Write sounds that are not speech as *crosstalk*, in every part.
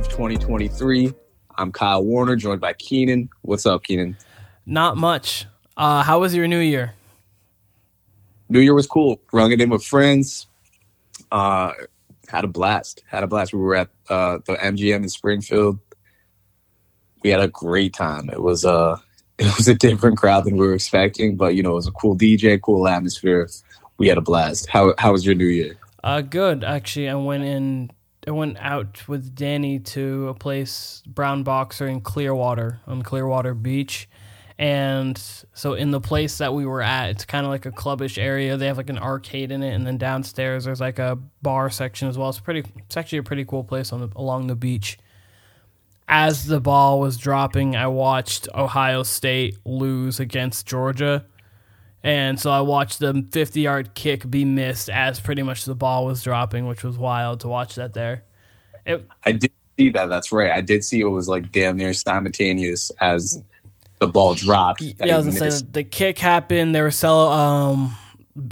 of 2023. I'm Kyle Warner, joined by Keenan. What's up, Keenan? Not much. Uh, how was your new year? New Year was cool. Rung it in with friends. Uh, had a blast. Had a blast. We were at uh, the MGM in Springfield. We had a great time. It was uh, *laughs* it was a different crowd than we were expecting, but you know, it was a cool DJ, cool atmosphere. We had a blast. How how was your New Year? Uh, good. Actually, I went in. I went out with Danny to a place, Brown Boxer in Clearwater on Clearwater Beach, and so in the place that we were at, it's kind of like a clubbish area. They have like an arcade in it, and then downstairs there's like a bar section as well. It's pretty. It's actually a pretty cool place on the along the beach. As the ball was dropping, I watched Ohio State lose against Georgia and so I watched the 50 yard kick be missed as pretty much the ball was dropping, which was wild to watch that there. It, I did see that. That's right. I did see it was like damn near simultaneous as the ball dropped. Yeah, I was gonna say the kick happened. They were sell um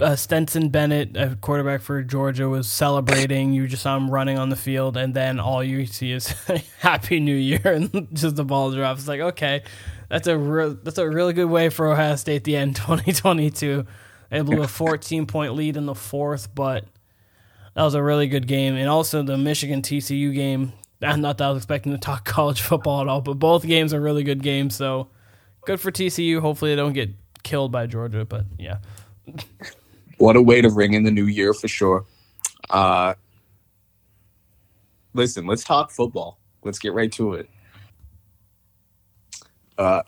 uh, Stetson Bennett, a quarterback for Georgia, was celebrating. You just saw him running on the field, and then all you see is *laughs* "Happy New Year" and *laughs* just the ball drops. It's like okay, that's a real that's a really good way for Ohio State the end *laughs* 2022. They blew a 14 point lead in the fourth, but that was a really good game. And also the Michigan TCU game. Not that I was expecting to talk *laughs* college football at all, but both games are really good games. So good for TCU. Hopefully they don't get killed by Georgia. But yeah. *laughs* What a way to ring in the new year for sure. Uh, listen, let's talk football. Let's get right to it. Uh,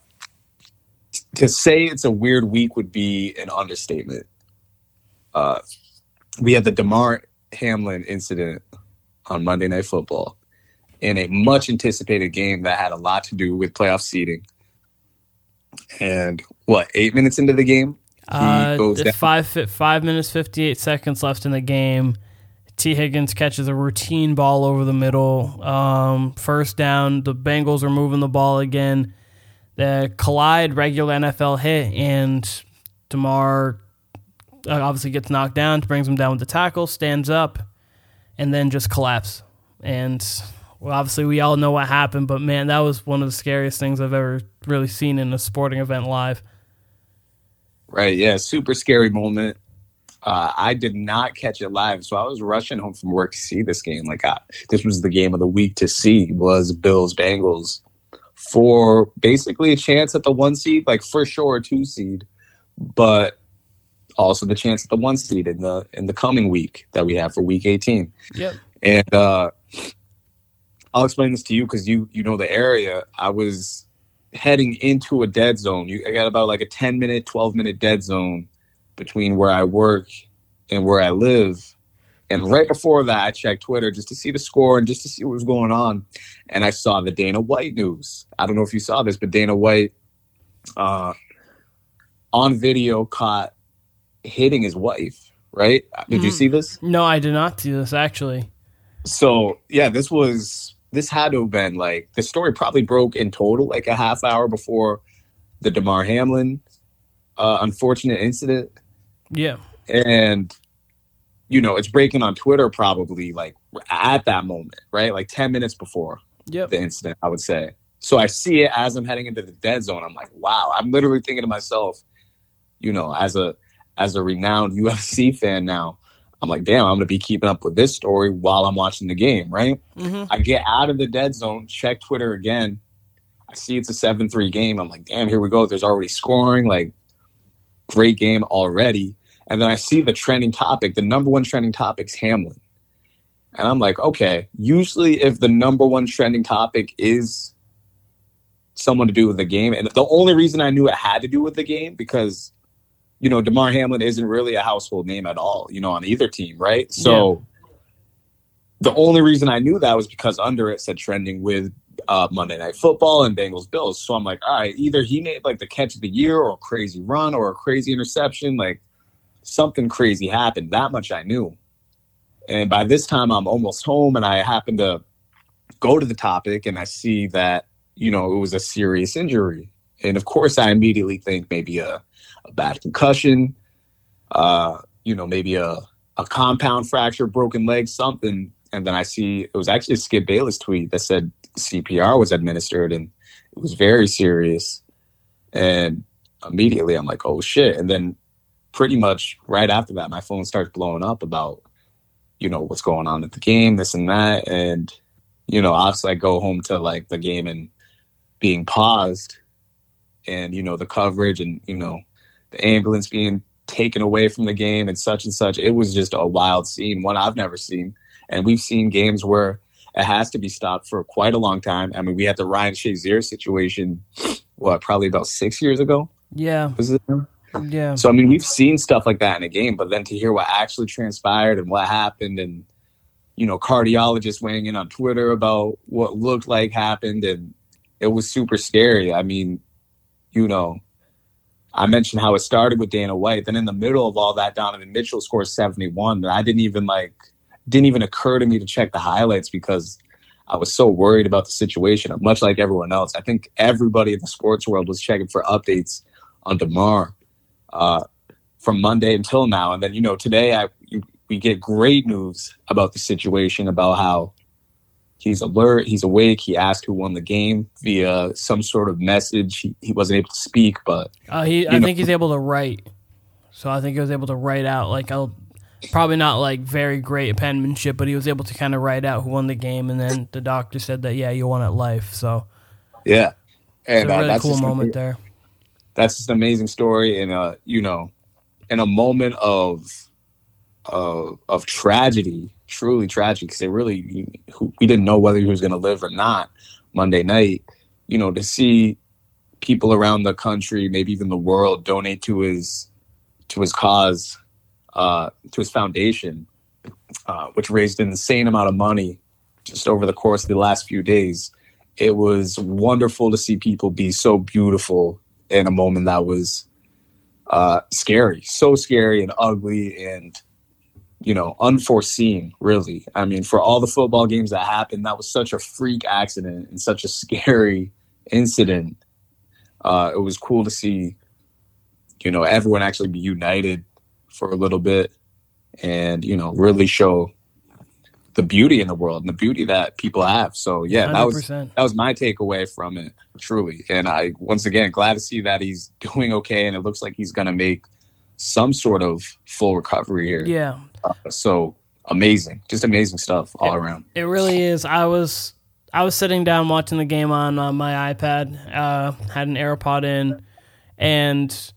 to say it's a weird week would be an understatement. Uh, we had the Damar Hamlin incident on Monday Night Football in a much anticipated game that had a lot to do with playoff seeding. And what, eight minutes into the game? Uh, five five minutes fifty eight seconds left in the game. Tee Higgins catches a routine ball over the middle. Um, first down. The Bengals are moving the ball again. The collide regular NFL hit, and Damar uh, obviously gets knocked down, brings him down with the tackle, stands up, and then just collapse. And well, obviously, we all know what happened, but man, that was one of the scariest things I've ever really seen in a sporting event live. Right. Yeah. Super scary moment. Uh, I did not catch it live, so I was rushing home from work to see this game. Like, I, this was the game of the week to see was Bills Bengals for basically a chance at the one seed, like for sure a two seed, but also the chance at the one seed in the in the coming week that we have for week 18. Yep. And uh, I'll explain this to you because you you know the area. I was heading into a dead zone. You I got about like a 10 minute, 12 minute dead zone between where I work and where I live. And right before that, I checked Twitter just to see the score and just to see what was going on. And I saw the Dana White news. I don't know if you saw this, but Dana White uh, on video caught hitting his wife, right? Did mm. you see this? No, I did not see this actually. So, yeah, this was, this had to have been like, the story probably broke in total like a half hour before the Damar Hamlin uh, unfortunate incident. Yeah. And you know, it's breaking on Twitter probably like at that moment, right? Like 10 minutes before yep. the incident, I would say. So I see it as I'm heading into the dead zone. I'm like, wow, I'm literally thinking to myself, you know, as a as a renowned *laughs* UFC fan now, I'm like, damn, I'm gonna be keeping up with this story while I'm watching the game, right? Mm-hmm. I get out of the dead zone, check Twitter again. I see it's a 7-3 game. I'm like, damn, here we go. There's already scoring, like great game already. And then I see the trending topic. The number one trending topic is Hamlin. And I'm like, okay, usually if the number one trending topic is someone to do with the game, and the only reason I knew it had to do with the game because, you know, Damar Hamlin isn't really a household name at all, you know, on either team, right? So yeah. the only reason I knew that was because under it said trending with uh, Monday Night Football and Bengals Bills. So I'm like, all right, either he made like the catch of the year or a crazy run or a crazy interception. Like, something crazy happened. That much I knew. And by this time, I'm almost home, and I happen to go to the topic, and I see that you know it was a serious injury. And of course, I immediately think maybe a, a bad concussion, uh, you know, maybe a a compound fracture, broken leg, something. and then I see it was actually Skip Bayless tweet that said CPR was administered and it was very serious. And immediately I'm like, oh shit. And then pretty much right after that, my phone starts blowing up about, you know, what's going on at the game, this and that. And, you know, obviously I go home to like the game and being paused and, you know, the coverage and, you know, the ambulance being taken away from the game and such and such. It was just a wild scene, one I've never seen. And we've seen games where it has to be stopped for quite a long time. I mean, we had the Ryan Shazier situation, what, probably about six years ago? Yeah. Was it? Yeah. So, I mean, we've seen stuff like that in a game, but then to hear what actually transpired and what happened and, you know, cardiologists weighing in on Twitter about what looked like happened and it was super scary. I mean, you know, I mentioned how it started with Dana White. Then in the middle of all that, Donovan Mitchell scores 71. And I didn't even like, didn't even occur to me to check the highlights because I was so worried about the situation, much like everyone else. I think everybody in the sports world was checking for updates on Damar uh, from Monday until now. And then, you know, today I we get great news about the situation, about how he's alert, he's awake. He asked who won the game via some sort of message. He, he wasn't able to speak, but uh, he, I know. think he's able to write. So I think he was able to write out like I'll probably not like very great penmanship, but he was able to kind of write out who won the game, and then the doctor said that yeah, you won at life. So yeah, and it's a really uh, cool moment there. That's just an amazing story, and uh, you know, in a moment of of of tragedy truly tragic because they really we didn't know whether he was going to live or not Monday night. You know, to see people around the country, maybe even the world, donate to his to his cause, uh, to his foundation, uh, which raised an insane amount of money just over the course of the last few days. It was wonderful to see people be so beautiful in a moment that was uh, scary, so scary and ugly and you know, unforeseen, really. I mean, for all the football games that happened, that was such a freak accident and such a scary incident. Uh, it was cool to see, you know, everyone actually be united for a little bit and, you know, really show the beauty in the world and the beauty that people have. So yeah, 100%. that was that was my takeaway from it, truly. And I once again glad to see that he's *laughs* doing okay and it looks like he's gonna make some sort of full recovery here. Yeah, uh, so amazing, just amazing stuff all it, around. It really is. I was I was sitting down watching the game on uh, my iPad. Uh, had an AirPod in, and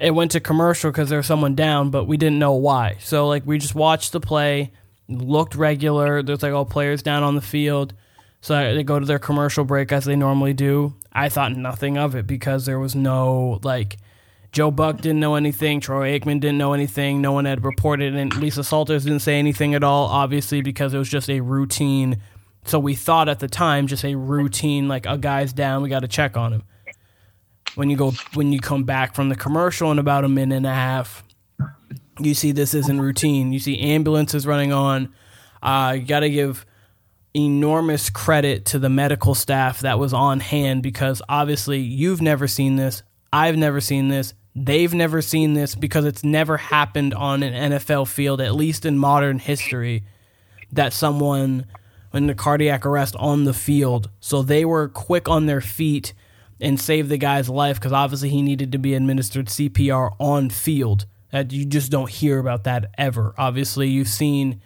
it went to commercial because there was someone down, but we didn't know why. So like we just watched the play, looked regular. There's like all players down on the field. So they go to their commercial break as they normally do. I thought nothing of it because there was no like Joe Buck didn't know anything. Troy Aikman didn't know anything. No one had reported, and Lisa Salters didn't say anything at all. Obviously, because it was just a routine. So we thought at the time, just a routine, like a guy's down, we got to check on him. When you go, when you come back from the commercial in about a minute and a half, you see this isn't routine. You see ambulances running on. Uh, you got to give enormous credit to the medical staff that was on hand because obviously you've never seen this. I've never seen this. They've never seen this because it's never happened on an NFL field, at least in modern history, that someone in the cardiac arrest on the field. So they were quick on their feet and saved the guy's life because obviously he needed to be administered CPR on field. That you just don't hear about that ever. Obviously, you've seen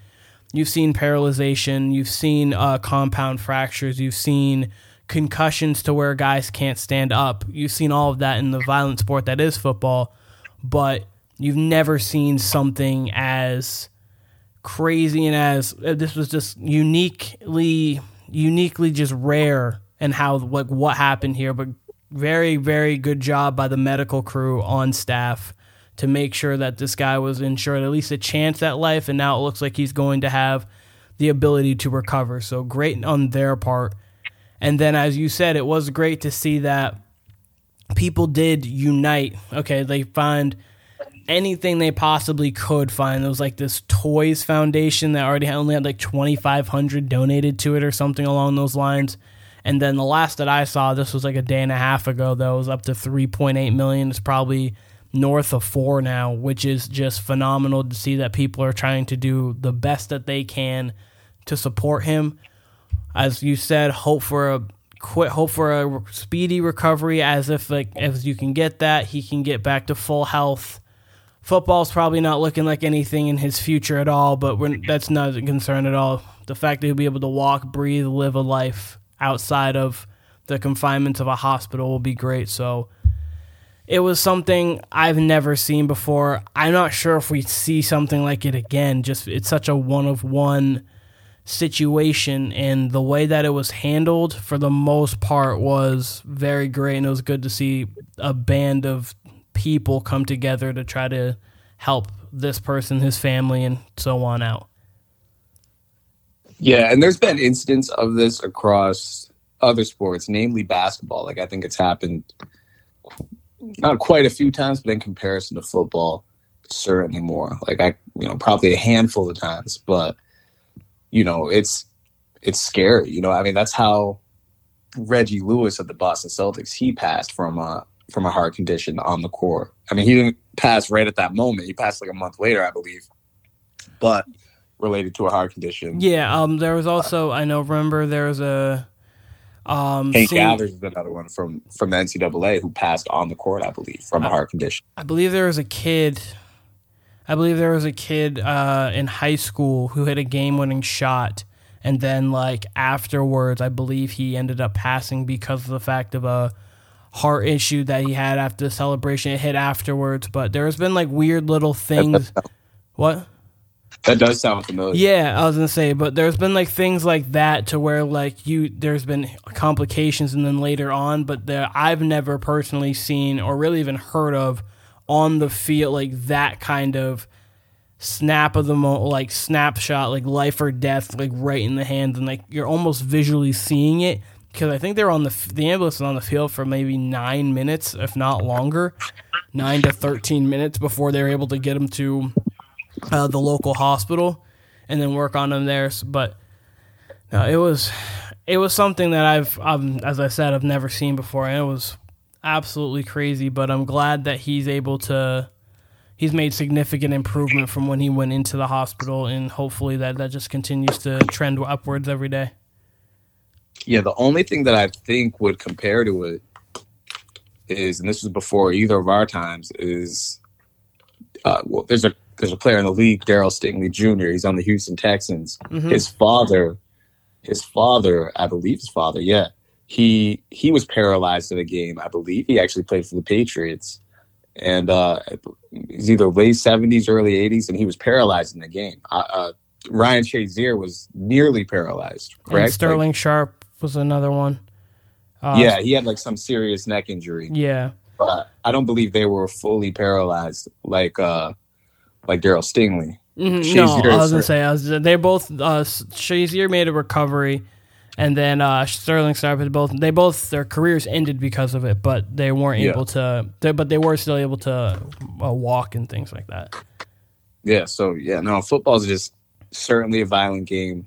you've seen paralyzation, you've seen uh, compound fractures, you've seen concussions to where guys can't stand up. You've seen all of that in the violent sport that is football, but you've never seen something as crazy and as uh, this was just uniquely uniquely just rare and how like what happened here but very very good job by the medical crew on staff to make sure that this guy was insured at least a chance at life and now it looks like he's going to have the ability to recover so great on their part and then, as you said, it was great to see that people did unite. Okay, they find anything they possibly could find. There was like this Toys Foundation that already had, only had like 2,500 donated to it or something along those lines. And then the last that I saw, this was like a day and a half ago, though, was up to 3.8 million. It's probably north of four now, which is just phenomenal to see that people are trying to do the best that they can to support him. As you said, hope for a quit hope for a speedy recovery. As if like as you can get that he can get back to full health. Football's probably not looking like anything in his future at all but that's not a concern at all. The fact that he'll be able to walk breathe live a life outside of the confinements of a hospital will be great. So it was something I've never seen before. I'm not sure if we see something like it again. Just it's such a one of one situation and the way that it was handled for the most part was very great and it was good to see a band of people come together to try to help this person his family and so on out yeah and there's been incidents of this across other sports namely basketball like i think it's happened not quite a few times but in comparison to football certainly more like i you know probably a handful of times but you know, it's it's scary. You know, I mean, that's how Reggie Lewis of the Boston Celtics he passed from a from a heart condition on the court. I mean, he didn't pass right at that moment. He passed like a month later, I believe, but related to a heart condition. Yeah. Um. There was also I know. Remember, there was a. Um, Hank Gathers is another one from from the NCAA who passed on the court, I believe, from a heart condition. I believe there was a kid I believe there was a kid uh, in high school who hit a game-winning shot, and then like afterwards, I believe he ended up passing because of the fact of a heart issue that he had after the celebration. It hit afterwards, but there's been like weird little things. What? That does sound familiar. Yeah, I was gonna say, but there's been like things like that to where like you there's been complications and then later on, but there I've never personally seen or really even heard of on the field, like that kind of snap of the mo like snapshot, like life or death, like right in the hands, and like you're almost visually seeing it because I think they're on the the ambulance is on the field for maybe nine minutes, if not longer, nine to thirteen minutes before they're able to get him to uh, the local hospital and then work on him there. But no, it was it was something that I've, I've as I said, I've never seen before, and it was absolutely crazy, but I'm glad that he's able to he's made significant improvement from when he went into the hospital and hopefully that that just continues to trend upwards every day. Yeah, the only thing that I think would compare to it is and this was before either of our times is uh, well there's a there's a player in the league, Daryl Stingley Jr. He's on the Houston Texans. Mm-hmm. His father his father, I believe his father, yeah, he he was paralyzed in a game. I believe he actually played for the Patriots, and uh, he's either late seventies, early eighties, and he was paralyzed in the game. Uh, uh, Ryan Shazier was nearly paralyzed. Correct. And Sterling like, Sharpe was another one. Uh, yeah, he had like some serious neck injury. Yeah, but I don't believe they were fully paralyzed like uh like Darryl Stingley. Mm-hmm. No, I was gonna say I was, they both uh, Shazier made a recovery and then uh, Sterling Sharpe both they both their careers ended because of it, but they weren't yeah. able to. They, but they were still able to uh, walk and things like that. Yeah. So yeah, no, football is just certainly a violent game.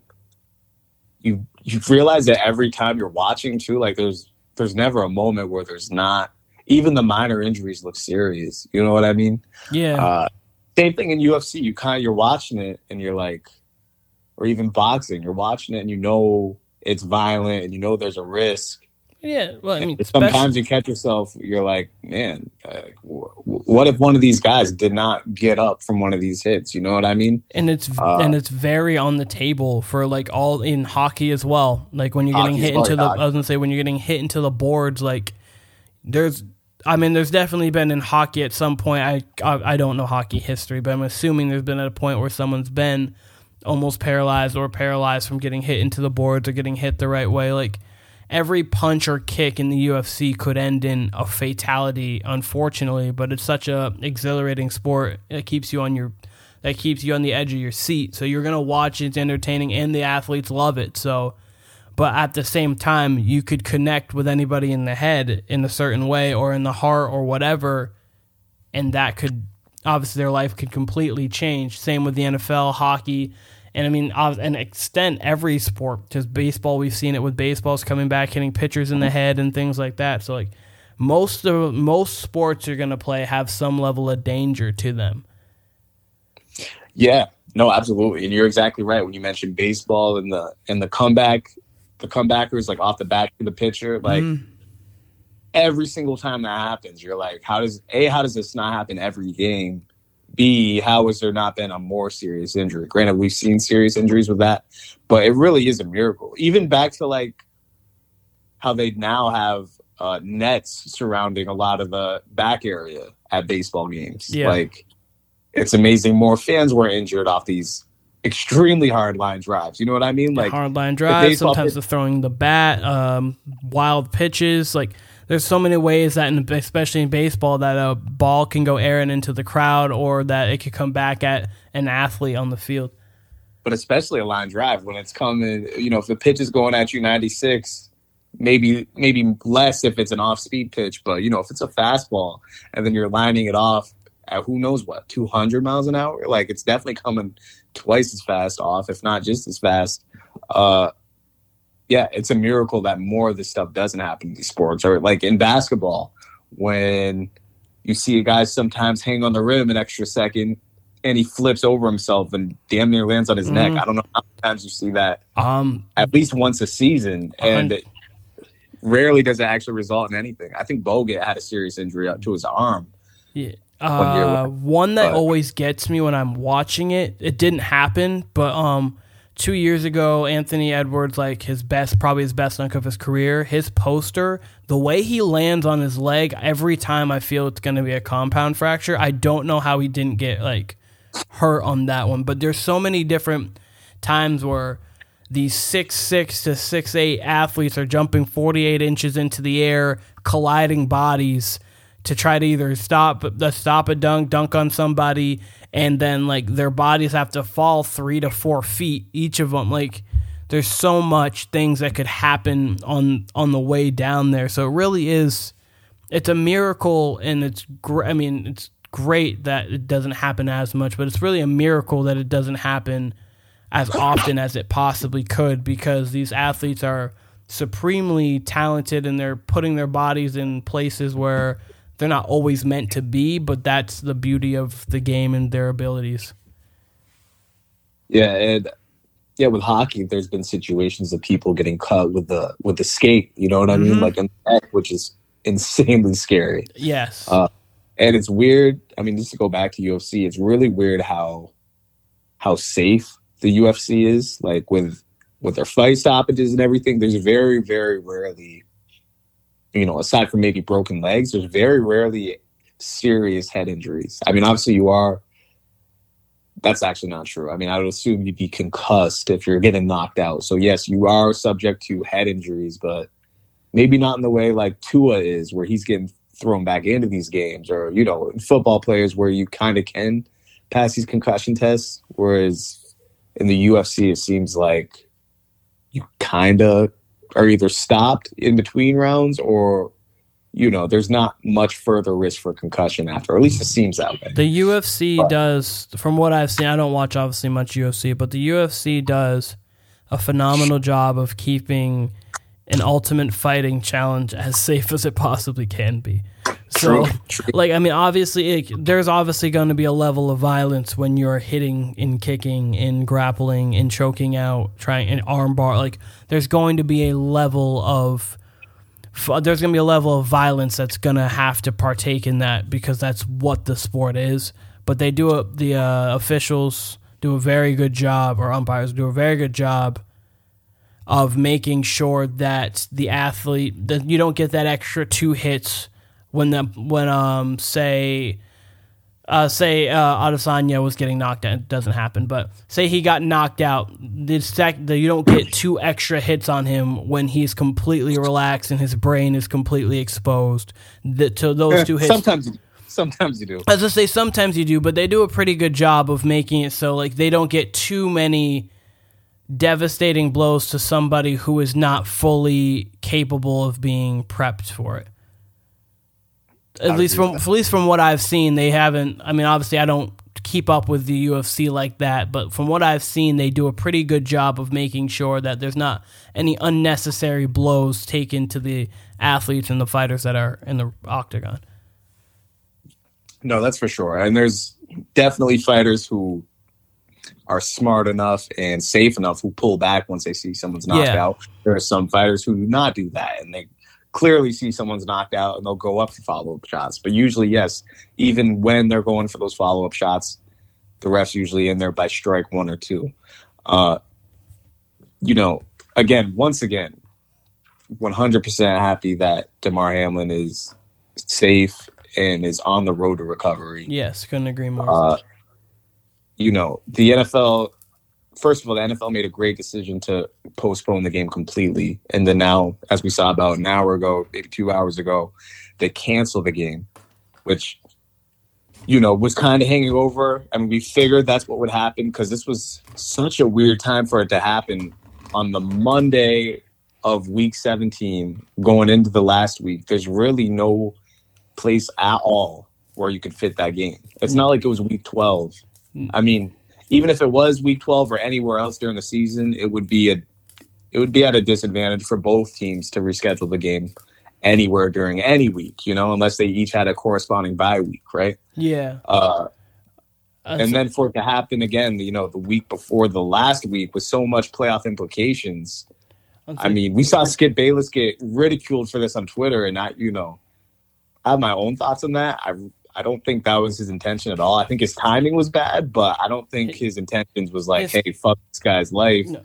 You you realize that every time you're watching too, like there's there's never a moment where there's not even the minor injuries look serious. You know what I mean? Yeah. Uh, same thing in UFC. You kind of you're watching it and you're like, or even boxing, you're watching it and you know it's violent and you know there's a risk. Yeah, well, I mean, sometimes you catch yourself, you're like, man, uh, what if one of these guys did not get up from one of these hits? You know what I mean? And it's uh, and it's very on the table for like all in hockey as well. Like when you're getting hit into the, I was gonna say when you're getting hit into the boards, like there's, I mean, there's definitely been in hockey at some point. I I, I don't know hockey history, but I'm assuming there's been at a point where someone's been almost paralyzed or paralyzed from getting hit into the boards or getting hit the right way. Like every punch or kick in the UFC could end in a fatality, unfortunately. But it's such a exhilarating sport. It keeps you on your that keeps you on the edge of your seat. So you're gonna watch it's entertaining and the athletes love it. So but at the same time you could connect with anybody in the head in a certain way or in the heart or whatever and that could obviously their life could completely change. Same with the NFL, hockey, and I mean, an extent every sport. Just baseball, we've seen it with baseballs coming back, hitting pitchers in the mm-hmm. head and things like that. So like most of most sports you're gonna play have some level of danger to them. Yeah, no, absolutely, and you're exactly right when you mentioned baseball and the and the comeback, the comebackers like off the back of the pitcher, like. Mm. Every single time that happens, you're like, how does a how does this not happen every game? B, how has there not been a more serious injury? Granted, we've seen serious injuries with that, but it really is a miracle. Even back to like how they now have uh, nets surrounding a lot of the back area at baseball games. Yeah. Like it's amazing. More fans were injured off these extremely hard line drives. You know what I mean? Like hard line drives. Sometimes they're throwing the bat, um, wild pitches. Like there's so many ways that, in, especially in baseball, that a ball can go airing into the crowd or that it could come back at an athlete on the field. But especially a line drive when it's coming, you know, if the pitch is going at you 96, maybe maybe less if it's an off speed pitch, but you know, if it's a fastball and then you're lining it off at who knows what, 200 miles an hour, like it's definitely coming twice as fast off, if not just as fast. Uh, yeah, it's a miracle that more of this stuff doesn't happen in these sports. Or like in basketball, when you see a guy sometimes hang on the rim an extra second and he flips over himself and damn near lands on his mm-hmm. neck. I don't know how many times you see that. Um, at least once a season, and it, rarely does it actually result in anything. I think Bogut had a serious injury to his arm. Yeah. Uh, one that but, always gets me when I'm watching it. It didn't happen, but um, two years ago, Anthony Edwards, like his best, probably his best dunk of his career, his poster, the way he lands on his leg, every time I feel it's going to be a compound fracture. I don't know how he didn't get like hurt on that one, but there's so many different times where these six six to six eight athletes are jumping 48 inches into the air, colliding bodies to try to either stop the stop a dunk, dunk on somebody, and then like their bodies have to fall three to four feet each of them. Like there's so much things that could happen on on the way down there. So it really is. It's a miracle, and it's great. I mean, it's great that it doesn't happen as much, but it's really a miracle that it doesn't happen as often as it possibly could because these athletes are supremely talented and they're putting their bodies in places where they're not always meant to be, but that's the beauty of the game and their abilities. Yeah, and yeah, with hockey, there's been situations of people getting cut with the with the skate. You know what I mean? Mm-hmm. Like in the neck, which is *laughs* insanely scary. Yes. Uh, and it's weird. I mean, just to go back to UFC, it's really weird how how safe the UFC is. Like with with their fight stoppages and everything, there's very very rarely you know, aside from maybe broken legs, there's very rarely serious head injuries. I mean, obviously you are. That's actually not true. I mean, I would assume you'd be concussed if you're getting knocked out. So yes, you are subject to head injuries, but maybe not in the way like Tua is, where he's getting thrown back into these games, or you know, football players where you kind of can pass these concussion tests. Whereas in the UFC, it seems like you kind of are either stopped in between rounds or you know there's not much further risk for concussion after at least it seems that way the ufc but. does from what i've seen i don't watch obviously much ufc but the ufc does a phenomenal job of keeping an ultimate fighting challenge as safe as it possibly can be so, true, true. like, I mean, obviously, it, there's obviously going to be a level of violence when you're hitting and kicking and grappling and choking out, trying and armbar. Like, there's going to be a level of there's going to be a level of violence that's going to have to partake in that because that's what the sport is. But they do a, the uh, officials do a very good job, or umpires do a very good job of making sure that the athlete that you don't get that extra two hits when the when um say uh, say uh, Adesanya was getting knocked out. It doesn't happen, but say he got knocked out. The sec- the, you don't get two extra hits on him when he's completely relaxed and his brain is completely exposed. The, to those two hits. Sometimes, sometimes you do. As I say, sometimes you do, but they do a pretty good job of making it so like they don't get too many devastating blows to somebody who is not fully capable of being prepped for it at least from at least from what I've seen, they haven't. I mean, obviously, I don't keep up with the UFC like that, but from what I've seen, they do a pretty good job of making sure that there's not any unnecessary blows taken to the athletes and the fighters that are in the octagon. No, that's for sure. And there's definitely fighters who are smart enough and safe enough who pull back once they see someone's knocked Yeah. out. There are some fighters who do not do that, and they clearly see someone's knocked out and they'll go up for follow up shots. But usually, yes, even when they're going for those follow up shots, the ref's usually in there by strike one or two. Uh, you know, again, once again, 100% happy that Damar Hamlin is safe and is on the road to recovery. Yes, couldn't agree more. Uh, you know, the NFL, first of all, the NFL made a great decision to postpone the game completely. And then now, as we saw about an hour ago, maybe two hours ago, they canceled the game, which, you know, was kind of hanging over. I mean, we figured that's what would happen because this was such a weird time for it to happen on the Monday of week 17 going into the last week. There's really no place at all where you could fit that game. It's not like it was week 12. Hmm. I mean, even if it was week 12 or anywhere else during the season, it would be a it would be at a disadvantage for both teams to reschedule the game anywhere during any week, you know, unless they each had a corresponding bye week, right? yeah. Uh, and so- then for it to happen again, you know, the week before the last week with so much playoff implications. I mean, we saw Skip Bayless get ridiculed for this on Twitter, and I, you know, I have my own thoughts on that. I, I don't think that was his intention at all. I think his timing was bad, but I don't think his intentions was like, His- "Hey, fuck this guy's life." No.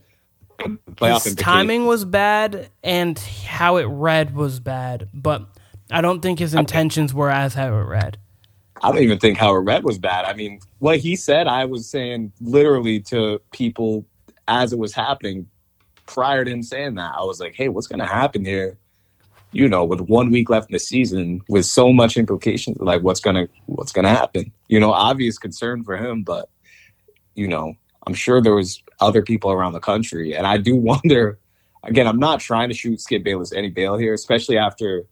His timing was bad and how it read was bad, but I don't think his intentions were as how it read. I don't even think how it read was bad. I mean, what he said, I was saying literally to people as it was happening prior to him saying that. I was like, hey, what's going to happen here? You know, with one week left in the season, with so much implications, like what's gonna what's gonna happen? You know, obvious concern for him, but you know, I'm sure there was other people around the country, and I do *laughs* wonder. Again, I'm not trying to shoot Skip Bayless any bail here, especially after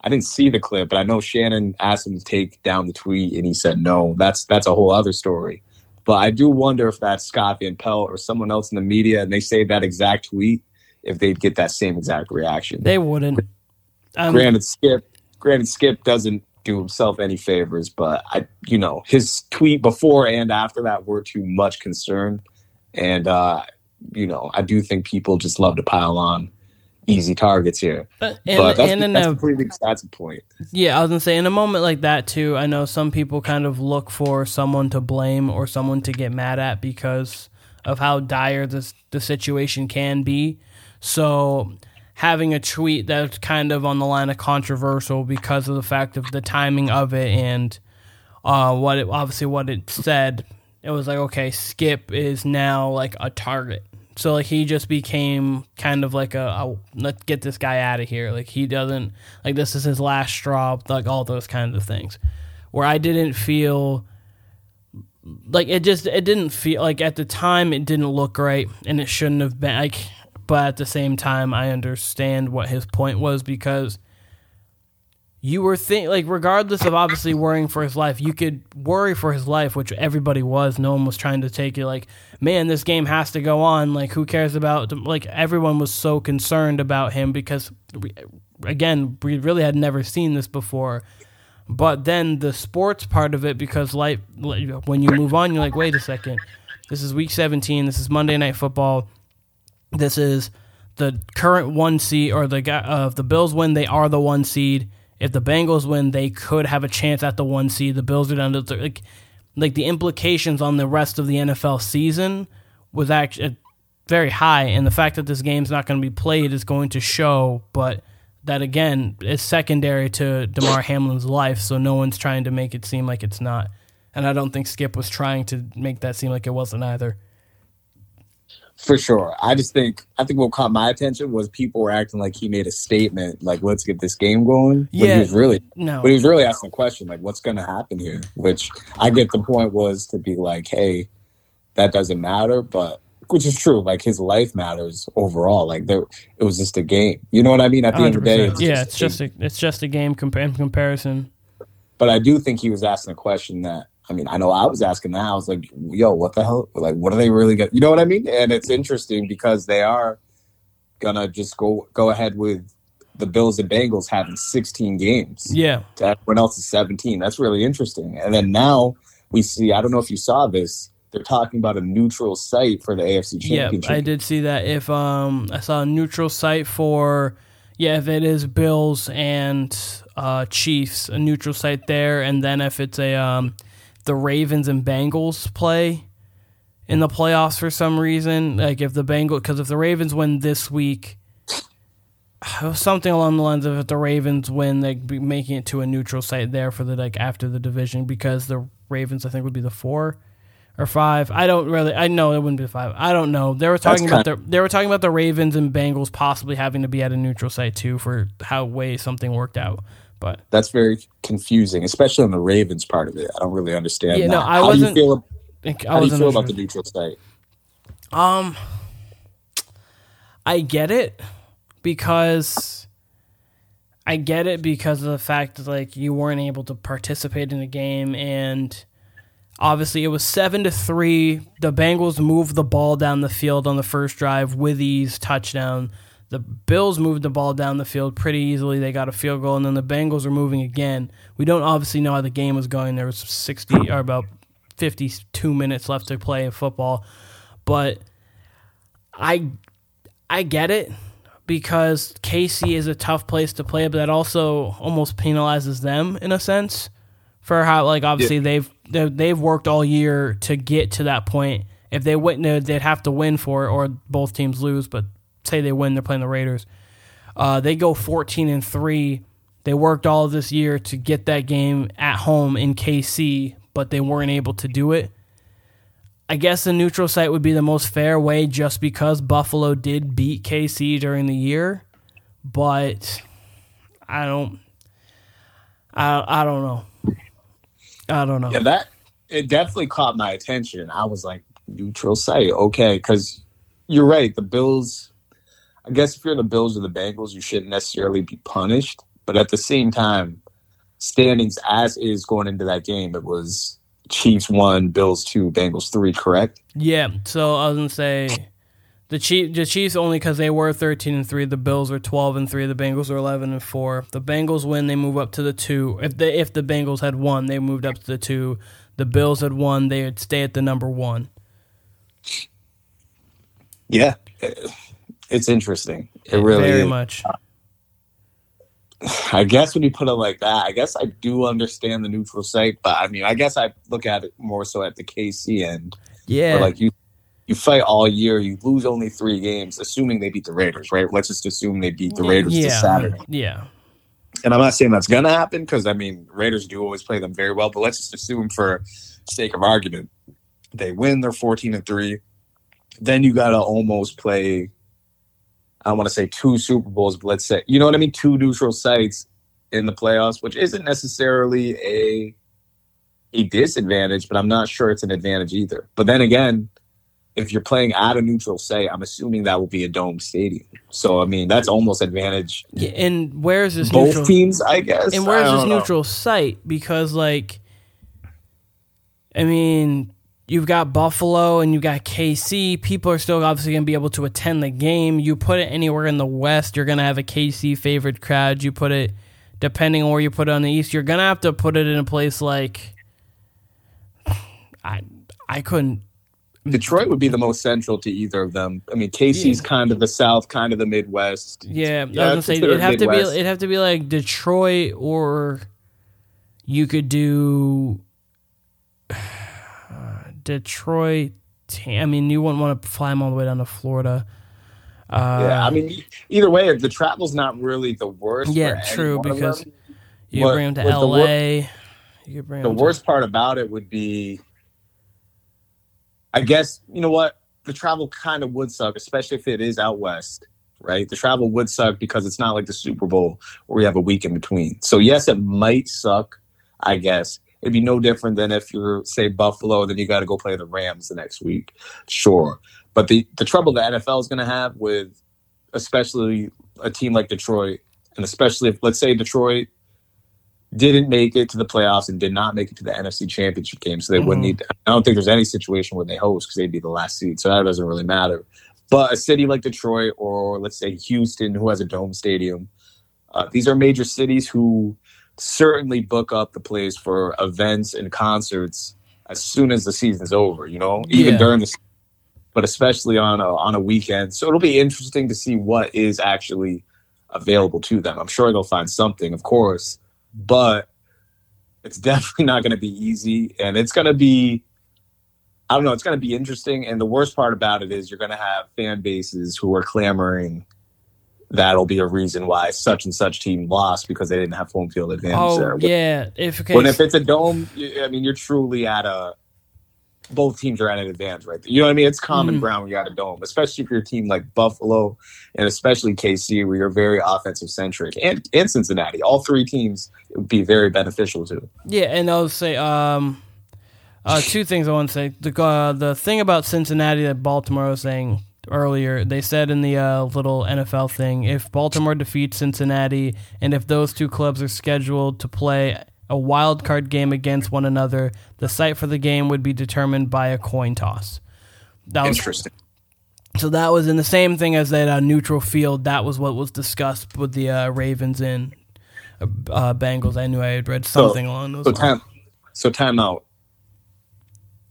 I didn't see the clip, but I know Shannon asked him to take down the tweet, and he said no. That's that's a whole other story. But I do wonder if that's Scott Van Pelt or someone else in the media, and they say that exact tweet, if they'd get that same exact reaction. They wouldn't. Um, granted, Skip, granted, Skip doesn't do himself any favors, but I, you know, his tweet before and after that were too much concern, and uh, you know, I do think people just love to pile on easy targets here. but- and, but that's, and in that's a completely a point. Yeah, I was gonna say in a moment like that too. I know some people kind of look for someone to blame or someone to get mad at because of how dire this the situation can be. So having a tweet that's kind of on the line of controversial because of the fact of the timing of it and uh, what it obviously what it said. It was like okay, Skip is now like a target. So like he just became kind of like a, a let's get this guy out of here. Like he doesn't like this is his last straw. Like all those kinds of things. Where I didn't feel like it just it didn't feel like at the time it didn't look right and it shouldn't have been like but at the same time I understand what his point was because you were think like regardless of obviously worrying for his life, you could worry for his life, which everybody was. No one was trying to take it like, man, this game has to go on. Like, who cares about? Like, everyone was so concerned about him because, we, again, we really had never seen this before. But then the sports part of it, because like when you move on, you're like, wait a second, this is week 17. This is Monday Night Football. This is the current one seed, or the guy uh, if the Bills win, they are the one seed. If the Bengals win, they could have a chance at the one seed. The Bills are down to like, like the implications on the rest of the NFL season was actually very high, and the fact that this game's not going to be played is going to show. But that again is secondary to Damar Hamlin's life, so no one's trying to make it seem like it's not. And I don't think Skip was trying to make that seem like it wasn't either. For sure. I just think I think what caught my attention was people were acting like he made a statement, like let's get this game going. But Yeah. he was really No, but he was really asking a question, like what's gonna happen here? Which I get the point was to be like, hey, that doesn't matter, but which is true. Like his life matters overall. Like there it was just a game. You know what I mean? At the end of the day, 100%. yeah, it's a just a, it's just a game compa- in comparison. but I do think he was asking a question that I mean, I know I was asking that. I was like, yo, what the hell? Like, what are they really going to, you know what I mean? And it's interesting because they are going to just go, go ahead with the Bills and Bengals having 16 games Yeah, to everyone else is 17. That's really interesting. And then now we see, I don't know if you saw this, they're talking about a neutral site for the AFC Championship. Yeah, I did see that. If um, I saw a neutral site for yeah, if it is Bills and uh, Chiefs, a neutral site there, and then if it's a um, the Ravens and Bengals play in the playoffs for some reason, like if the Bengals, because if the Ravens win this week, *sighs* something along the lines of if the Ravens win, they'd be making it to a neutral site there for the like after the division because the Ravens I think would be the four or five. I don't really. I know it wouldn't be five. I don't know. They were talking about the they were talking about the Ravens and Bengals possibly having to be at a neutral site too for how way something worked out. But that's very confusing, especially on the Ravens part of it. I don't really understand. Yeah, that. no, I how wasn't. Do you feel, I how do you feel about the neutral site? Um, I get it because I get it because of the fact that like you weren't able to participate in the game and obviously it was 7 to 3 the Bengals moved the ball down the field on the first drive with ease touchdown the Bills moved the ball down the field pretty easily they got a field goal and then the Bengals were moving again we don't obviously know how the game was going there was 60 or about 52 minutes left to play in football but I I get it because KC is a tough place to play, but that also almost penalizes them in a sense for how like obviously yeah. they've they've they've worked all year to get to that point. If they win, they'd have to win for it, or both teams lose. But say they win, they're playing the Raiders. Uh, they go fourteen and three. They worked all this year to get that game at home in KC, but they weren't able to do it. I guess the neutral site would be the most fair way just because Buffalo did beat KC during the year, but I don't I I don't know. I don't know. Yeah, that it definitely caught my attention. I was like neutral site, okay, cuz you're right, the Bills I guess if you're the Bills or the Bengals, you shouldn't necessarily be punished, but at the same time standings as is going into that game, it was Chiefs one, Bills two, Bengals three, correct? Yeah. So I was gonna say the Chief, the Chiefs only because they were thirteen and three. The Bills were twelve and three. The Bengals were eleven and four. The Bengals win, they move up to the two. If the if the Bengals had won, they moved up to the two. The Bills had won, they would stay at the number one. Yeah, eh, it's interesting. It really very is. much. *sighs* I guess when you put it like that, I guess I do understand the neutral site, but I mean, I guess I look at it more so at the KC end. Yeah, like you, you fight all year, you lose only three games, assuming they beat the Raiders, right? Let's just assume they beat the Raiders yeah, this Saturday. Yeah, and I'm not saying that's gonna happen because I mean Raiders do always play them very well, but let's just assume for sake of argument they win. They're 14 and three. Then you gotta almost play I want to say two Super Bowls, but let's say you know what I mean, two neutral sites in the playoffs, which isn't necessarily a a disadvantage, but I'm not sure it's an advantage either. But then again, if you're playing at a neutral site, I'm assuming that will be a dome stadium. So I mean, that's almost advantage. Yeah, and where's this both neutral, teams? I guess. And where's this know. neutral site? Because like, I mean, you've got Buffalo and you've got KC. People are still obviously going to be able to attend the game. You put it anywhere in the West, you're going to have a KC favored crowd. You put it, depending on where you put it on the East, you're going to have to put it in a place like. I I couldn't. Detroit would be the most central to either of them. I mean, KC's yeah. kind of the South, kind of the Midwest. Yeah, yeah I was gonna say it'd have Midwest. to be it'd have to be like Detroit, or you could do Detroit. I mean, you wouldn't want to fly them all the way down to Florida. Uh, yeah, I mean, either way, the travel's not really the worst. Yeah, true, because you bring them to LA. The, you bring the worst to, part about it would be, I guess, you know what? The travel kind of would suck, especially if it is out west, right? The travel would suck because it's not like the Super Bowl where we have a week in between. So, yes, it might suck, I guess it'd be no different than if you're say Buffalo, then you got to go play the Rams the next week. Sure, but the the trouble the NFL is going to have with especially a team like Detroit, and especially if let's say Detroit didn't make it to the playoffs and did not make it to the NFC Championship game, so they mm-hmm. wouldn't need. To, I don't think there's any situation where they host because they'd be the last seed, so that doesn't really matter. But a city like Detroit, or let's say Houston, who has a dome stadium, uh, these are major cities who certainly book up the place for events and concerts as soon as the season's over. You know, even Yeah. during the, but especially on a on a weekend. So it'll be interesting to see what is actually available to them. I'm sure they'll find something, of course, but it's *laughs* definitely not going to be easy, and it's going to be. I don't know. It's going to be interesting, and the worst part about it is you're going to have fan bases who are clamoring. That'll be a reason why such and such team lost because they didn't have home field advantage Oh there. yeah, if okay, But if it's a dome, I mean, you're truly at a. Both teams are at an advantage, right? there. You know what I mean? It's common Mhm. ground when you're at a dome, especially if you're a team like Buffalo and especially KC, where you're very offensive centric, and and Cincinnati. All three teams would be very beneficial to. Yeah, and I'll say um, uh, two things I want to say. The uh, the thing about Cincinnati that Baltimore was saying earlier, they said in the uh, little NFL thing, if Baltimore defeats Cincinnati, and if those two clubs are scheduled to play a wild card game against one another, the site for the game would be determined by a coin toss. That was Interesting. so that was in the same thing as that uh, neutral field. That was what was discussed with the uh, Ravens and uh, Bengals. I knew I had read something along those So lines. time, so time out.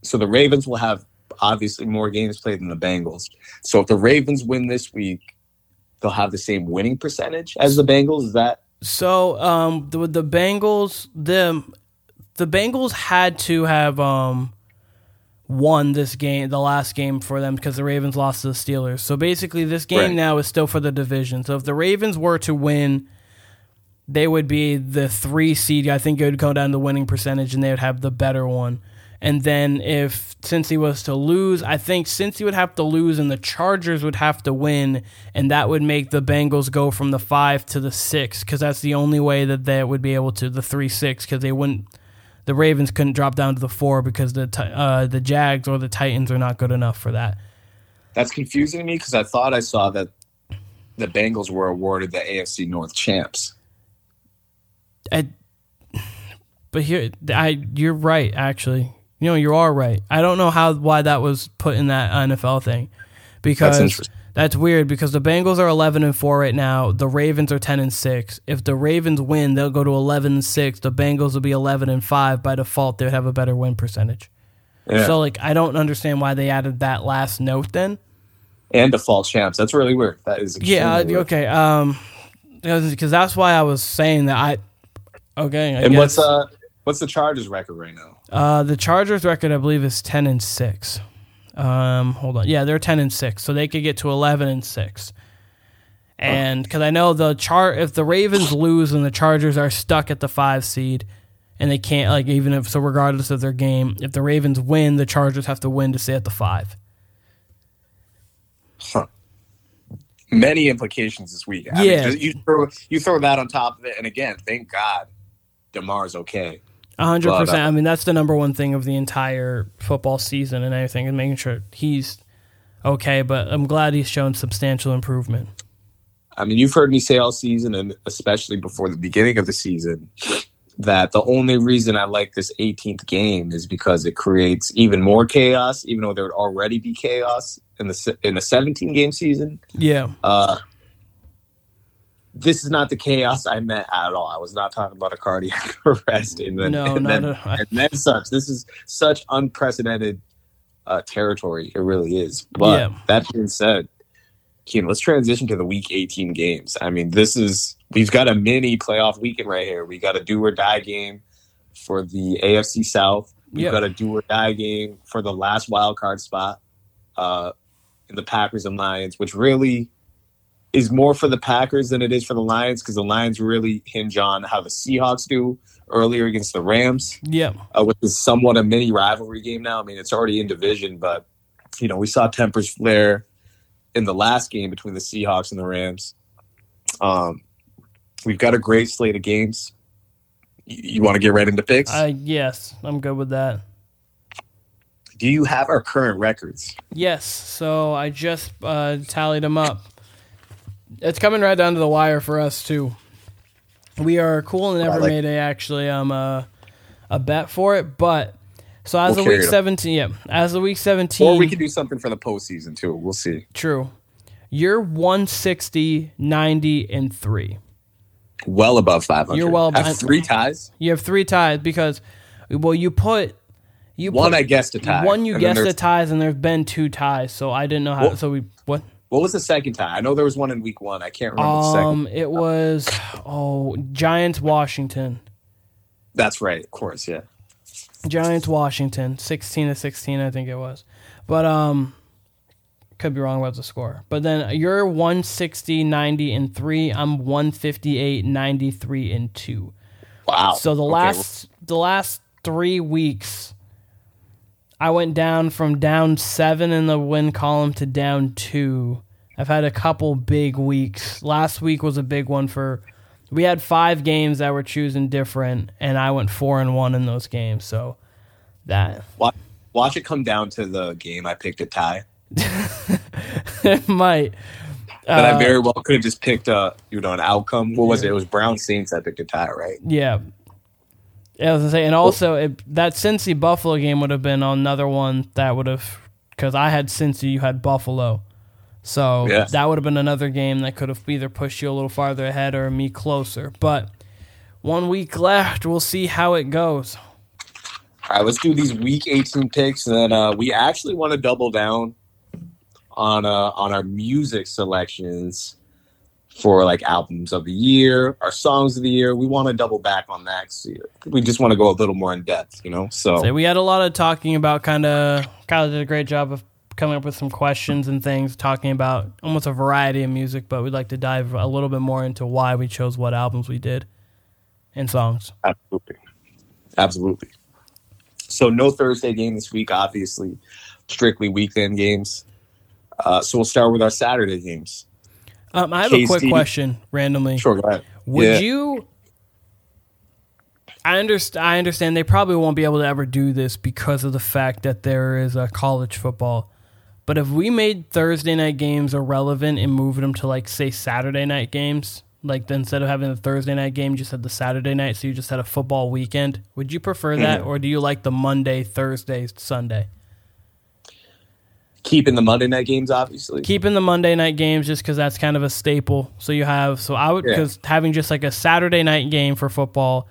So the Ravens will have obviously more games played than the Bengals. So if the Ravens win this week, they'll have the same winning percentage as the Bengals. Is that So um, the the Bengals the the Bengals had to have um won this game, the last game for them because the Ravens lost to the Steelers. So basically, this game Right. now is still for the division. So if the Ravens were to win, they would be the three seed. I think it would go down to the winning percentage, and they would have the better one. And then if Cincy was to lose, I think Cincy would have to lose, and the Chargers would have to win, and that would make the Bengals go from the five to the six because that's the only way that they would be able to the three six because they wouldn't. The Ravens couldn't drop down to the four because the uh, the Jags or the Titans are not good enough for that. that's confusing to me? Because I thought I saw that the Bengals were awarded the AFC North champs. I, but here, I you're right. Actually, you know you are right. I don't know how why that was put in that NFL thing, because interesting. that's weird. Because the Bengals are eleven and four right now. The Ravens are ten and six. If the Ravens win, they'll go to eleven and six. The Bengals will be eleven and five by default. They would have a better win percentage. Yeah. So like, I don't understand why they added that last note then. and default champs. That's really weird. That is Yeah. weird. Okay. Um, because that's why I was saying that I. Okay. I And guess. what's uh what's the Chargers record right now? Uh, the Chargers record, I believe, is ten and six. Um, hold on, yeah, they're ten and six, so they could get to eleven and six. And because I know the char, if the Ravens lose and the Chargers are stuck at the five seed, and they can't like even if so, regardless of their game, if the Ravens win, the Chargers have to win to stay at the five. Huh. Many implications this week. I mean, Yeah. just- you throw you throw that on top of it, and again, thank God, Damar's okay. A hundred But, percent. uh, I mean, that's the number one thing of the entire football season and everything, and making sure he's okay. But I'm glad he's shown substantial improvement. I mean, you've heard me say all season, and especially before the beginning of the season, that the only reason I like this 18th game is because it creates even more chaos, even though there would already be chaos in the in a 17 game season. Yeah. Uh, this is not the chaos I meant at all. I was not talking about a cardiac *laughs* arrest and then, No, and, then, a- and then such. This is such unprecedented uh, territory. It really is. But Yeah. that being said, Keen, let's transition to the week 18 games. I mean, this is we've got a mini playoff weekend right here. We got a do or die game for the AFC South. We've Yep. got a do or die game for the last wild card spot uh, in the Packers and Lions, which really is more for the Packers than it is for the Lions because the Lions really hinge on how the Seahawks do earlier against the Rams, Yeah. uh, which is somewhat a mini rivalry game now. I mean, it's already in division, but you know we saw tempers flare in the last game between the Seahawks and the Rams. Um, we've got a great slate of games. You, you want to get right into picks? Uh, yes, I'm good with that. do you have our current records? Yes, so I just uh, tallied them up. It's coming right down to the wire for us too. We are cool and never like- made a actually um a, a bet for it, but so as We'll of week seventeen, yeah, as of week seventeen, Or we could do something for the postseason too. We'll see. true. You're 160, 90, and three. Well above 500. You're well Have above- three ties. You have three ties because, well, you put You One, put- I guessed a tie. One you guessed the ties, and there's been two ties, so I didn't know how. Well- so we what? What was the second tie? I know there was one in week one. I can't remember the second. Um, it was oh Giants Washington. That's right, of course, yeah. Giants Washington, sixteen to sixteen, I think it was. But um, could be wrong about the score. But then you're 160, 90, and three. I'm 158, 93, and two. Wow. So the Okay, last the last three weeks, I went down from down seven in the win column to down two. I've had a couple big weeks. Last week was a big one for. We had five games that were choosing different, and I went four and one in those games. So that watch, watch it come down to the game. I picked a tie, *laughs* it might. but Uh, I very well could have just picked a you know an outcome. What was it? It was Brown Saints. I picked a tie, right? Yeah. Yeah, I was gonna say, and also it, that Cincy Buffalo game would have been another one that would have, because I had Cincy, you had Buffalo, so Yes. that would have been another game that could have either pushed you a little farther ahead or me closer. But one week left, we'll see how it goes. All right, let's do these week 18 picks, and then uh, we actually want to double down on uh, on our music selections for like albums of the year, our songs of the year. We want to double back on that. 'cause we just want to go a little more in depth, you know. So So we had a lot of talking about kind of. Kyle did a great job of coming up with some questions and things, talking about almost a variety of music. But we'd like to dive a little bit more into why we chose what albums we did and songs. Absolutely. Absolutely. So no Thursday game this week, obviously. Strictly weekend games. Uh, so we'll start with our Saturday games. Um, I have a quick question, randomly. Sure, go ahead. Would Yeah. you? I understand. I understand they probably won't be able to ever do this because of the fact that there is a college football. But if we made Thursday night games irrelevant and moved them to like say Saturday night games, like instead of having the Thursday night game, you just had the Saturday night, so you just had a football weekend. Would you prefer that, Mhm. or do you like the Monday, Thursday, Sunday? Keeping the Monday night games, obviously. keeping the Monday night games just because that's kind of a staple. So you have so I would Yeah. because having just like a Saturday night game for football,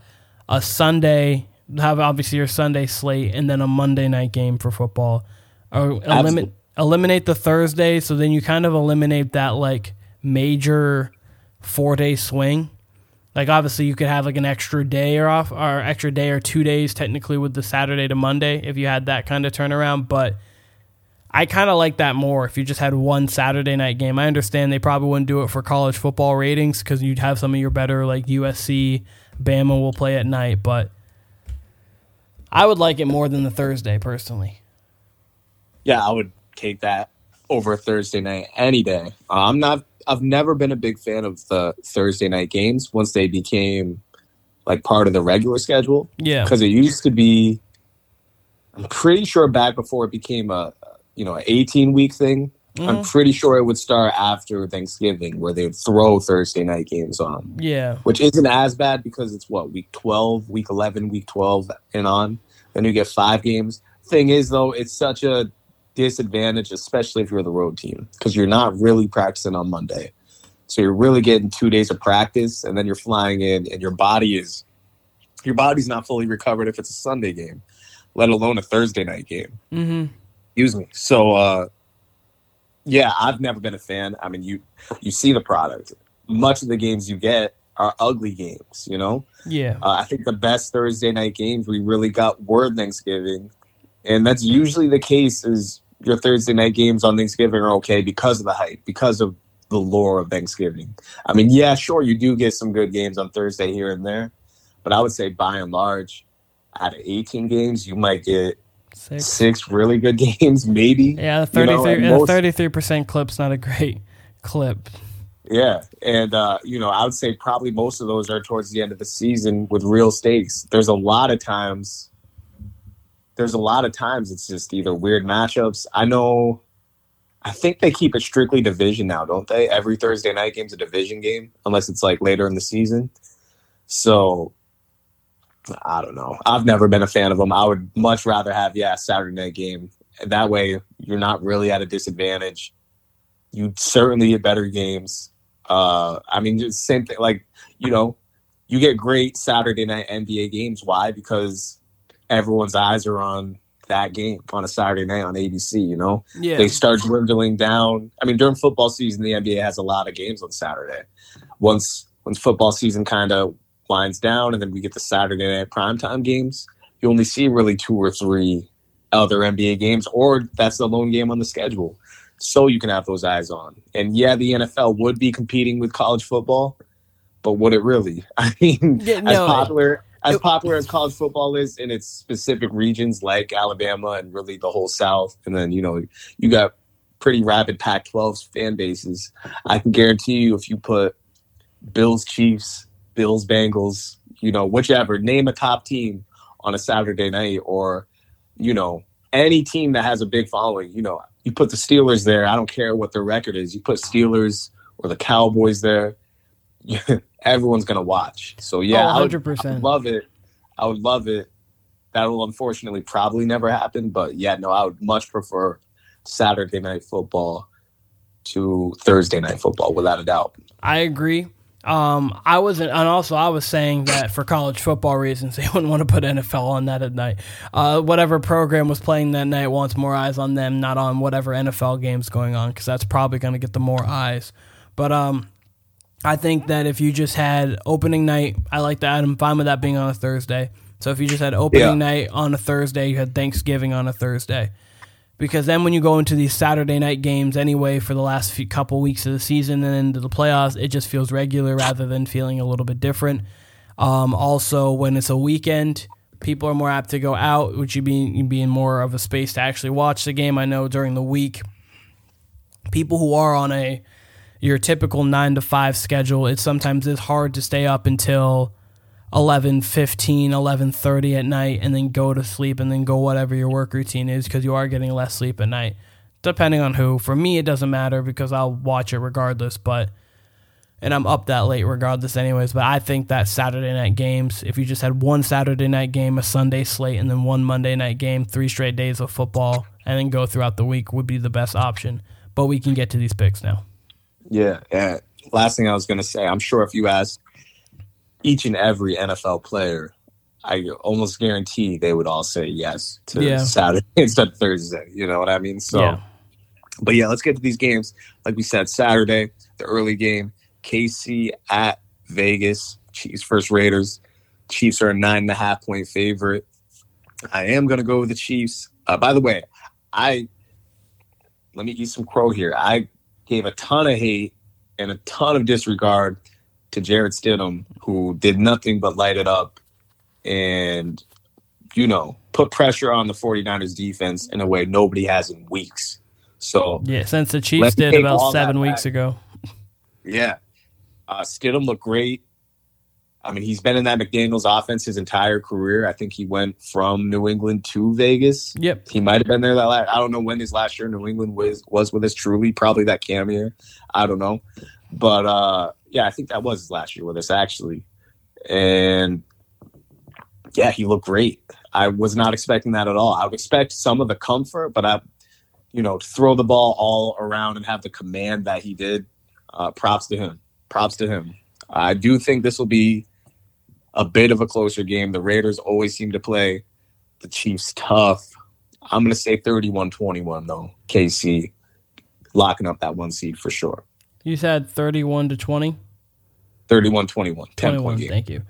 a Sunday have obviously your Sunday slate, and then a Monday night game for football. Or eliminate eliminate the Thursday, so then you kind of eliminate that like major four day swing. Like obviously you could have like an extra day or off or extra day or two days technically with the Saturday to Monday if you had that kind of turnaround, but I kind of like that more if you just had one Saturday night game. I understand they probably wouldn't do it for college football ratings because you'd have some of your better like USC, Bama will play at night, but I would like it more than the Thursday personally. yeah, I would take that over Thursday night any day. I'm not. I've never been a big fan of the Thursday night games once they became like part of the regular schedule Yeah, because it used to be. I'm pretty sure back before it became a you know an 18 week thing. I'm Mhm. pretty sure it would start after Thanksgiving where they would throw Thursday night games on, yeah, which isn't as bad because it's what week 12, week 11, week 12 and on. Then you get five games. Thing is though, it's such a disadvantage, especially if you're the road team, because you're not really practicing on Monday. So you're really getting two days of practice, and then you're flying in, and your body is your body's not fully recovered if it's a Sunday game, let alone a Thursday night game. hmm Excuse me. So, uh, yeah, I've never been a fan. I mean, you you see the product. Much of the games you get are ugly games. You know, yeah, uh, I think the best Thursday night games we really got were Thanksgiving, and that's usually the case. Is your Thursday night games on Thanksgiving are okay because of the hype, because of the lore of Thanksgiving. I mean, yeah, sure, you do get some good games on Thursday here and there, but I would say by and large, out of 18 games, you might get six. six really good *laughs* games, maybe. Yeah, the thirty-three, and and the most- thirty-three percent clip's not a great clip. Yeah, and uh, you know, I would say probably most of those are towards the end of the season with real stakes. There's a lot of times. There's a lot of times it's just either weird matchups. I know. I think they keep it strictly division now, don't they? Every Thursday night game's a division game, unless it's like later in the season. So, I don't know. I've never been a fan of them. I would much rather have yeah Saturday night game. That way, you're not really at a disadvantage. You certainly get better games. Uh, I mean, just same thing. Like, you know, you get great Saturday night NBA games. Why? Because everyone's eyes are on that game on a Saturday night on ABC. You know, Yeah. they start dwindling down. I mean, during football season, the NBA has a lot of games on Saturday. Once once football season kind of winds down, and then we get the Saturday night primetime games, you only see really two or three other NBA games, or that's the lone game on the schedule. So you can have those eyes on. And yeah, the NFL would be competing with college football, but would it really? *laughs* I mean, Yeah, as popular as it- popular as college football is in its specific regions like Alabama and really the whole South, and then you know you got pretty rapid Pac-12 fan bases. I can guarantee you, if you put Bills, Chiefs, Bills, Bengals, you know whichever, name a top team on a Saturday night, or you know any team that has a big following, you know you put the Steelers there. I don't care what their record is. You put Steelers or the Cowboys there. *laughs* Everyone's gonna watch. So yeah, oh, I would- 100%. I would love it. I would love it. That will unfortunately probably never happen. But yeah, no, I would much prefer Saturday night football to Thursday night football, without a doubt. I agree. Um, I wasn't, and also I was saying that for college football reasons, *laughs* they wouldn't want to put NFL on that at night. Uh, whatever program was playing that night wants more eyes on them, not on whatever NFL game's going on, because that's probably going to get the more eyes. But um, I think that if you just had opening night, I like that. I'm fine with that being on a Thursday. So if you just had opening Yeah. night on a Thursday, you had Thanksgiving on a Thursday because then when you go into these Saturday night games anyway for the last few couple weeks of the season and into the playoffs, it just feels regular rather than feeling a little bit different. Um, also, when it's a weekend, people are more apt to go out, which you be being more of a space to actually watch the game. I know during the week, people who are on a your typical nine to five schedule, it sometimes is hard to stay up until 11 15 11 30 at night and then go to sleep and then go whatever your work routine is because you are getting less sleep at night depending on who for me it doesn't matter because i'll watch it regardless but and i'm up that late regardless anyways but i think that saturday night games if you just had one saturday night game a sunday slate and then one monday night game three straight days of football and then go throughout the week would be the best option but we can get to these picks now Yeah. Yeah. Last thing I was going to say, I'm sure if you ask each and every NFL player, I almost guarantee they would all say yes to Yeah. Saturday *laughs* instead of Thursday. You know what I mean? So, yeah but yeah, let's get to these games. Like we said, Saturday, the early game, KC at Vegas, Chiefs first Raiders. Chiefs are a nine and a half point favorite. I am going to go with the Chiefs. Uh, by the way, I let me eat some crow here. I gave a ton of hate and a ton of disregard to Jarrett Stidham, who did nothing but light it up and, you know, put pressure on the 49ers defense in a way nobody has in weeks. So, yeah since the chiefs did about seven weeks back. ago yeah. Uh, Stidham looked great. I mean, he's been in that McDaniels offense his entire career. I think he went from New England to Vegas. yep He might have been there that last. I don't know when his last year in New England was was with us. Truly, probably that cam year. I don't know, but uh, yeah, I think that was his last year with us actually. And yeah, he looked great. I was not expecting that at all. I would expect some of the comfort, but I, you know, throw the ball all around and have the command that he did. Uh, props to him. Props to him. I do think this will be a bit of a closer game. The Raiders always seem to play the Chiefs tough. I'm going to say 31 21, though. KC locking up that one seed for sure. You said 31 to 20? 31 21, 10 21, point game. thank you.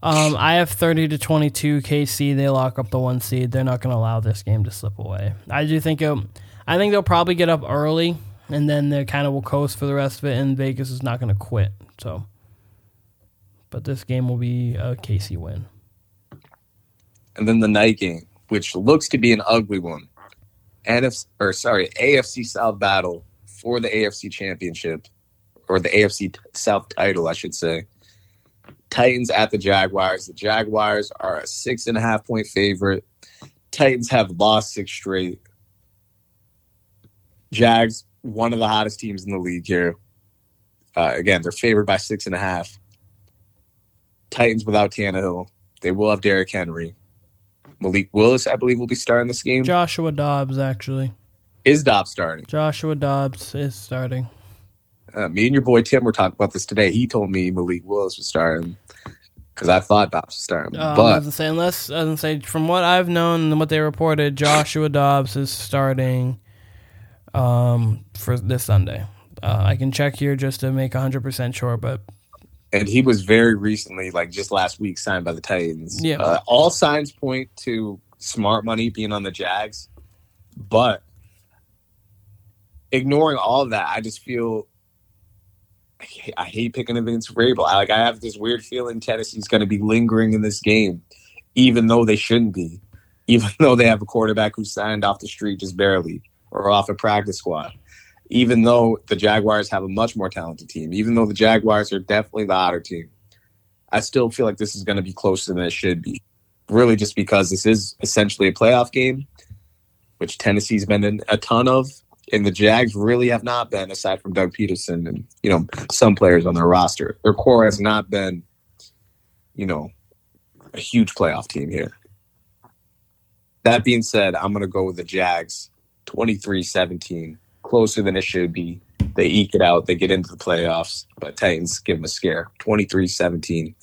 Um, I have 30 to 22 KC. They lock up the one seed. They're not going to allow this game to slip away. I do think it, I think they'll probably get up early and then they kind of will coast for the rest of it and Vegas is not going to quit. So but this game will be a KC win. And then the night game, which looks to be an ugly one. NFC, or sorry, AFC South battle for the AFC Championship, or the AFC t- South title, I should say. Titans at the Jaguars. The Jaguars are a six and a half point favorite. Titans have lost six straight. Jags, one of the hottest teams in the league here. Uh, again, they're favored by six and a half. Titans without Tannehill. They will have Derrick Henry. Malik Willis, I believe, will be starting this game. Joshua Dobbs, actually. Is Dobbs starting? Joshua Dobbs is starting. Uh, me and your boy Tim were talking about this today. He told me Malik Willis was starting. because I thought Dobbs was starting. Um, I but was say unless I was say from what I've known and what they reported, Joshua Dobbs is starting um, for this Sunday. Uh, I can check here just to make hundred percent sure, but and he was very recently, like just last week, signed by the Titans. Yeah. Uh, all signs point to smart money being on the Jags, but ignoring all of that, I just feel I hate, picking against Vrabel. I, like I have this weird feeling Tennessee's going to be lingering in this game, even though they shouldn't be, even *laughs* though they have a quarterback who signed off the street just barely or off a practice squad. Even though the Jaguars have a much more talented team, even though the Jaguars are definitely the hotter team, I still feel like this is going to be closer than it should be. Really, just because this is essentially a playoff game, which Tennessee's been in a ton of, and the Jags really have not been, aside from Doug Pederson and you know some players on their roster. Their core has not been, you know, a huge playoff team here. That being said, I'm going to go with the Jags 23-17, closer than it should be. They eke it out. They get into the playoffs, but Titans give them a scare. 23-17,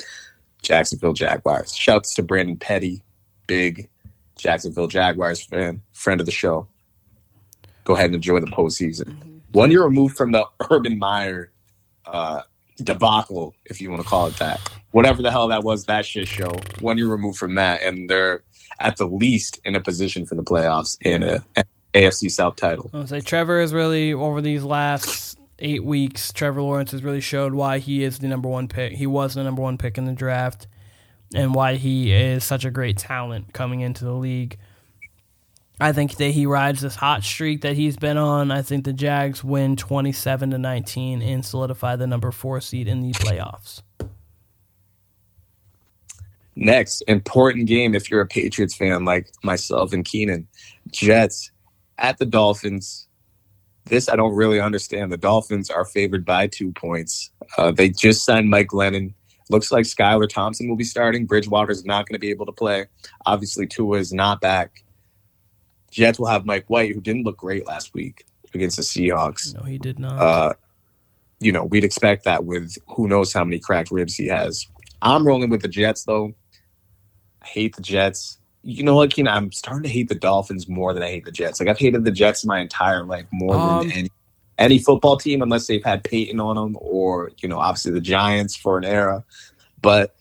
Jacksonville Jaguars. Shouts to Brandon Petty, big Jacksonville Jaguars fan, friend of the show. Go ahead and enjoy the postseason. One year removed from the Urban Meyer uh, debacle, if you want to call it that. Whatever the hell that was, that shit show. One year removed from that, and they're at the least in a position for the playoffs in a, a AFC South title. I would say Trevor has really over these last eight weeks. Trevor Lawrence has really showed why he is the number one pick. He was the number one pick in the draft, and why he is such a great talent coming into the league. I think that he rides this hot streak that he's been on. I think the Jags win twenty-seven to nineteen and solidify the number four seed in the playoffs. Next, important game if you're a Patriots fan like myself and Keenan. Jets at the Dolphins. This I don't really understand. The Dolphins are favored by two points. Uh, they just signed Mike Glennon. Looks like Skylar Thompson will be starting. Bridgewater's not going to be able to play. Obviously, Tua is not back. Jets will have Mike White, who didn't look great last week against the Seahawks. No, he did not. Uh, you know, we'd expect that with who knows how many cracked ribs he has. I'm rolling with the Jets, though. I hate the Jets. You know what, Keenan? I'm starting to hate the Dolphins more than I hate the Jets. Like I've hated the Jets my entire life more Um, than any any football team, unless they've had Peyton on them, or you know, obviously the Giants for an era. But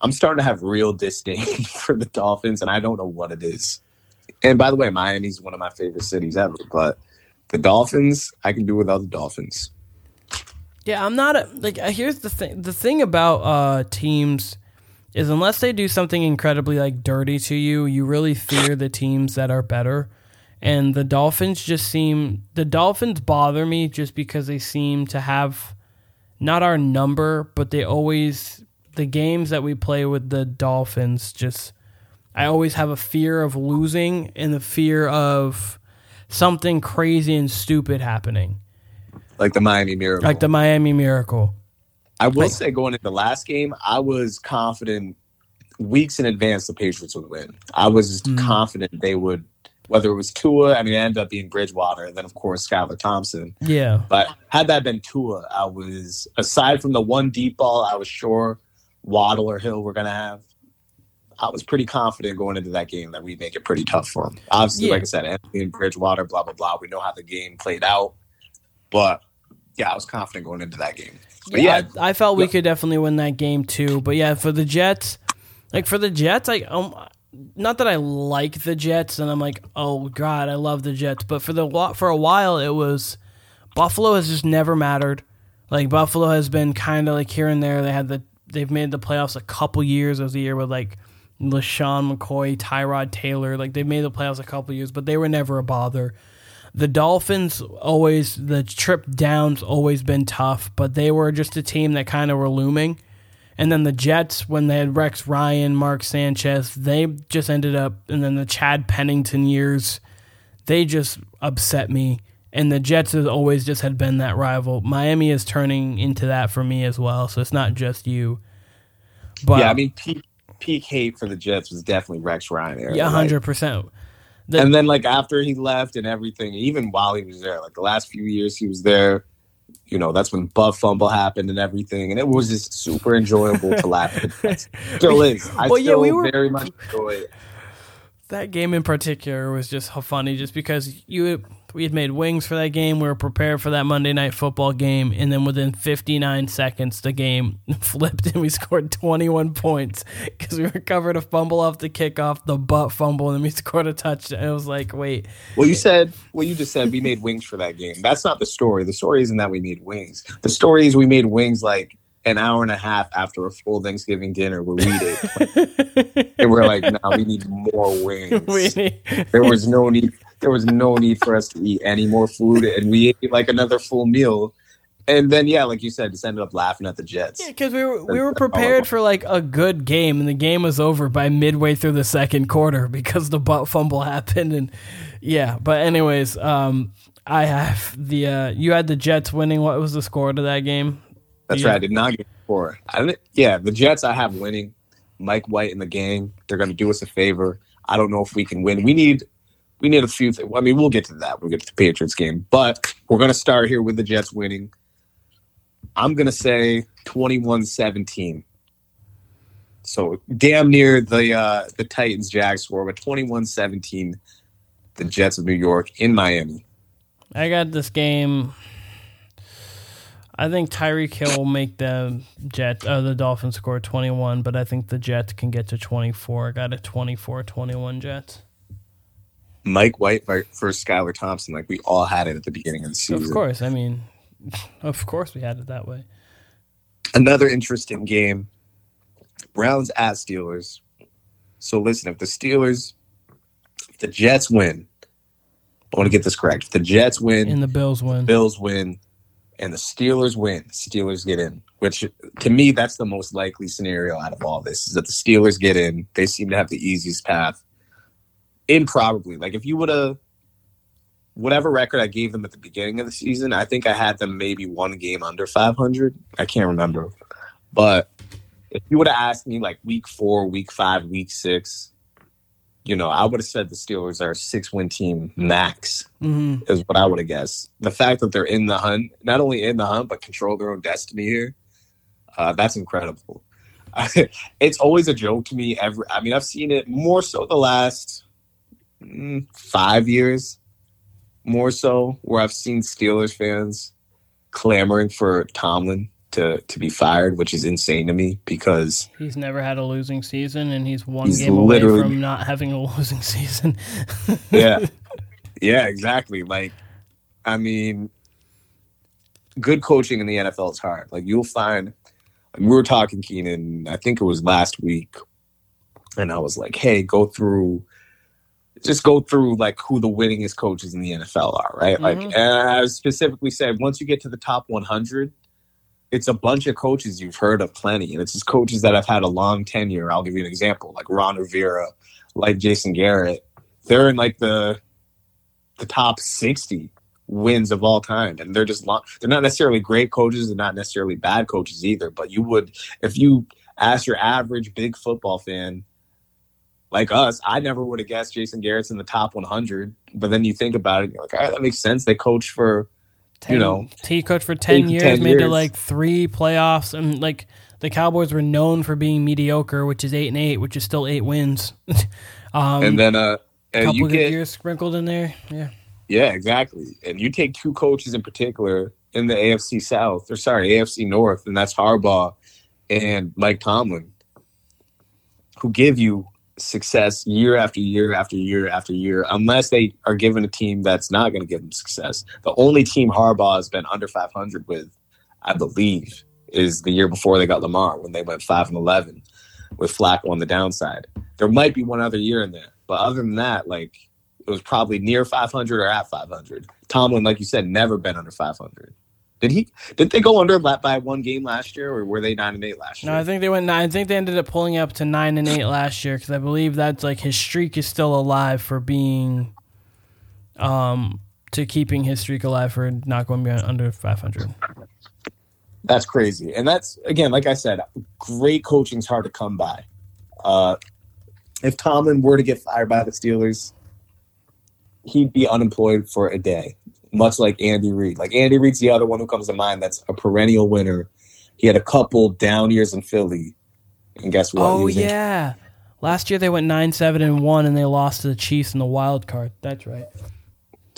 I'm starting to have real disdain *laughs* for the Dolphins, and I don't know what it is. And by the way, Miami's one of my favorite cities ever, but the Dolphins, I can do without the Dolphins. Yeah, I'm not a, like. uh, Here's the thing. The thing about uh, teams is unless they do something incredibly like dirty to you, you really fear the teams that are better. And the Dolphins just seem the Dolphins bother me just because they seem to have not our number, but they always the games that we play with the Dolphins just I always have a fear of losing and the fear of something crazy and stupid happening. Like the Miami Miracle. Like the Miami Miracle. I will Like- say, going into the last game, I was confident weeks in advance the Patriots would win. I was Mm. confident they would, whether it was Tua, I mean, it ended up being Bridgewater, and then, of course, Skylar Thompson. Yeah. But had that been Tua, I was, aside from the one deep ball, I was sure Waddle or Hill were going to have. I was pretty confident going into that game that we'd make it pretty tough for them. Obviously, Yeah. like I said, Anthony and Bridgewater, blah, blah, blah. We know how the game played out. But yeah, I was confident going into that game. But yeah, yeah, I, I felt we Yeah. could definitely win that game too. But yeah, for the Jets, like for the Jets, I um, not that I like the Jets, and I'm like, oh god, I love the Jets. But for the for a while, it was Buffalo has just never mattered. Like Buffalo has been kind of like here and there. They had the they've made the playoffs a couple years. It was the year with like LeSean McCoy, Tyrod Taylor. Like they made the playoffs a couple years, but they were never a bother. The Dolphins always the trip down's always been tough, but they were just a team that kind of were looming. And then the Jets, when they had Rex Ryan, Mark Sanchez, they just ended up, and then the Chad Pennington years, they just upset me. And the Jets has always just had been that rival. Miami is turning into that for me as well. So it's not just you. But yeah, I mean, peak, peak hate for the Jets was definitely Rex Ryan. Era. yeah, Like, hundred percent. The- and then like after he left and everything, even while he was there, like the last few years he was there, you know, that's when butt fumble happened and everything, and it was just super enjoyable to laugh at. *laughs* Still is. I well, still yeah, we were, very much enjoy it. That game in particular was just funny, just because you we had made wings for that game. We were prepared for that Monday night football game, and then within 59 seconds, the game *laughs* flipped and we scored 21 points because we recovered a fumble off the kickoff, the butt fumble, and then we *laughs* scored a touchdown. It was like, wait. Well, you said, well, you just said we made wings for that game. That's not the story. The story isn't that we made wings. The story is we made wings like an hour and a half after a full Thanksgiving dinner where we did. *laughs* and we're like, now nah, we need more wings. Need- there was no need there was no need for us to eat any more food, and we ate like another full meal. And then, yeah, like you said, just ended up laughing at the Jets. Yeah, because we were we were prepared for like a good game, and the game was over by midway through the second quarter because the butt fumble happened. And yeah, but anyways, um, I have the uh, you had the Jets winning. What was the score to that game? That's yeah. right. I did not get the score. I didn't, yeah, the Jets I have winning. Mike White in the game. They're going to do us a favor. I don't know if we can win. We need we need a few things. I mean, we'll get to that. We'll get to the Patriots game, but we're going to start here with the Jets winning. I'm going to say 21-17. So damn near the uh, the Titans Jags score, but 21-17, the Jets of New York in Miami. I got this game. I think Tyreek Hill will make the Jet uh, the Dolphins score 21, but I think the Jets can get to 24. I got a 24-21 Jets. Mike White versus Skylar Thompson. Like we all had it at the beginning of the season. Of course. I mean, of course we had it that way. Another interesting game. Browns at Steelers. So listen, if the Steelers, if the Jets win, I want to get this correct. If the Jets win and the Bills win, Bills win, and the Steelers win, the Steelers get in. Which to me, that's the most likely scenario out of all this is that the Steelers get in. They seem to have the easiest path improbably. Like if you would have whatever record I gave them at the beginning of the season, I think I had them maybe one game under 500. I can't remember. But if you would have asked me like week four, week five, week six, you know, I would have said the Steelers are a six win team max, mm-hmm. is what I would have guessed. The fact that they're in the hunt, not only in the hunt, but control their own destiny here, uh, that's incredible. *laughs* it's always a joke to me. Every, I mean, I've seen it more so the last Mm, five years, more so, where I've seen Steelers fans clamoring for Tomlin to to be fired, which is insane to me because he's never had a losing season and he's one he's game away from not having a *laughs* losing season. *laughs* yeah. Yeah, exactly. Like I mean good coaching in the NFL is hard. Like you'll find we were talking Keenan, I think it was last week, and I was like, "Hey, go through just go through like who the winningest coaches in the NFL are, right? Mm-hmm. Like, and I specifically said, once you get to the top 100, it's a bunch of coaches you've heard of plenty, and it's just coaches that have had a long tenure. I'll give you an example, like Ron Rivera, like Jason Garrett. They're in like the the top 60 wins of all time, and they're just long. They're not necessarily great coaches, they're not necessarily bad coaches either. But you would, if you ask your average big football fan like us, I never would have guessed Jason Garrett's in the top 100. But then you think about it, you're like, all right, that makes sense. They coach for, 10, you know, he coached for 10 years, 10 made it like three playoffs. And like the Cowboys were known for being mediocre, which is eight and eight, which is still eight wins. *laughs* um, and then uh, a couple good get, years sprinkled in there. Yeah. Yeah, exactly. And you take two coaches in particular in the AFC South, or sorry, AFC North, and that's Harbaugh and Mike Tomlin, who give you success year after year after year after year, unless they are given a team that's not going to give them success. The only team Harbaugh has been under 500 with, I believe, is the year before they got Lamar when they went 5 and 11 with Flacco on the downside. There might be one other year in there, but other than that, like it was probably near 500 or at 500. Tomlin, like you said, never been under 500. Did he? Did they go under by one game last year, or were they nine and eight last year? No, I think they went nine. I think they ended up pulling up to nine and eight last year because I believe that's like his streak is still alive for being, um, to keeping his streak alive for not going beyond under five hundred. That's crazy, and that's again, like I said, great coaching's hard to come by. Uh, if Tomlin were to get fired by the Steelers, he'd be unemployed for a day much like Andy Reid. Like Andy Reid's the other one who comes to mind that's a perennial winner. He had a couple down years in Philly, and guess what? Oh yeah, last year they went nine seven and one, and they lost to the Chiefs in the wild card. That's right.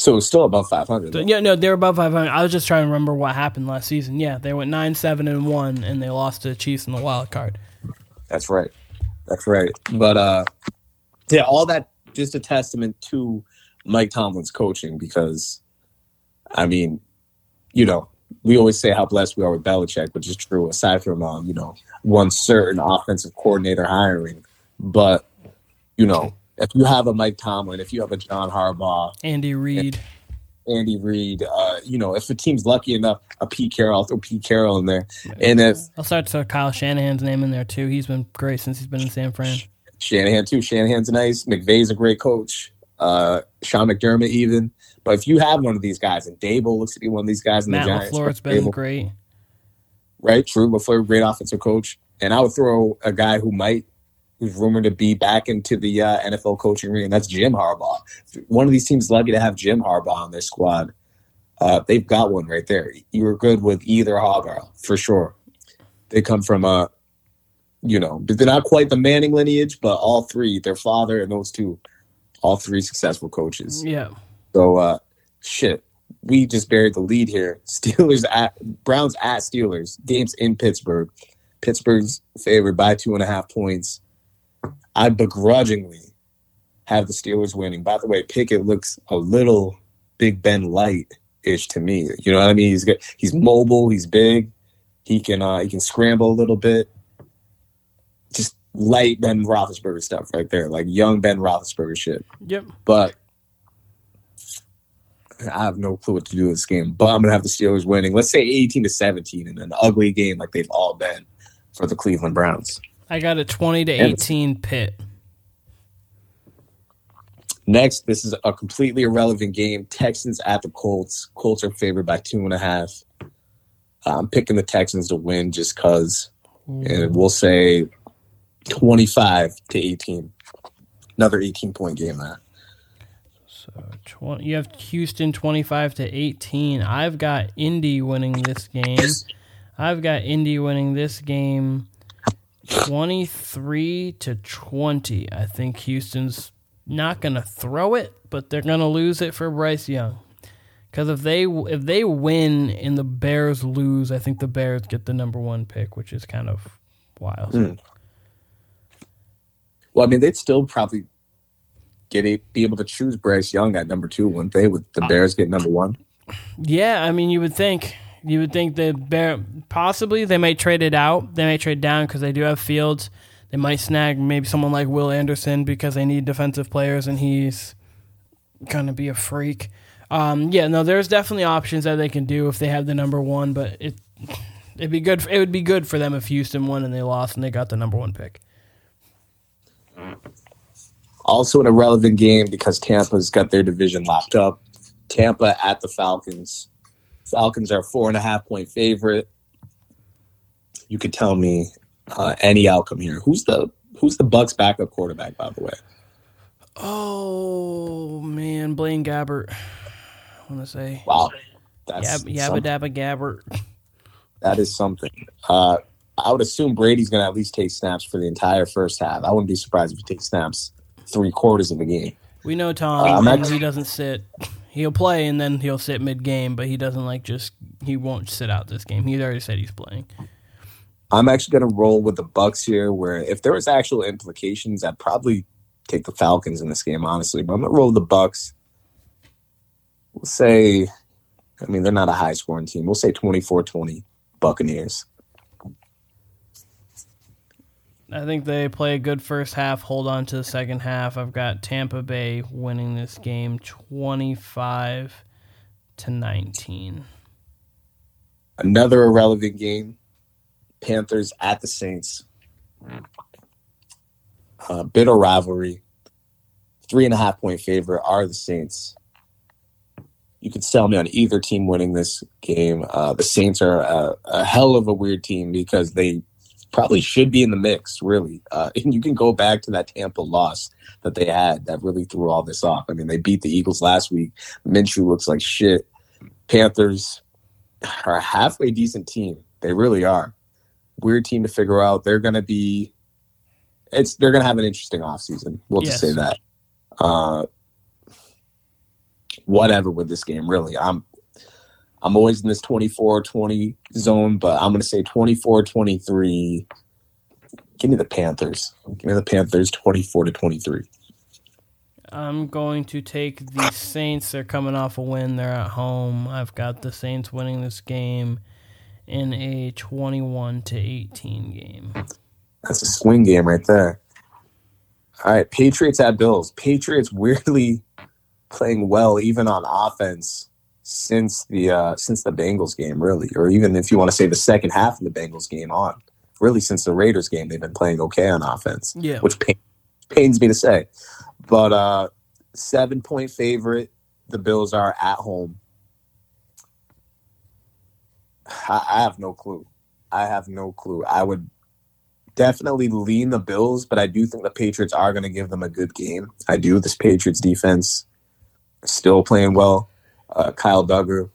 So it's still above 500. So, yeah, no, they're above 500. I was just trying to remember what happened last season. Yeah, they went 9 7 and 1, and they lost to the Chiefs in the wild card. That's right. That's right. But, uh, yeah, all that just a testament to Mike Tomlin's coaching because, I mean, you know, we always say how blessed we are with Belichick, which is true aside from, um, you know, one certain offensive coordinator hiring. But, you know, if you have a Mike Tomlin, if you have a John Harbaugh, Andy Reid, Andy Reid, uh, you know, if the team's lucky enough, a Pete Carroll, I'll throw Pete Carroll in there. And if I'll start to throw Kyle Shanahan's name in there too. He's been great since he's been in San Fran. Shanahan too. Shanahan's nice. McVay's a great coach. Uh, Sean McDermott even. But if you have one of these guys, and Daboll looks to be one of these guys in Matt the Giants, LaFleur's been Daboll, great. right? True, LaFleur, great offensive coach. And I would throw a guy who might, who's rumored to be back into the uh, NFL coaching ring, and that's Jim Harbaugh. One of these teams lucky to have Jim Harbaugh on their squad. Uh, they've got one right there. You were good with either Harbaugh for sure. They come from a, you know, they're not quite the Manning lineage, but all three, their father and those two, all three successful coaches. Yeah. So, uh, shit, we just buried the lead here. *laughs* Steelers at Browns at Steelers. Games in Pittsburgh. Pittsburgh's favored by two and a half points. I begrudgingly have the Steelers winning. By the way, Pickett looks a little Big Ben light ish to me. You know what I mean? He's good. He's mobile. He's big. He can uh, he can scramble a little bit. Just light Ben Roethlisberger stuff right there, like young Ben Roethlisberger shit. Yep. But I have no clue what to do with this game. But I'm gonna have the Steelers winning. Let's say 18 to 17 in an ugly game like they've all been for the Cleveland Browns. I got a 20 to 18 pit. Next, this is a completely irrelevant game. Texans at the Colts. Colts are favored by two and a half. I'm picking the Texans to win just because, and we'll say 25 to 18. Another 18 point game, man. So 20, you have Houston 25 to 18. I've got Indy winning this game. I've got Indy winning this game 23 to 20. I think Houston's not going to throw it, but they're going to lose it for Bryce Young. Cuz if they if they win and the Bears lose, I think the Bears get the number 1 pick, which is kind of wild. Mm. Well, I mean, they'd still probably get a, be able to choose Bryce Young at number two, wouldn't they? With the Bears get number one. Yeah, I mean, you would think you would think the Bear possibly they might trade it out. They might trade down because they do have Fields. They might snag maybe someone like Will Anderson because they need defensive players, and he's gonna be a freak. Um, yeah, no, there's definitely options that they can do if they have the number one, but it it'd be good. It would be good for them if Houston won and they lost and they got the number one pick. Also, an irrelevant game because Tampa's got their division locked up. Tampa at the Falcons. Falcons are four and a half point favorite. You could tell me uh, any outcome here. Who's the Who's the Bucks backup quarterback, by the way? Oh man, Blaine Gabbert. I want to say. Wow, that's Yab, Yabba Dabba Gabbert. That is something. Uh, I would assume Brady's going to at least take snaps for the entire first half. I wouldn't be surprised if he takes snaps three quarters of the game. We know Tom. Uh, actually, he doesn't sit. He'll play and then he'll sit mid game, but he doesn't like just. He won't sit out this game. He's already said he's playing. I'm actually going to roll with the Bucks here. Where if there was actual implications, I'd probably take the Falcons in this game, honestly. But I'm going to roll with the Bucks. We'll say, I mean, they're not a high scoring team. We'll say 24-20 Buccaneers. I think they play a good first half, hold on to the second half. I've got Tampa Bay winning this game 25 to 19. Another irrelevant game. Panthers at the Saints. Uh, bitter rivalry. Three and a half point favorite are the Saints. You could sell me on either team winning this game. Uh, the Saints are a, a hell of a weird team because they probably should be in the mix, really. Uh, *laughs* and you can go back to that Tampa loss that they had that really threw all this off. I mean, they beat the Eagles last week. Minshew looks like shit. Panthers are a halfway decent team. They really are. Weird team to figure out. They're going to be. It's they're going to have an interesting offseason. We'll Yes. just say that. Uh, whatever with this game, really. I'm I'm always in this 24-20 zone, but I'm going to say 24-23. Give me the Panthers. Give me the Panthers 24 to 23. I'm going to take the Saints. They're coming off a win. They're at home. I've got the Saints winning this game in a 21 to 18 game. That's a swing game right there. All right, Patriots at Bills. Patriots *laughs* weirdly playing well even on offense since the uh, since the Bengals game, really, or even if you want to say the second half of the Bengals game on, really since the Raiders game, they've been playing okay on offense, Yeah. which pain, pains me to say. But uh, seven point favorite, the Bills are at home. I, I have no clue. I have no clue. I would definitely lean the Bills, but I do think the Patriots are going to give them a good game. I do. This Patriots defense is still playing well. Uh, Kyle Dugger,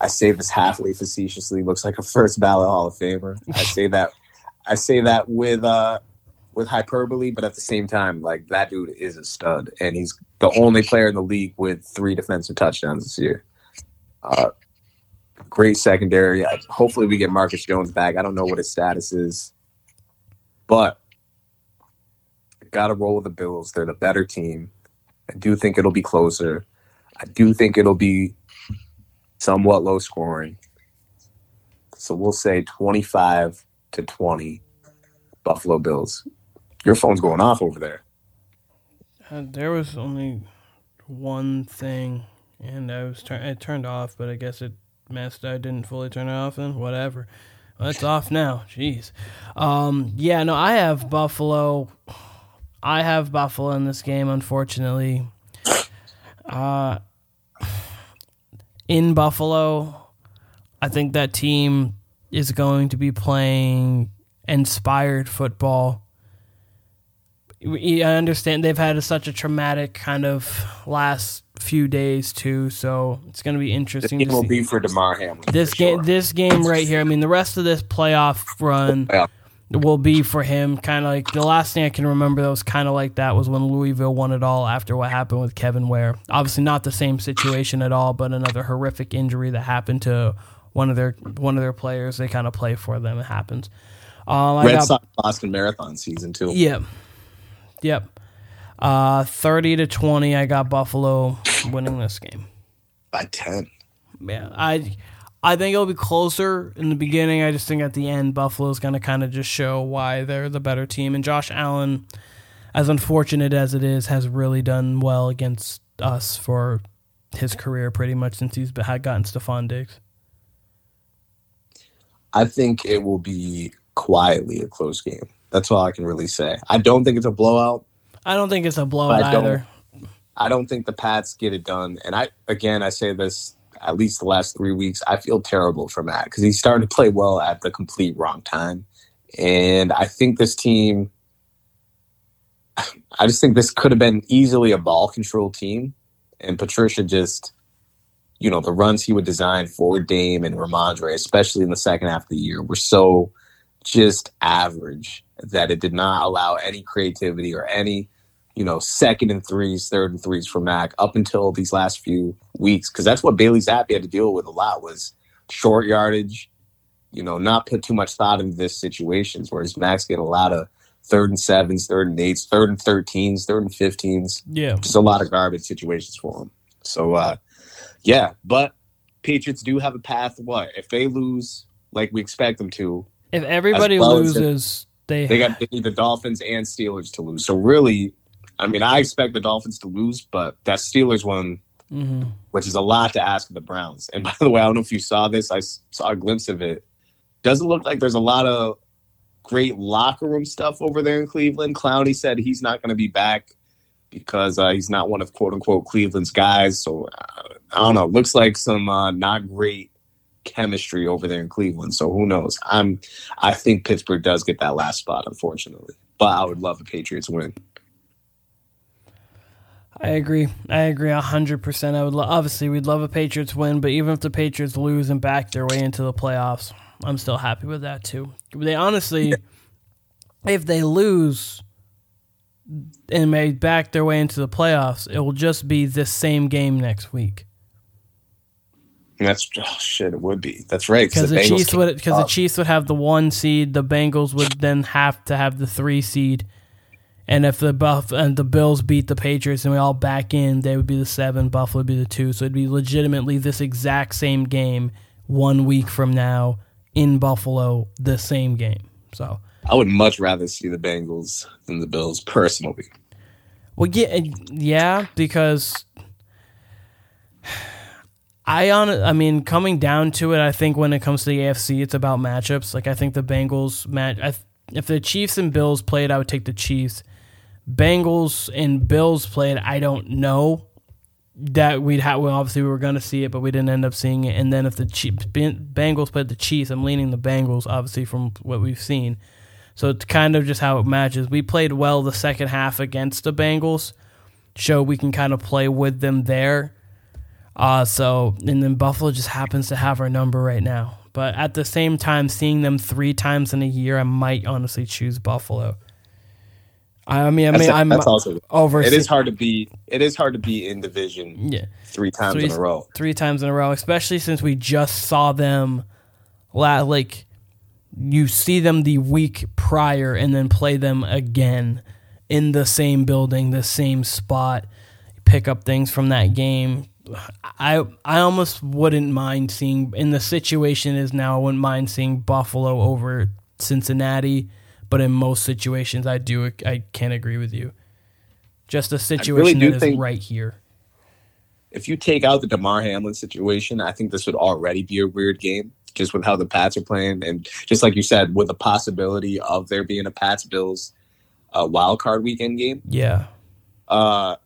I say this halfway facetiously, looks like a first ballot Hall of Famer. I say that. I say that with uh, with hyperbole, but at the same time, like that dude is a stud, and he's the only player in the league with three defensive touchdowns this year. Uh, great secondary. Hopefully, we get Marcus Jones back. I don't know what his status is, but got to roll with the Bills. They're the better team. I do think it'll be closer. I do think it'll be somewhat low scoring. So we'll say 25 to 20 Buffalo Bills. Your phone's going off over there. Uh, there was only one thing, and I was tur- it turned off, but I guess it messed. I didn't fully turn it off. and whatever. Well, it's off now. Jeez. Um. Yeah. No. I have Buffalo. I have Buffalo in this game. Unfortunately. Uh. In Buffalo, I think that team is going to be playing inspired football. I understand they've had a, such a traumatic kind of last few days too, so it's going to be interesting. This game to will see. be for Damar Hamlin. this game, sure. this game right here. I mean, the rest of this playoff run. Will be for him. Kind of like the last thing I can remember that was kind of like that was when Louisville won it all after what happened with Kevin Ware. Obviously, not the same situation at all, but another horrific injury that happened to one of their one of their players. They kind of play for them. It happens. Um, I Red got- Sox Boston Marathon season two. Yep. Yep. Uh, 30 to 20, I got Buffalo winning this game. By 10. Yeah, I I think it'll be closer in the beginning. I just think at the end, Buffalo's going to kind of just show why they're the better team. And Josh Allen, as unfortunate as it is, has really done well against us for his career pretty much since he's had gotten Stefon Diggs. I think it will be quietly a close game. That's all I can really say. I don't think it's a blowout. I don't think it's a blowout I don't- either. I don't think the Pats get it done. And I, again, I say this at least the last three weeks. I feel terrible for Matt because he's starting to play well at the complete wrong time. And I think this team, I just think this could have been easily a ball control team. And Patricia just, you know, the runs he would design for Dame and Rhamondre, especially in the second half of the year, were so just average that it did not allow any creativity or any you know, second and threes, third and threes for Mac up until these last few weeks. Because that's what Bailey Zappe had to deal with a lot was short yardage, you know, not put too much thought into this situations. Whereas Mac's getting a lot of third and sevens, third and eights, third and thirteens, third and fifteens. Yeah. Just a lot of garbage situations for him. So uh yeah, but Patriots do have a path. What if they lose like we expect them to? If everybody well loses, they, They got they need the Dolphins and Steelers to lose. So really, I mean, I expect the Dolphins to lose, but that Steelers one, Mhm. which is a lot to ask of the Browns. And *laughs* by the way, I don't know if you saw this. I saw a glimpse of it. Doesn't look like there's a lot of great locker room stuff over there in Cleveland. Clowney said he's not going to be back because uh, he's not one of quote unquote Cleveland's guys. So uh, I don't know. Looks like some uh, not great chemistry over there in Cleveland. So who knows? I'm I think Pittsburgh does get that last spot, unfortunately. But I would love the Patriots win. I agree. I agree hundred percent. I would lo- obviously we'd love a Patriots win, but even if the Patriots lose and back their way into the playoffs, I'm still happy with that too. They honestly, if they lose and may back their way into the playoffs, it will just be this same game next week. That's oh, shit. It would be. That's right. Because the, the Chiefs would because the Chiefs would have the one seed. The Bengals would then have to have the three seed and if the Buff and the Bills beat the Patriots and we all back in, they would be the seven, Buffalo would be the two. So it'd be legitimately this exact same game one week from now in Buffalo, the same game. So I would much rather see the Bengals than the Bills personally. Well, yeah, yeah, because I on I mean, coming down to it, I think when it comes to the AFC, it's about matchups. Like I think the Bengals match. If the Chiefs and Bills played, I would take the Chiefs. Bengals and Bills played, I don't know that we'd have. Well, obviously we were going to see it, but we didn't end up seeing it. And then if the Chiefs, Bengals played the Chiefs, I'm leaning the Bengals, obviously from what we've seen. So it's kind of just how it matches. We played well the second half against the Bengals, show we can kind of play with them there. Uh, so and then Buffalo just happens to have our number right now. But at the same time, seeing them three times in a year, I might honestly choose Buffalo. I mean, I mean, I'm that's also over. It is hard to be. It is hard to be in division. Yeah, three times three, in a row. Three times in a row, especially since we just saw them. Like, you see them the week prior, and then play them again in the same building, the same spot. Pick up things from that game. I I almost wouldn't mind seeing in the situation is now. I wouldn't mind seeing Buffalo over Cincinnati but in most situations, I do I can't agree with you. Just a situation really that is right here. If you take out the Damar Hamlin situation, I think this would already be a weird game, just with how the Pats are playing, and just like you said, with the possibility of there being a Pats Bills uh, wild card weekend game. Yeah. Uh,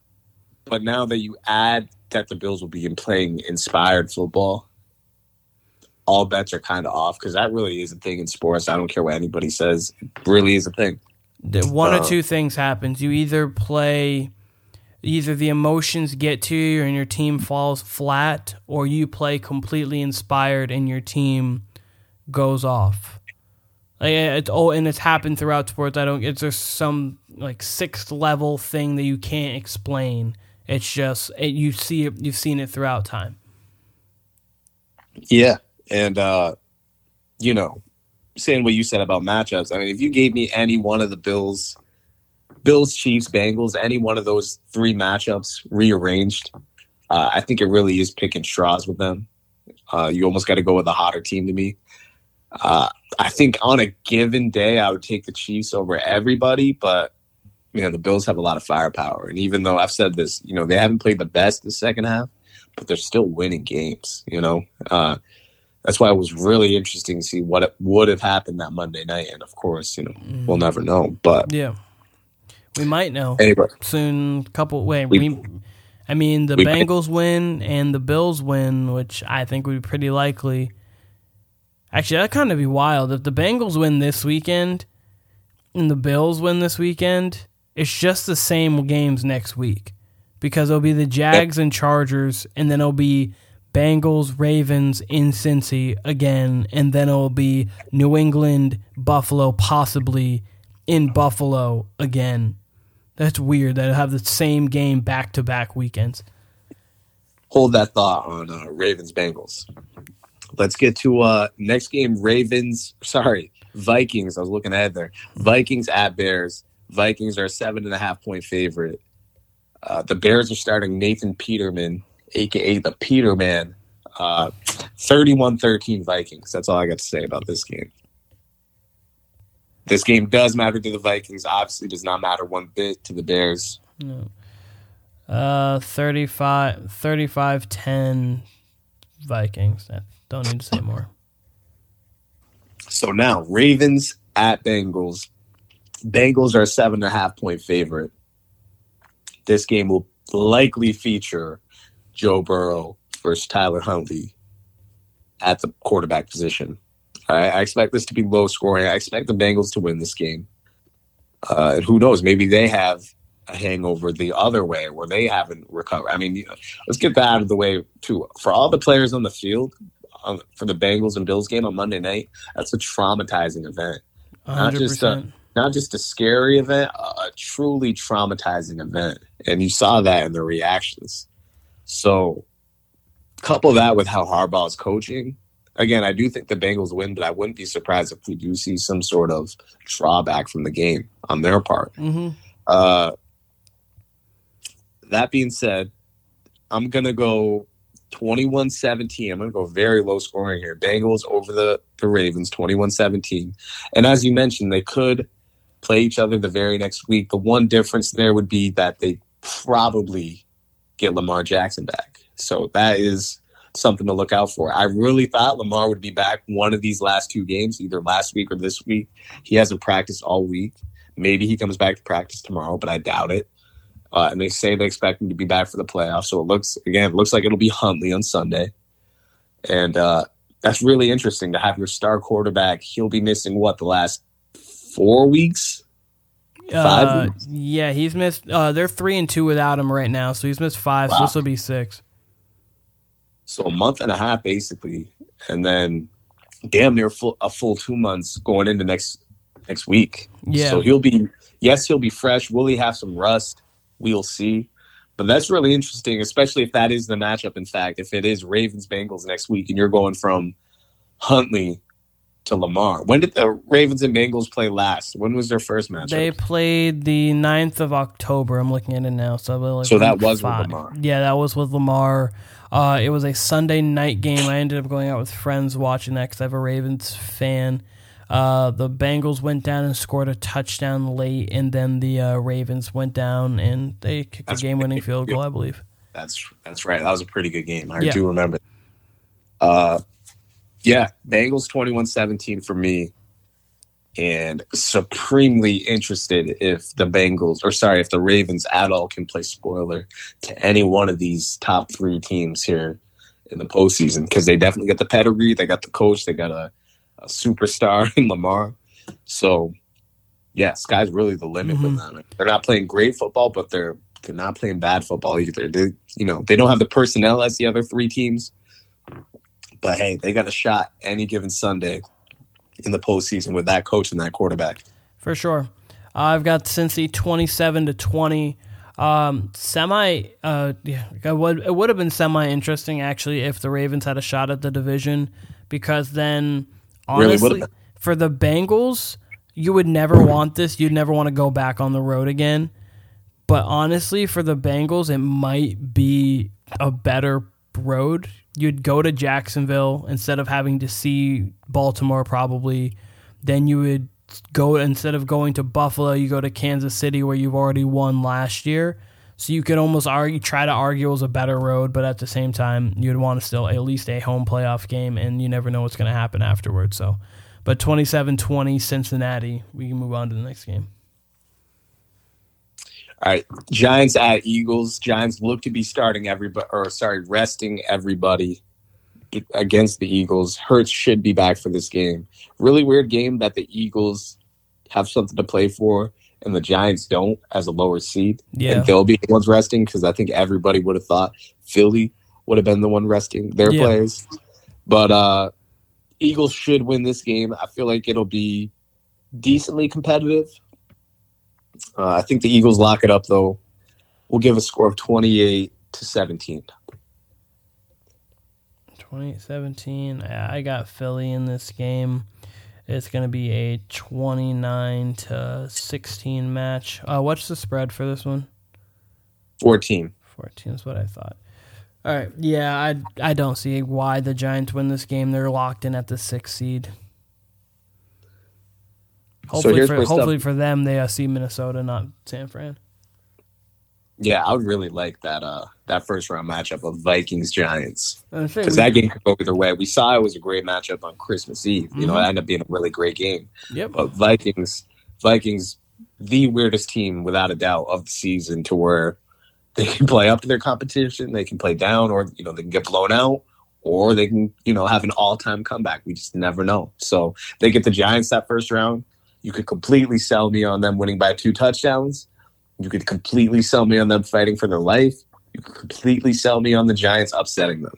but now that you add that the Bills will be playing inspired football, all bets are kind of off because that really is a thing in sports. I don't care what anybody says; it really is a thing. One uh, or two things happens. You either play, either the emotions get to you and your team falls flat, or you play completely inspired and your team goes off. Like it's oh, and it's happened throughout sports. I don't. It's just some like sixth level thing that you can't explain. It's just it, you see it. You've seen it throughout time. Yeah, and uh, you know, saying what you said about matchups. I mean, if you gave me any one of the Bills, Bills, Chiefs, Bengals, any one of those three matchups rearranged, uh, I think it really is picking straws with them. Uh, you almost got to go with a hotter team to me. Uh, I think on a given day, I would take the Chiefs over everybody, but you know the Bills have a lot of firepower, and even though I've said this, you know they haven't played the best the second half, but they're still winning games. You know, uh, that's why it was really interesting to see what would have happened that Monday night. And of course, you know, mm. we'll never know. But yeah, we might know anyway. soon. Couple wait, we, we I mean, the Bengals might. win and the Bills win, which I think would be pretty likely. Actually, that kind of be wild if the Bengals win this weekend and the Bills win this weekend. It's just the same games next week because it'll be the Jags and Chargers, and then it'll be Bengals, Ravens in Cincy again, and then it'll be New England, Buffalo, possibly in Buffalo again. That's weird that it'll have the same game back to back weekends. Hold that thought on uh, Ravens Bengals. Let's get to uh next game. Ravens, sorry, Vikings. I was looking ahead there. Vikings at Bears. Vikings are a seven and a half point favorite. Uh, the Bears are starting Nathan Peterman aka the Peterman. Uh, 31-13 Vikings. That's all I got to say about this game. This game does matter to the Vikings. Obviously, does not matter one bit to the Bears. No. Uh, 35, 35 10 Vikings. Don't need to say more. So now, Ravens at Bengals. Bengals are a seven and a half point favorite. This game will likely feature Joe Burrow versus Tyler Huntley at the quarterback position. I, I expect this to be low scoring. I expect the Bengals to win this game. Uh, and who knows? Maybe they have a hangover the other way where they haven't recovered. I mean, let's get that out of the way too. For all the players on the field um, for the Bengals and Bills game on Monday night, that's a traumatizing event. 100%. Not just a not just a scary event, a truly traumatizing event, and you saw that in the reactions. So, couple that with how Harbaugh is coaching. Again, I do think the Bengals win, but I wouldn't be surprised if we do see some sort of drawback from the game on their part. hmm Uh, that being said, I'm going to go 21 17. I'm going to go very low scoring here. Bengals over the, the Ravens, 21 17. And as you mentioned, they could play each other the very next week. The one difference there would be that they probably get Lamar Jackson back. So that is something to look out for. I really thought Lamar would be back one of these last two games, either last week or this week. He hasn't practiced all week. Maybe he comes back to practice tomorrow, but I doubt it. Uh, and they say they expect him to be back for the playoffs. So it looks again, it looks like it'll be Huntley on Sunday, and uh, that's really interesting to have your star quarterback. He'll be missing what the last four weeks. Five Uh, yeah, he's missed. Uh, they're three and two without him right now, so he's missed five. So this will be six. So a month and a half basically, and then damn near full, a full two months going into next next week. Yeah. So he'll be yes, he'll be fresh. Will he have some rust? We'll see. But that's really interesting, especially if that is the matchup. In fact, if it is Ravens Bengals next week, and you're going from Huntley to Lamar. When did the Ravens and Bengals play last? When was their first match? They played the 9th of October. I'm looking at it now. So, like So that was with. Lamar. Yeah, that was with Lamar. Uh, it was a Sunday night game. I ended up going out with friends watching that because I have a Ravens fan. Uh, the Bengals went down and scored a touchdown late, and then the uh, Ravens went down and they kicked That's a game-winning field goal, I believe. That's that's right. That was a pretty good game. I Yeah. do remember. Uh yeah, Bengals 21-17 for me. And supremely interested if the Bengals or sorry, if the Ravens at all can play spoiler to any one of these top three teams here in the postseason. Because they definitely got the pedigree, they got the coach, they got a, a superstar *laughs* in Lamar. So yeah, sky's really the limit with mm-hmm. them. They're not playing great football, but they're they're not playing bad football either. They, you know, they don't have the personnel as the other three teams, but hey, they got a shot any given Sunday in the postseason with that coach and that quarterback. For sure. I've got Cincy 27 to 20. Um, semi, uh, yeah, it would, it would have been semi interesting actually if the Ravens had a shot at the division because then honestly, been. for the Bengals, you would never want this. You'd never want to go back on the road again. But honestly, for the Bengals, it might be a better road. You'd go to Jacksonville instead of having to see Baltimore, probably. Then you would go instead of going to Buffalo, you go to Kansas City where you've already won last year. So you could almost argue, try to argue it was a better road, but at the same time, you'd want to still at least a home playoff game, and you never know what's going to happen afterwards. So, but 27-20 Cincinnati, we can move on to the next game. All right, Giants at Eagles. Giants look to be starting everybody, or sorry, resting everybody against the Eagles. Hurts should be back for this game. Really weird game that the Eagles have something to play for and the Giants don't as a lower seed. Yeah. And they'll be the ones resting because I think everybody would have thought Philly would have been the one resting their Yeah. players. But uh Eagles should win this game. I feel like it'll be decently competitive. Uh, I think the Eagles lock it up though. We'll give a score of 28 to 17. 2017. I I got Philly in this game. It's going to be a 29 to 16 match. Uh, what's the spread for this one? 14. 14 is what I thought. All right. Yeah, I I don't see why the Giants win this game. They're locked in at the sixth seed. Hopefully, here's for, my stuff. hopefully for them, they uh, see Minnesota, not San Fran. Yeah, I would really like that uh that first round matchup of Vikings Giants. Because that game could go either way. We saw it was a great matchup on Christmas Eve. You know, Mhm. it ended up being a really great game. Yep. But Vikings, Vikings, the weirdest team without a doubt of the season, to where they can play up to their competition, they can play down, or you know they can get blown out, or they can you know have an all time comeback. We just never know. So they get the Giants that first round. You could completely sell me on them winning by two touchdowns, You could completely sell me on them fighting for their life. You could completely sell me on the Giants upsetting them.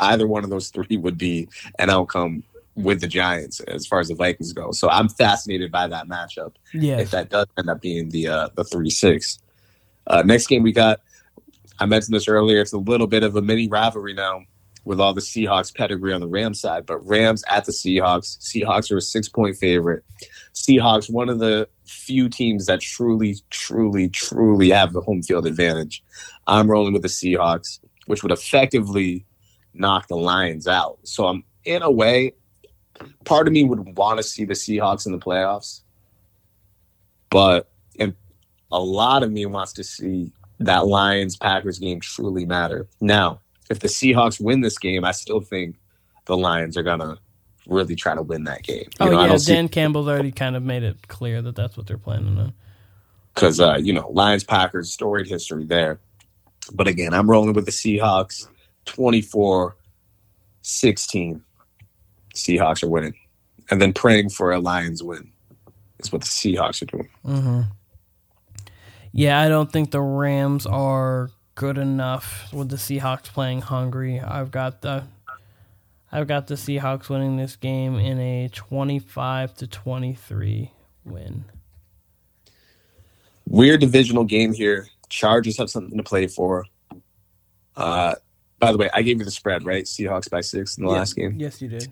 Either one of those three would be an outcome with the Giants as far as the Vikings go. So I'm fascinated by that matchup. Yeah. If that does end up being the uh, the three six. Uh, next game we got. I mentioned this earlier. It's a little bit of a mini rivalry now with all the Seahawks pedigree on the Rams side, but Rams at the Seahawks. Seahawks are a six point favorite. Seahawks, one of the few teams that truly, truly, truly have the home field advantage. I'm rolling with the Seahawks, which would effectively knock the Lions out. So I'm in a way, part of me would want to see the Seahawks in the playoffs, but and a lot of me wants to see that Lions Packers game truly matter. Now, if the Seahawks win this game, I still think the Lions are gonna really try to win that game. You oh know, yeah, Dan see- Campbell's already kind of made it clear that that's what they're planning on. Because uh, you know, Lions Packers storied history there. But again, I'm rolling with the Seahawks 24 16. Seahawks are winning. And then praying for a Lions win is what the Seahawks are doing. Mm-hmm. Yeah, I don't think the Rams are good enough with the Seahawks playing hungry. I've got the I've got the Seahawks winning this game in a 25 to 23 win. Weird divisional game here. Chargers have something to play for. Uh, by the way, I gave you the spread, right? Seahawks by six in the yeah, last game. Yes, you did.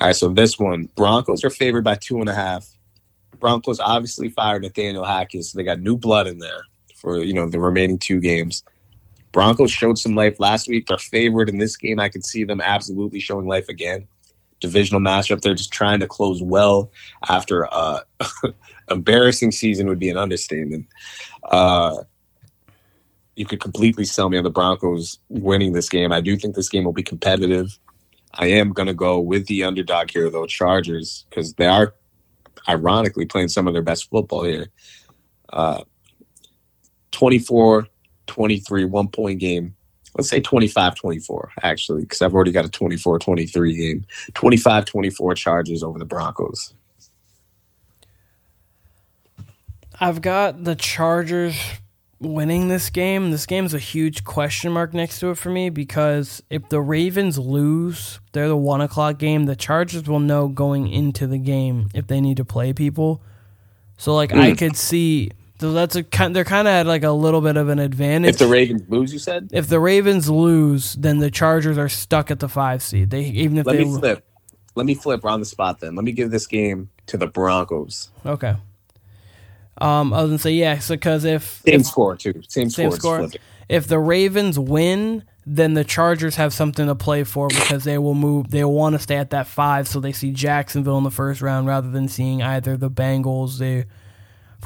All right, so this one, Broncos are favored by two and a half. Broncos obviously fired Nathaniel Hackett, so they got new blood in there for you know the remaining two games. Broncos showed some life last week. They're favored in this game. I could see them absolutely showing life again. Divisional matchup. They're just trying to close well after a *laughs* embarrassing season would be an understatement. Uh, you could completely sell me on the Broncos winning this game. I do think this game will be competitive. I am going to go with the underdog here, though, Chargers, because they are ironically playing some of their best football here. Uh, 24 23, one point game. Let's say 25 24, actually, because I've already got a 24 23 game. 25 24 Chargers over the Broncos. I've got the Chargers winning this game. This game is a huge question mark next to it for me because if the Ravens lose, they're the one o'clock game. The Chargers will know going into the game if they need to play people. So like mm. I hmm. could see so that's a they're kind of at like a little bit of an advantage. If the Ravens lose, you said. If the Ravens lose, then the Chargers are stuck at the five seed. They even if let they me flip. Let me flip on the spot. Then let me give this game to the Broncos. Okay. Um, I was gonna say yeah, because so if same if, score too, same, same score. If the Ravens win, then the Chargers have something to play for because they will move. They will want to stay at that five, so they see Jacksonville in the first round rather than seeing either the Bengals. They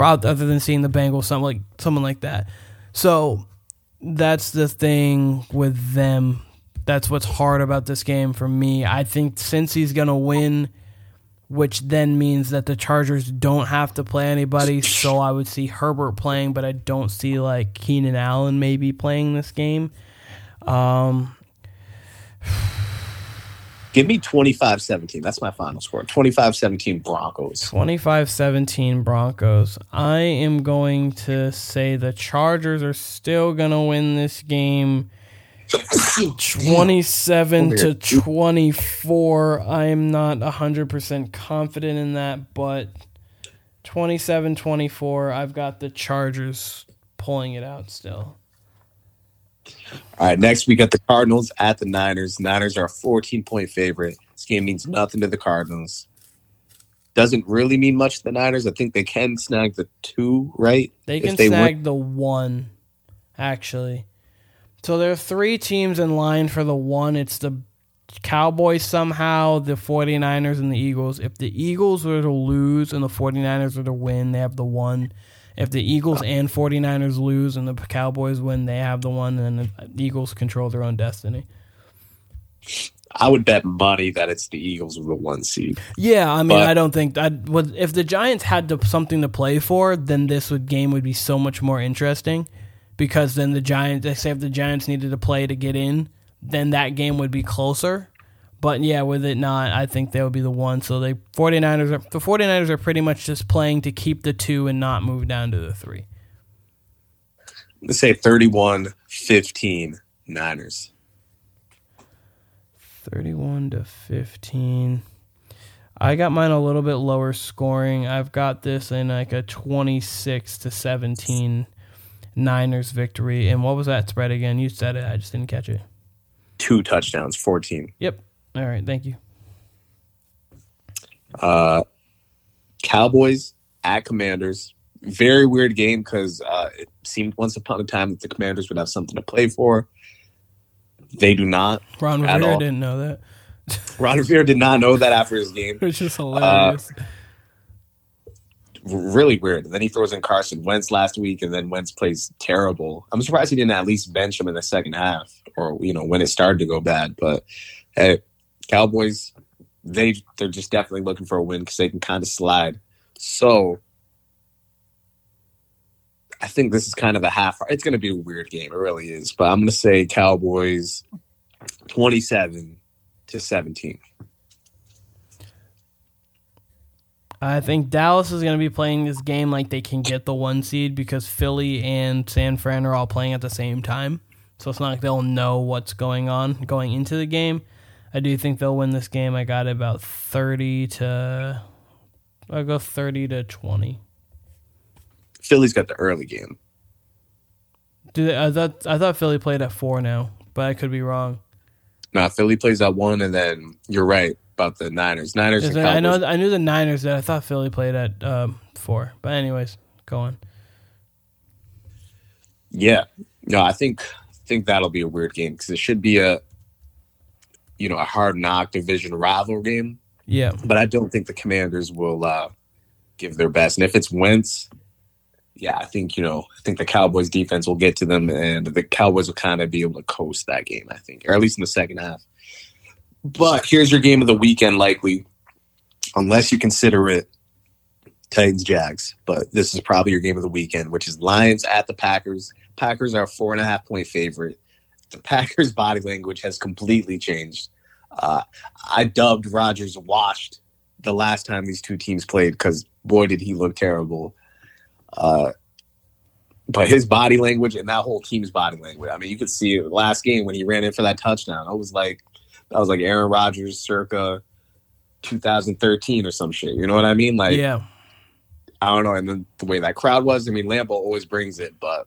for other than seeing the Bengals, something like someone like that. So that's the thing with them. That's what's hard about this game for me. I think since he's gonna win, which then means that the Chargers don't have to play anybody. So I would see Herbert playing, but I don't see like Keenan Allen maybe playing this game. Um, Give me 25 17. That's my final score. 25 17 Broncos. 25 17 Broncos. I am going to say the Chargers are still going to win this game 27 to 24. I am not 100% confident in that, but 27 24. I've got the Chargers pulling it out still. All right, next we got the Cardinals at the Niners. Niners are a 14 point favorite. This game means nothing to the Cardinals. Doesn't really mean much to the Niners. I think they can snag the two, right? They can they snag win. the one, actually. So there are three teams in line for the one. It's the Cowboys somehow, the 49ers, and the Eagles. If the Eagles were to lose and the 49ers were to win, they have the one. If the Eagles and 49ers lose and the Cowboys win, they have the one, and the Eagles control their own destiny. I would bet money that it's the Eagles with the one seed. Yeah, I mean, but, I don't think that would. If the Giants had to, something to play for, then this would game would be so much more interesting, because then the Giants. They say if the Giants needed to play to get in, then that game would be closer. But yeah, with it not, I think they would be the one. So they 49ers are the 49ers are pretty much just playing to keep the two and not move down to the three. Let's say 31-15 Niners. 31 to 15. I got mine a little bit lower scoring. I've got this in like a 26 to 17 Niners victory. And what was that spread again? You said it. I just didn't catch it. Two touchdowns, 14. Yep. All right. Thank you. Uh, Cowboys at Commanders. Very weird game because uh, it seemed once upon a time that the Commanders would have something to play for. They do not. Ron Rivera all. didn't know that. *laughs* Ron Rivera did not know that after his game. *laughs* Which is hilarious. Really weird. And then he throws in Carson Wentz last week, and then Wentz plays terrible. I'm surprised he didn't at least bench him in the second half, or you know when it started to go bad. But hey, Cowboys, they they're just definitely looking for a win because they can kind of slide. So I think this is kind of a half. It's going to be a weird game. It really is. But I'm going to say Cowboys 27 to 17. I think Dallas is going to be playing this game like they can get the one seed because Philly and San Fran are all playing at the same time. So it's not like they'll know what's going on going into the game. I do think they'll win this game. I got about 30 to. I'll go 30 to 20. Philly's got the early game. Do they, I thought I thought Philly played at four now, but I could be wrong. Now Philly plays at one, and then you're right about the Niners. Niners. I know I knew the Niners. That I thought Philly played at um, four. But anyways, go on. Yeah. No, I think think that'll be a weird game because it should be a you know a hard knock division rival game. Yeah, but I don't think the Commanders will uh, give their best. And if it's Wentz, yeah, I think you know, I think the Cowboys defense will get to them, and the Cowboys will kind of be able to coast that game. I think, or at least in the second half. But here's your game of the weekend, likely, unless you consider it Titans Jags. But this is probably your game of the weekend, which is Lions at the Packers. Packers are a four and a half point favorite. The Packers' body language has completely changed. Uh, I dubbed Rodgers washed the last time these two teams played because boy did he look terrible. Uh, but his body language and that whole team's body language. I mean, you could see it last game when he ran in for that touchdown. I was like, that was like Aaron Rodgers circa 2013 or some shit. You know what I mean? Like, yeah. I don't know. And then the way that crowd was, I mean, Lambeau always brings it, but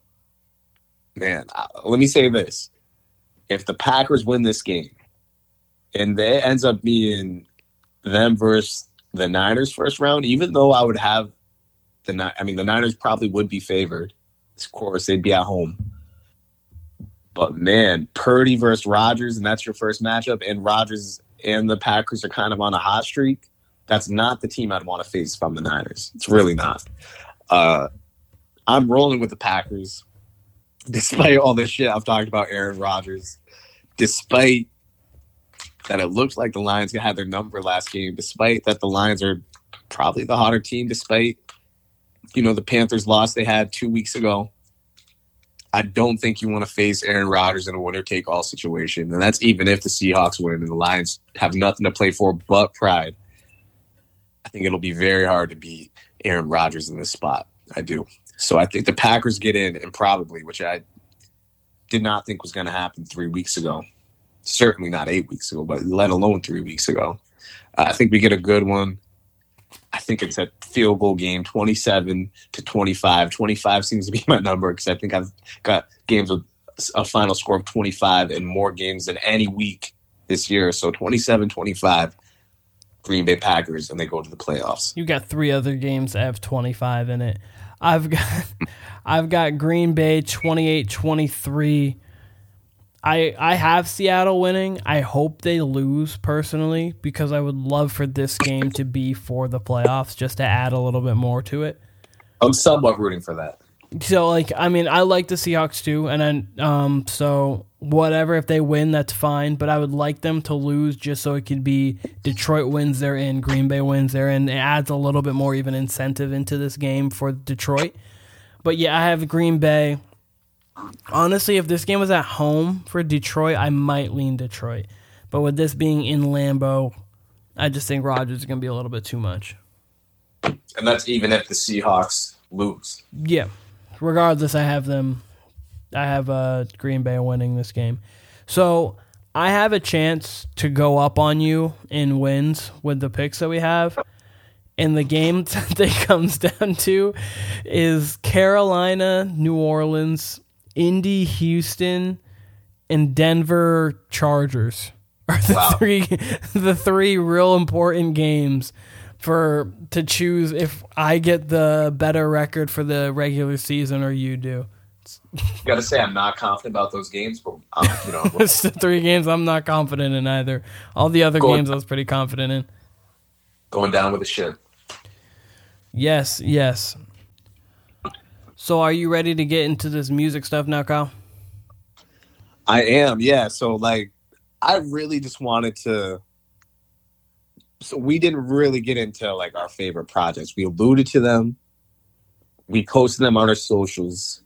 man, I, let me say this: if the Packers win this game, and it ends up being them versus the Niners first round, even though I would have the I mean, the Niners probably would be favored. Of course, they'd be at home. But man, Purdy versus Rodgers, and that's your first matchup, and Rodgers and the Packers are kind of on a hot streak that's not the team I'd want to face I'm the Niners. It's really not. Uh, I'm rolling with the Packers, despite all this shit I've talked about Aaron Rodgers, despite that it looks like the Lions had their number last game, despite that the Lions are probably the hotter team, despite you know the Panthers loss they had two weeks ago. I don't think you want to face Aaron Rodgers in a winner take all situation, and that's even if the Seahawks win and the Lions have nothing to play for but pride. I think it'll be very hard to beat Aaron Rodgers in this spot. I do. So I think the Packers get in, probably, which I did not think was going to happen three weeks ago. Certainly not eight weeks ago, but let alone three weeks ago. Uh, I think we get a good one. I think it's a field goal game, 27 to 25. 25 seems to be *laughs* my number because I think I've got games with a final score of 25 and more games than any week this year. So 27 25. Green Bay Packers and they go to the playoffs. You got three other games that have 25 in it. I've got *laughs* I've got Green Bay 28-23. I I have Seattle winning. I hope they lose personally because I would love for this game to be for the playoffs just to add a little bit more to it. I'm somewhat rooting for that. So like I mean I like the Seahawks too and then um so whatever if they win that's fine but I would like them to lose just so it could be Detroit wins they're in Green Bay wins they're in it adds a little bit more even incentive into this game for Detroit. But yeah, I have Green Bay. Honestly, if this game was at home for Detroit, I might lean Detroit. But with this being in Lambeau, I just think Rodgers is going to be a little bit too much. And that's even if the Seahawks lose. Yeah. Regardless, I have them I have uh, Green Bay winning this game. So I have a chance to go up on you in wins with the picks that we have. And the game *laughs* that it comes down to is Carolina, New Orleans, Indy, Houston, and Denver Chargers *laughs* are the Wow. three *laughs* the three real important games for to choose if I get the better record for the regular season or you do. Gotta say, I'm not confident about those games, but um, you know, *laughs* It's the three games I'm not confident in either. All the other Go on. games I was pretty confident in. going down with the ship. Yes, yes. So are you ready to get into this music stuff now, Kyle? I am, yeah. So like, I really just wanted to. So we didn't really get into like our favorite projects. We alluded to them. We posted them on our socials,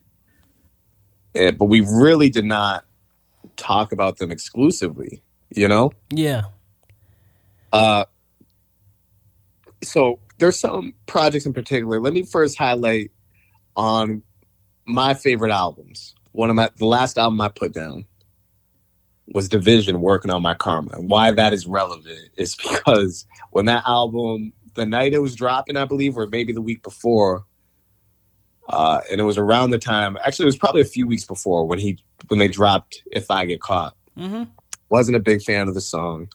eh, but we really did not talk about them exclusively. You know, Yeah. uh, so there's some projects in particular. Let me first highlight on my favorite albums. One of my the last album I put down was Division working on my karma. And why that is relevant is *laughs* because when that album, the night it was dropping, I believe, or maybe the week before, uh, and it was around the time. Actually, it was probably a few weeks before when he when they dropped "If I Get Caught." Mm-hmm. wasn't a big fan of the song.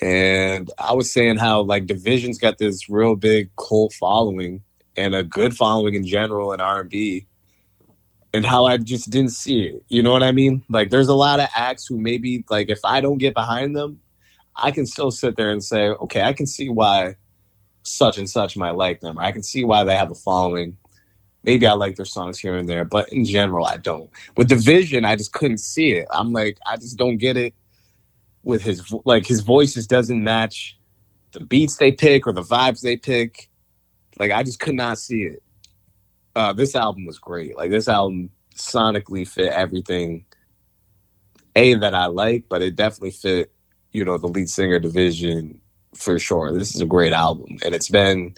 And I was saying how like Division's got this real big cult following and a good following in general in R and B. And how I just didn't see it. You know what I mean? Like there's a lot of acts who maybe like if I don't get behind them, I can still sit there and say, okay, I can see why such and such might like them. I can see why they have a following. Maybe I like their songs here and there, but in general, I don't. With Division, I just couldn't see it. I'm like, I just don't get it with his like his voice just doesn't match the beats they pick or the vibes they pick. Like I just could not see it. Uh, this album was great. Like this album sonically fit everything. A that I like, but it definitely fit, you know, the lead singer division for sure. This is a great album, and it's been.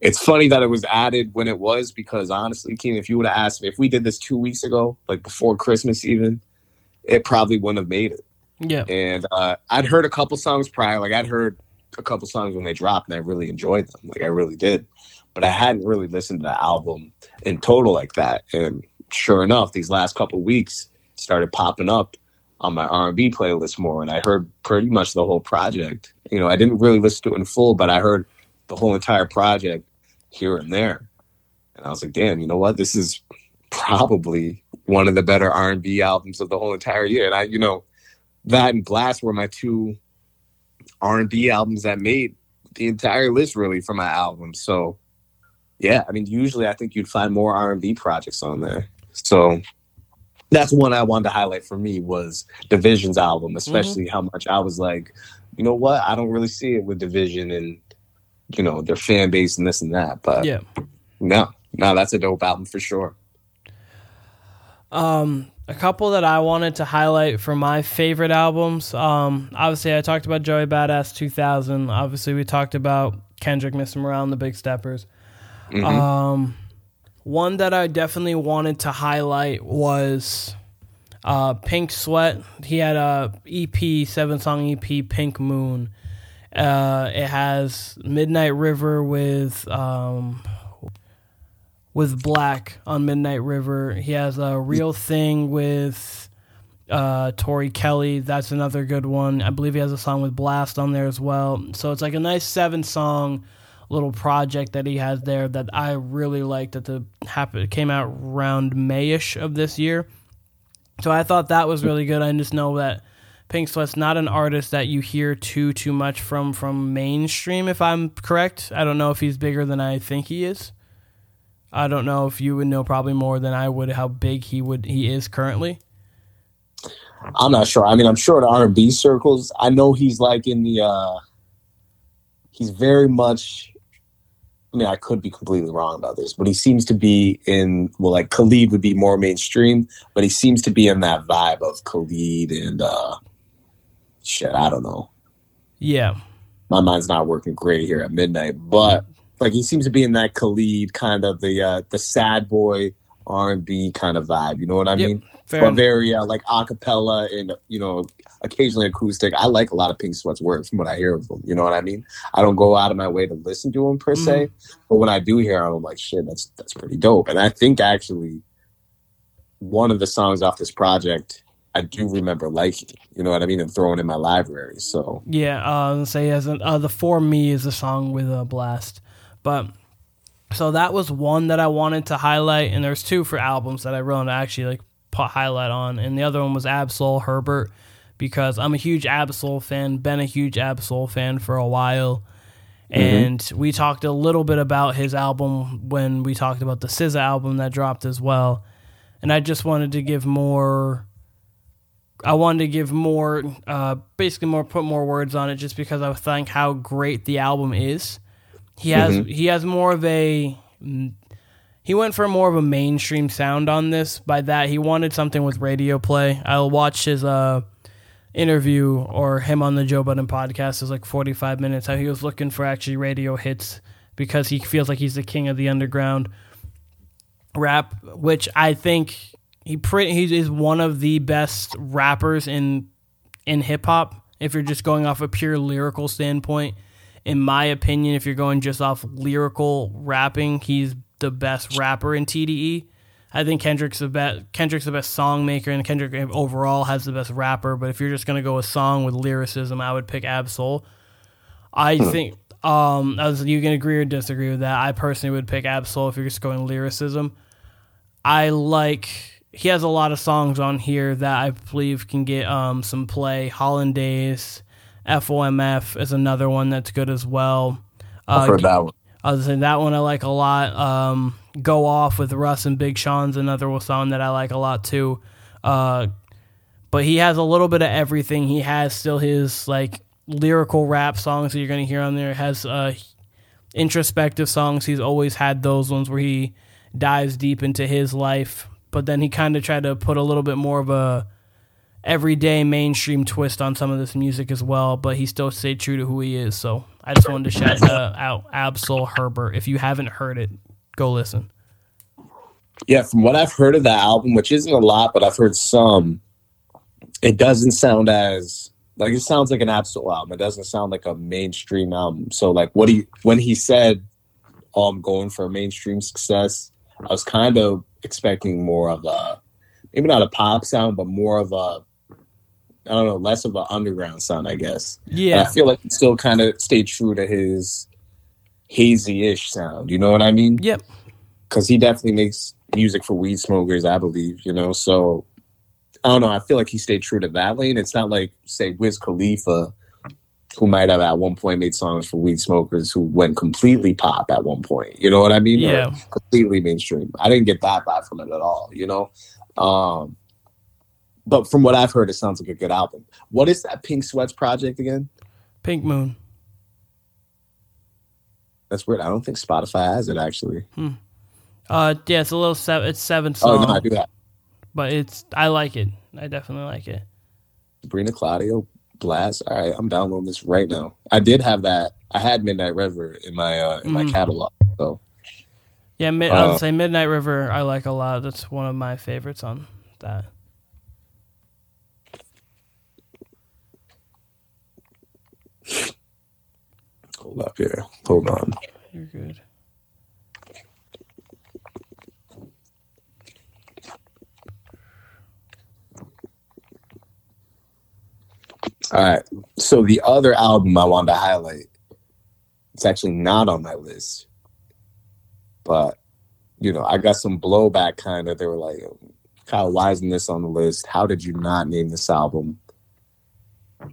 It's funny that it was added when it was because honestly, Keen, if you would have asked me if we did this two weeks ago, like before Christmas even, it probably wouldn't have made it Yeah. and uh, I'd heard a couple songs prior. Like I'd heard a couple songs when they dropped, and I really enjoyed them. Like I really did, but I hadn't really listened to the album in total like that. And sure enough, these last couple weeks started popping up on my R and B playlist more, and I heard pretty much the whole project. You know, I didn't really listen to it in full, but I heard the whole entire project here and there, and I was like, damn, you know what? This is probably one of the better R and B albums of the whole entire year. And I, you know that and Blast were my two R and B albums that made the entire list really for my album. So yeah, I mean usually I think you'd find more R and B projects on there. So that's one I wanted to highlight for me was Division's album, especially how much I was like, you know what, I don't really see it with Division and you know their fan base and this and that. But Yeah. no, no, that's a dope album for sure. Um, a couple that I wanted to highlight for my favorite albums. Um, obviously, I talked about Joey Badass 2000. Obviously, we talked about Kendrick. Morale, and the Big Steppers. Mhm. Um, one that I definitely wanted to highlight was uh, Pink Sweat. He had a EP, seven song EP, Pink Moon. Uh, it has Midnight River with um, with Black on Midnight River. He has a Real Thing with uh, Tori Kelly. That's another good one. I believe he has a song with Blast on there as well. So it's like a nice seven song little project that he has there that I really liked that the happened came out around Mayish of this year. So I thought that was really good. I just know that Pink Sweat's not an artist that you hear too too much from from mainstream. If I'm correct, I don't know if he's bigger than I think he is. I don't know if you would know probably more than I would how big he would he is currently. I'm not sure. I mean, I'm sure in R and B circles, I know he's like in the. uh He's very much. I mean, I could be completely wrong about this, but he seems to be in. Well, like Khalid would be more mainstream, but he seems to be in that vibe of Khalid and. uh Shit, I don't know. Yeah. My mind's not working great here at midnight, but like he seems to be in that Khalid kind of the uh the sad boy R and B kind of vibe. You know what I Yep, mean? Fair But enough. very uh, like acapella and you know occasionally acoustic. I like a lot of Pink Sweat's work from what I hear of them. You know what I mean? I don't go out of my way to listen to them per se, but when I do hear them, I'm like, shit, that's that's pretty dope. And I think actually one of the songs off this project I do remember liking. You know what I mean? And throwing in my library. So Yeah, uh, say as an, uh, the For Me is a song with a blast, but so that was one that I wanted to highlight, and there's two for albums that I to actually like put highlight on, and the other one was Ab-Soul Herbert because I'm a huge Ab-Soul fan, been a huge Ab-Soul fan for a while, and we talked a little bit about his album when we talked about the SZA album that dropped as well, and I just wanted to give more. I wanted to give more, uh, basically more, put more words on it, just because I think how great the album is. He has he has more of a he went for more of a mainstream sound on this. By that, he wanted something with radio play. I'll watch his uh interview or him on the Joe Budden podcast is like 45 minutes how he was looking for actually radio hits because he feels like he's the king of the underground rap which I think he pretty he is one of the best rappers in in hip hop if you're just going off a pure lyrical standpoint in my opinion if you're going just off lyrical rapping he's the best rapper in TDE I think Kendrick's the best. Kendrick's the best song maker, and Kendrick overall has the best rapper. But if you're just gonna go a song with lyricism, I would pick Ab-Soul. I think um, as you can agree or disagree with that. I personally would pick Ab-Soul if you're just going lyricism. I like he has a lot of songs on here that I believe can get um, some play. Hollandaise, FOMF is another one that's good as well. I've Uh, heard that one. I than that one I like a lot. Um, Go Off with Russ and Big Sean's another song that I like a lot too. Uh, but he has a little bit of everything. He has still his like lyrical rap songs that you're gonna hear on there. Has uh, introspective songs. He's always had those ones where he dives deep into his life. But then he kind of tried to put a little bit more of a everyday mainstream twist on some of this music as well. But he still stayed true to who he is. So I just wanted to shout uh, out Ab-Soul Herbert. If you haven't heard it, go listen. Yeah, from what I've heard of the album, which isn't a lot, but I've heard some, it doesn't sound as like it sounds like an Ab-Soul album. It doesn't sound like a mainstream album. So like what he when he said, "Oh, I'm going for a mainstream success," I was kind of expecting more of a maybe not a pop sound, but more of a I don't know, less of an underground sound, I guess. And Yeah, I feel like he still kind of stayed true to his hazy-ish sound. You know what I mean? yep, because he definitely makes music for weed smokers, I believe, you know. So I don't know. I feel like he stayed true to that lane. It's not like, say, Wiz Khalifa, who might have at one point made songs for weed smokers who went completely pop at one point. You know what I mean? Or Yeah. completely mainstream. I didn't get that vibe from it at all, you know? Um, but from what I've heard, it sounds like a good album. What is that Pink Sweats project again? Pink Moon. That's weird. I don't think Spotify has it actually. Uh, yeah, it's a little seven. It's seven Oh songs, no, I do that. but it's I like it. I definitely like it. Sabrina Claudio Blast. All right, I'm downloading this right now. I did have that. I had Midnight River in my uh, in my Mhm. catalog. So Yeah, mid, I Uh, would say Midnight River. I like a lot. That's one of my favorites on that. Hold up here. Hold on. You're good. All right. So the other album I wanted to highlight, it's actually not on my list, but you know, I got some blowback. Kind of, they were like, "Kyle, why isn't this on the list? How did you not name this album?"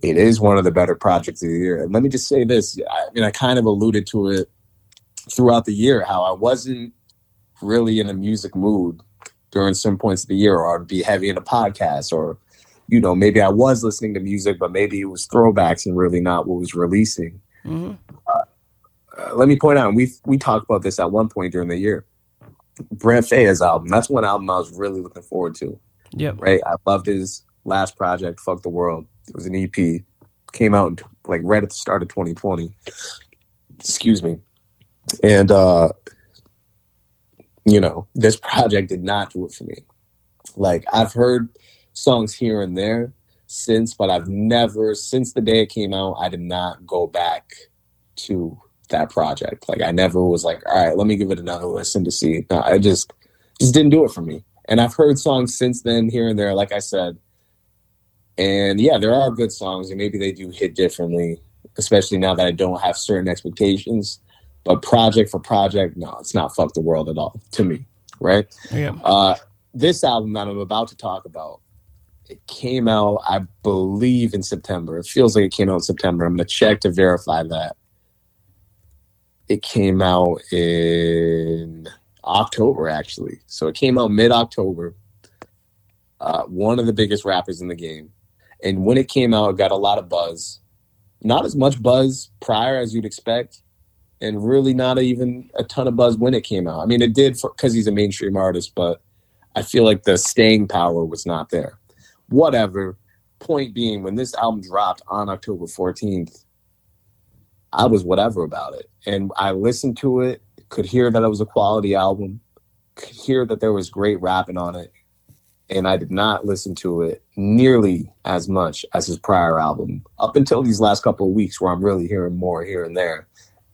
It is one of the better projects of the year. And let me just say this: I mean, I kind of alluded to it throughout the year how I wasn't really in a music mood during some points of the year, or I'd be heavy in a podcast, or you know, maybe I was listening to music, but maybe it was throwbacks and really not what was releasing. hmm Uh, let me point out, we we talked about this at one point during the year. Brent Faiyaz album. That's one album I was really looking forward to. Yeah. Right, I loved his last project, "Fuck the World." It was an EP, came out like right at the start of 2020. Excuse me, and uh you know, this project did not do it for me. Like I've heard songs here and there since, but I've never since the day it came out, I did not go back to that project. Like I never was like, all right, let me give it another listen to see. No, I just just didn't do it for me. And I've heard songs since then here and there, like I said. And yeah, there are good songs, and maybe they do hit differently, especially now that I don't have certain expectations. But project for project, no, it's not fuck the world at all to me, right? Yeah. Uh, this album that I'm about to talk about, it came out, I believe, in September. It feels like it came out in September. I'm gonna check to verify that. It came out in October, actually. So it came out mid October. Uh, one of the biggest rappers in the game. And when it came out, it got a lot of buzz. Not as much buzz prior as you'd expect, and really not even a ton of buzz when it came out. I mean, it did because he's a mainstream artist, but I feel like the staying power was not there. Whatever. Point being, when this album dropped on October 14th, I was whatever about it. And I listened to it, could hear that it was a quality album, could hear that there was great rapping on it. And I did not listen to it nearly as much as his prior album up until these last couple of weeks where I'm really hearing more here and there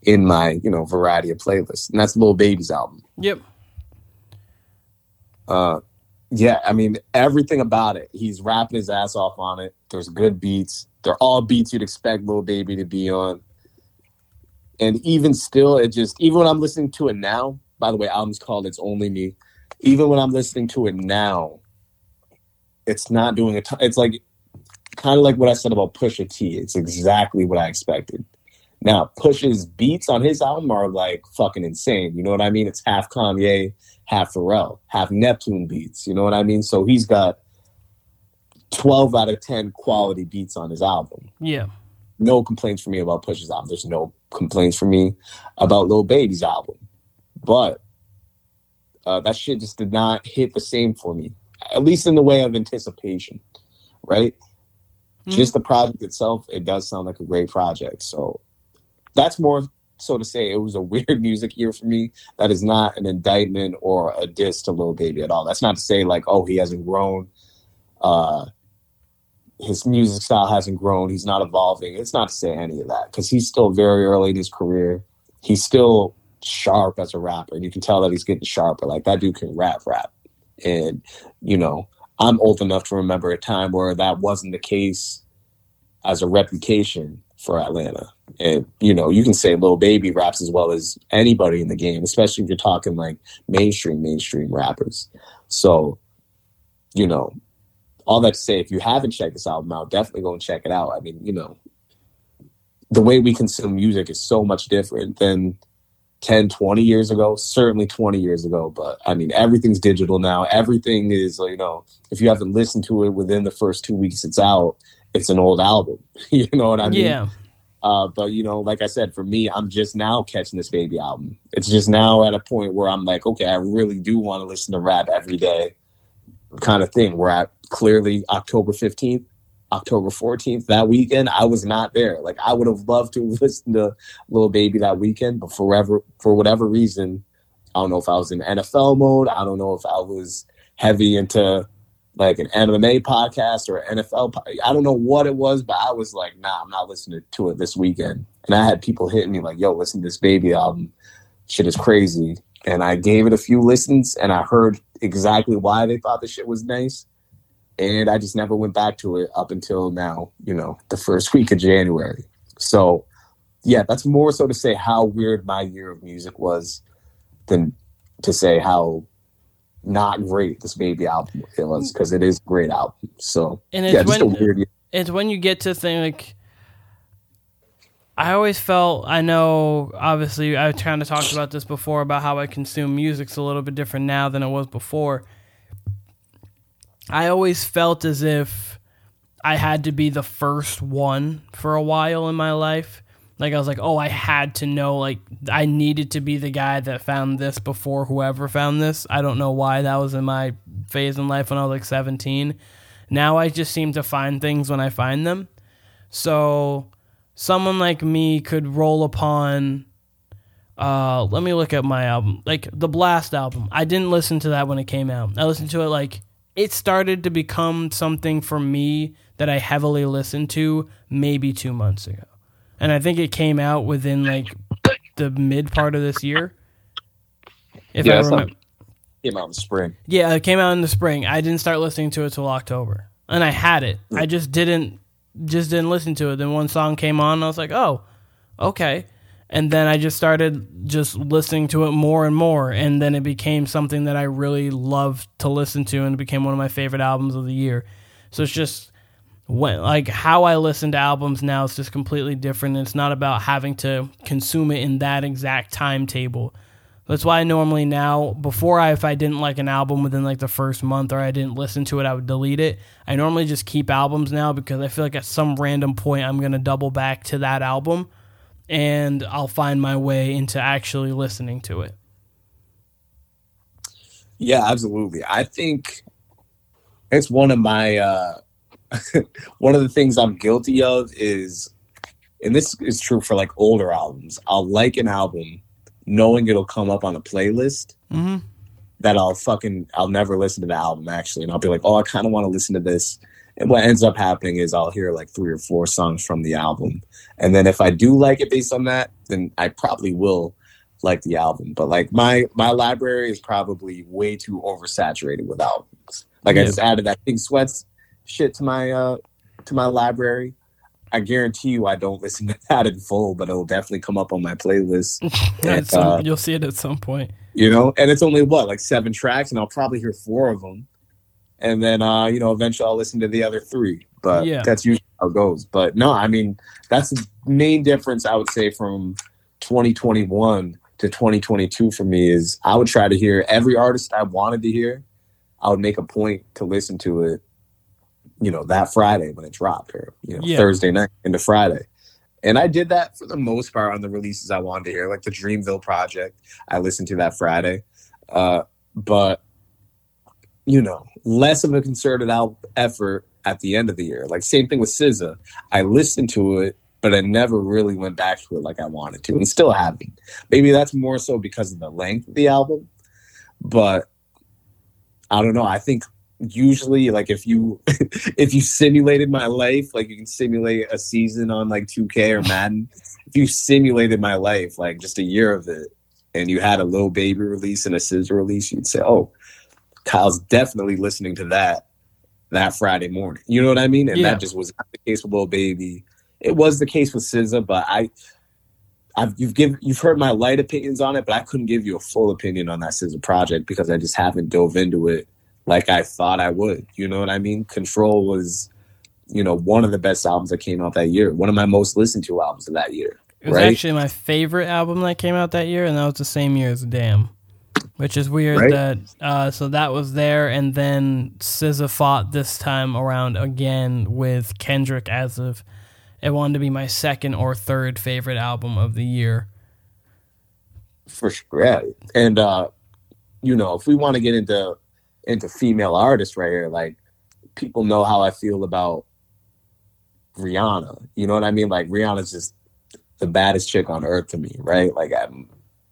in my, you know, variety of playlists. And that's Lil Baby's album. Yep. Uh, yeah, I mean everything about it. He's rapping his ass off on it. There's good beats. They're all beats you'd expect Lil Baby to be on. And even still, it just even when I'm listening to it now. By the way, album's called "It's Only Me." Even when I'm listening to it now, it's not doing a. T- it's like kind of like what I said about Pusha T. It's exactly what I expected. Now, Pusha's beats on his album are like fucking insane. You know what I mean? It's half Kanye, half Pharrell, half Neptune beats. You know what I mean? So he's got 12 out of 10 quality beats on his album. Yeah. No complaints for me about Pusha's album. There's no complaints for me about Lil Baby's album. But uh, that shit just did not hit the same for me, at least in the way of anticipation, right? Mm-hmm. Just the project itself, it does sound like a great project. So that's more so to say it was a *laughs* weird music year for me. That is not an indictment or a diss to Lil Baby at all. That's not to say like, oh, he hasn't grown. Uh, his music style hasn't grown. He's not evolving. It's not to say any of that because he's still very early in his career. He's still sharp as a rapper, and you can tell that he's getting sharper. Like that dude can rap, rap, and you know, I'm old enough to remember a time where that wasn't the case as a reputation for Atlanta. And you know, you can say Lil Baby raps as well as anybody in the game, especially if you're talking like mainstream, mainstream rappers. So, you know, all that to say, if you haven't checked this album out, definitely go and check it out. I mean, you know, the way we consume music is so much different than 10, 20 years ago, certainly 20 years ago. But I mean, everything's digital now. Everything is, you know, if you haven't listened to it within the first two weeks it's out, it's an old album. *laughs* you know what I mean? Yeah. Uh, but you know, like I said, for me, I'm just now catching this baby album. It's just now at a point where I'm like, okay, I really do want to listen to rap every day, kind of thing. Where I clearly October 15th, October 14th, that weekend, I was not there. Like I would have loved to *laughs* listen to Lil Baby that weekend, but forever for whatever reason, I don't know if I was in NFL mode. I don't know if I was heavy into like an MMA podcast or NFL. I don't know what it was, but I was like, nah, I'm not listening to it this weekend. And I had people hitting me like, yo, listen to this baby album. Shit is crazy. And I gave it a few listens and I heard exactly why they thought the shit was nice. And I just never went back to it up until now, you know, the first week of January. So, yeah, that's more so to say how weird my year of music was than to say how not great this baby album it was because it is a great album. So and it's yeah, when, weird... It's when you get to think like I always felt I know obviously I've kind of talked about this before about how I consume music's a little bit different now than it was before. I always felt as if I had to be the first one for a while in my life like I was like, oh, I had to know. Like I needed to be the guy that found this before whoever found this. I don't know why that was in my phase in life when I was like 17. Now I just seem to find things when I find them. So someone like me could roll upon Uh, let me look at my album. Like the Blast album. I didn't listen to that when it came out. I listened to it like it started to become something for me that I heavily listened to maybe two months ago. And I think it came out within like the mid part of this year. If Yeah, I remember. Came out in the spring. Yeah, it came out in the spring. I didn't start listening to it till October, and I had it. I just didn't, just didn't listen to it. Then one song came on, and I was like, oh, okay. And then I just started just listening to it more and more, and then it became something that I really loved to listen to, and it became one of my favorite albums of the year. So it's just when like how I listen to albums now is just completely different. It's not about having to consume it in that exact timetable. That's why I normally now, before I, if I didn't like an album within like the first month or I didn't listen to it, I would delete it. I normally just keep albums now because I feel like at some random point I'm going to double back to that album and I'll find my way into actually listening to it. Yeah, absolutely. I think it's one of my uh *laughs* one of the things I'm guilty of is and this is true for like older albums. I'll like an album knowing it'll come up on a playlist Mm-hmm. that I'll fucking I'll never listen to the album actually and I'll be like, "Oh, I kind of want to listen to this." And what ends up happening is I'll hear like three or four songs from the album. And then if I do like it based on that, then I probably will like the album. But like my my library is probably way too oversaturated with albums. Like I just added that Big Sweats shit to my uh to my library. I guarantee you I don't listen to that in full, but it'll definitely come up on my playlist. *laughs* And, some, uh, you'll see it at some point. you know and it's only what like seven tracks and i'll probably hear four of them and then uh you know eventually i'll listen to the other three but Yeah. that's usually how it goes but no i mean that's the main difference i would say from 2021 to 2022 for me is i would try to hear every artist i wanted to hear i would make a point to listen to it you know that friday when it dropped or you know Yeah. thursday night into friday and i did that for the most part on the releases i wanted to hear like the dreamville project I listened to that Friday. Uh, but you know, less of a concerted effort at the end of the year. Like same thing with SZA. I listened to it, but I never really went back to it like I wanted to, and still haven't. Maybe that's more so because of the length of the album. But I don't know. I think usually like if you *laughs* if you simulated my life like you can simulate a season on like 2k or madden if you simulated my life like just a year of it and you had a Lil Baby release and a SZA release you'd say oh kyle's definitely listening to that that friday morning you know what i mean and Yeah. that just was not the case with Lil Baby it was the case with SZA, but i I've, you've given you've heard my light opinions on it, but I couldn't give you a full opinion on that SZA project because I just haven't dove into it like I thought I would. You know what I mean? Control was, you know, one of the best albums that came out that year. One of my most listened to albums of that year. It was right? actually my favorite album that came out that year, and that was the same year as Damn. Which is weird Right. that uh, so that was there, and then SZA fought this time around again with Kendrick as of it wanted to be my second or third favorite album of the year. for sure. Yeah. And uh, you know, if we want to get into into female artists right here, like people know how I feel about Rihanna. You know what I mean? Like Rihanna's just the baddest chick on earth to me, right? Like I'm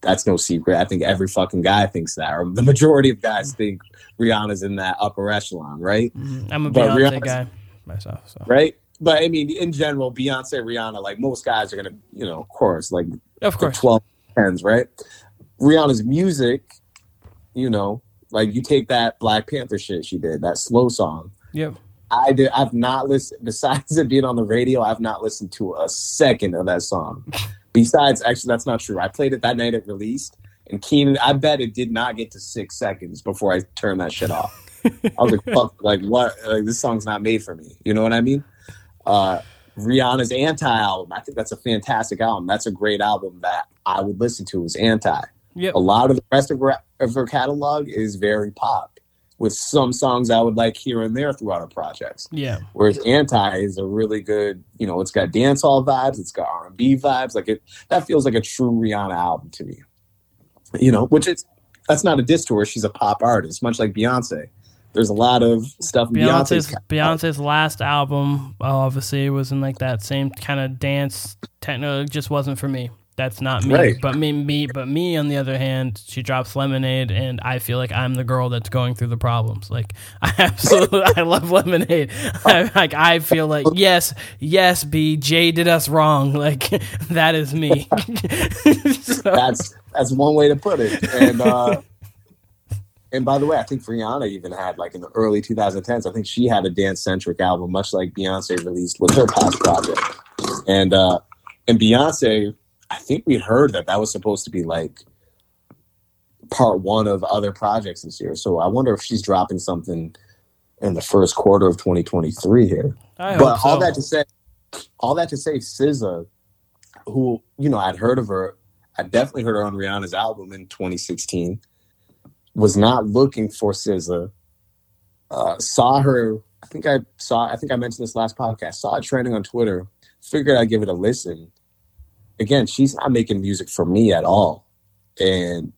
that's no secret. I think every fucking guy thinks that, or the majority of guys think Rihanna's in that upper echelon, right? Mhm. I'm a But Beyonce Rihanna's- guy myself. So Right? But I mean, in general, Beyonce, Rihanna, like most guys are gonna, you know, of course, like of the course, 12 tens, right? Rihanna's music, you know, like you take that Black Panther shit she did, that slow song. yep. I did I've not listened *laughs* besides it being on the radio, I've not listened to a second of that song. *laughs* Besides, actually that's not true. I played it that night it released and Keenan, I bet it did not get to six seconds before I turned that shit off. I was like, *laughs* fuck, like what like this song's not made for me. You know what I mean? Uh Rihanna's anti album. I think that's a fantastic album. That's a great album that I would listen to as anti. Yep. A lot of the rest of her, of her catalog is very pop, with some songs I would like here and there throughout her projects. Yeah. Whereas anti is a really good, you know, it's got dancehall vibes, it's got R and B vibes. Like it, that feels like a true Rihanna album to me. You know, which is that's not a diss to her. She's a pop artist, much like Beyonce. There's a lot of stuff Beyonce's. Beyonce's last album, obviously, was in like that same kind of dance techno. It just wasn't for me. That's not me. Right. But me, me, but me. On the other hand, she drops Lemonade, and I feel like I'm the girl that's going through the problems. Like *laughs* I absolutely, I love Lemonade. *laughs* I, like I feel like yes, yes, B. Jay did us wrong. *laughs* Like that is me. So- That's that's one way to put it. And uh, and by the way, I think Rihanna even had like in the early 2010s. I think she had a dance centric album, much like Beyonce released with her past project. And uh, and Beyonce, I think we heard that that was supposed to be like part one of other projects this year. So I wonder if she's dropping something in the first quarter of 2023 here I but so. all that to say, all that to say, SZA, who you know I'd heard of her, I definitely heard her on Rihanna's album in 2016. Was not looking for SZA. Uh, saw her. I think I saw. I think I mentioned this last podcast. Saw it trending on Twitter. Figured I'd give it a listen. Again, she's not making music for me at all, and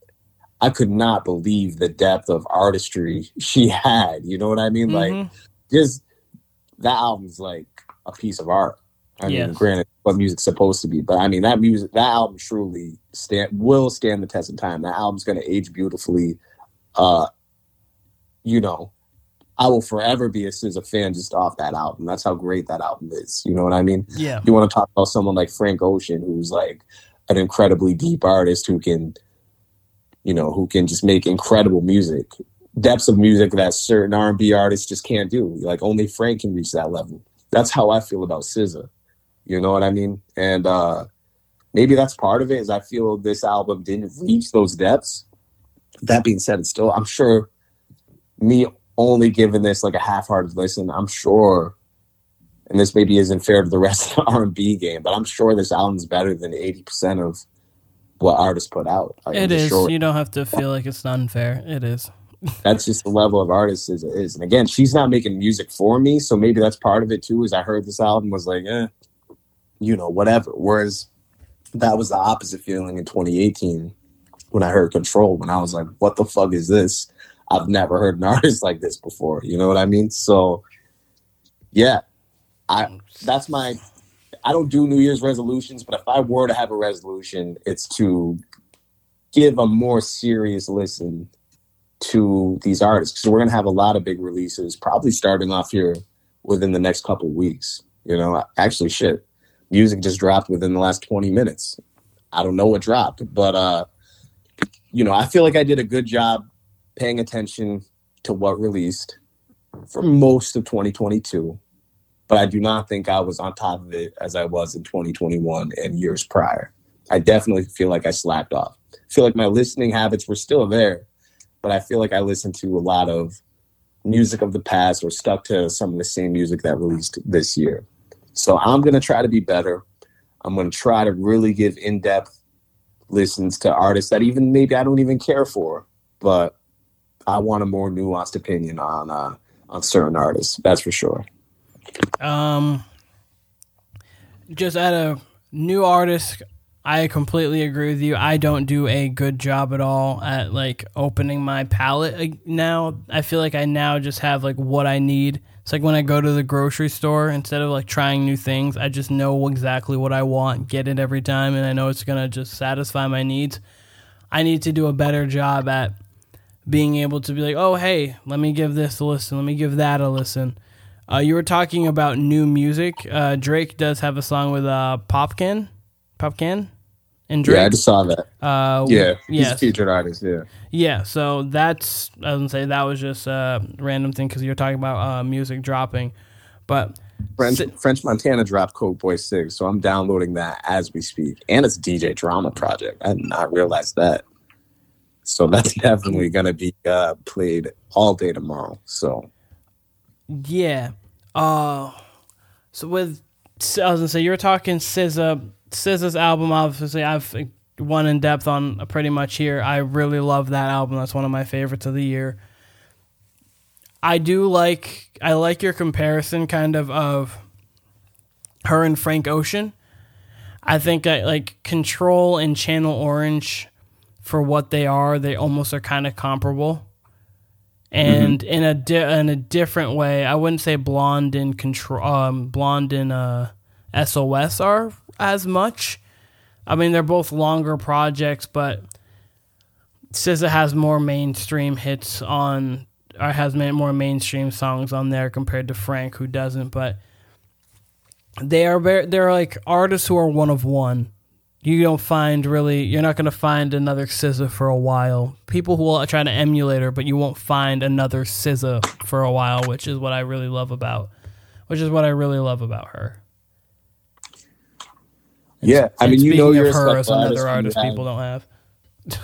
I could not believe the depth of artistry *laughs* she had. You know what I mean? Like Mhm. just that album's like a piece of art. I mean, granted, what music's supposed to be, but I mean that music, that album truly stand will stand the test of time. That album's going to age beautifully. Uh, you know, I will forever be a SZA fan just off that album. That's how great that album is. You know what I mean? yeah, You want to talk about someone like Frank Ocean, who's like an incredibly deep artist who can, you know, who can just make incredible music, depths of music that certain R and B artists just can't do. Like only Frank can reach that level. That's how I feel about SZA. You know what I mean? And uh, maybe that's part of it. Is I feel this album didn't reach those depths. That being said, it's still I'm sure me only given this like a half-hearted listen. I'm sure and this maybe isn't fair to the rest of the *laughs* R and B game, but I'm sure this album's better than eighty percent of what artists put out. Like, I'm is. sure You don't have to feel like it's not unfair. It is. *laughs* that's just the level of artist is it is. And again, she's not making music for me, so maybe that's part of it too. Is I heard this album was like, eh, you know, whatever. Whereas that was the opposite feeling in 2018 when I heard Control. When I was like, what the fuck is this? I've never heard an *laughs* artist like this before. You know what I mean? So, yeah, I that's my. I don't do New Year's resolutions, but if I were to have a resolution, it's to give a more serious listen to these artists because we're going to have a lot of big releases probably starting off here within the next couple weeks you know actually shit music just dropped within the last 20 minutes i don't know what dropped but uh you know i feel like i did a good job paying attention to what released for most of 2022 but i do not think i was on top of it as i was in 2021 and years prior i definitely feel like i slacked off I feel like my listening habits were still there but I feel like I listened to a lot of music of the past or stuck to some of the same music that released this year. So I'm going to try to be better. I'm going to try to really give in depth listens to artists that even maybe I don't even care for, but I want a more nuanced opinion on uh, on certain artists. That's for sure. Um, just at a new artist, I completely agree with you. I don't do a good job at all at like opening my palette now. I feel like I now just have like what I need. It's like when I go to the grocery store, instead of like trying new things, I just know exactly what I want, get it every time, and I know it's gonna just satisfy my needs. I need to do a better job at being able to be like, oh, hey, let me give this a listen, let me give that a listen. Uh, you were talking about new music. Uh, Drake does have a song with uh, Popkin, Popkin, and Drake. Yeah, I just saw that. uh, Yeah, he's a featured artist. Yeah. yeah. So that's I was gonna say that was just a random thing because you're talking about uh, music dropping, but French, Si- French Montana dropped Coke Boy 6, so I'm downloading that as we speak. And it's DJ Drama project. I did not realize that. So that's *laughs* definitely going to be uh, played all day tomorrow. So, Yeah. Uh so with I was gonna say you were talking SZA SZA's album obviously I've one in depth on pretty much here. I really love that album. That's one of my favorites of the year. I do like I like your comparison kind of of her and Frank Ocean. I think I like Control and Channel Orange for what they are, they almost are kind of comparable and in a di- in a different way. I wouldn't say blonde and control, um, blonde and uh, SOS are as much. I mean, they're both longer projects, but SZA has more mainstream hits on, or has more mainstream songs on there compared to Frank, who doesn't. But they are very, they're like artists who are one of one. You don't find really, you're not going to find another SZA for a while. People who will try to emulate her, but you won't find another SZA for a while, which is what I really love about, which is what I really love about her. Yeah, I mean, you know, you're her as another artist people don't have. *laughs*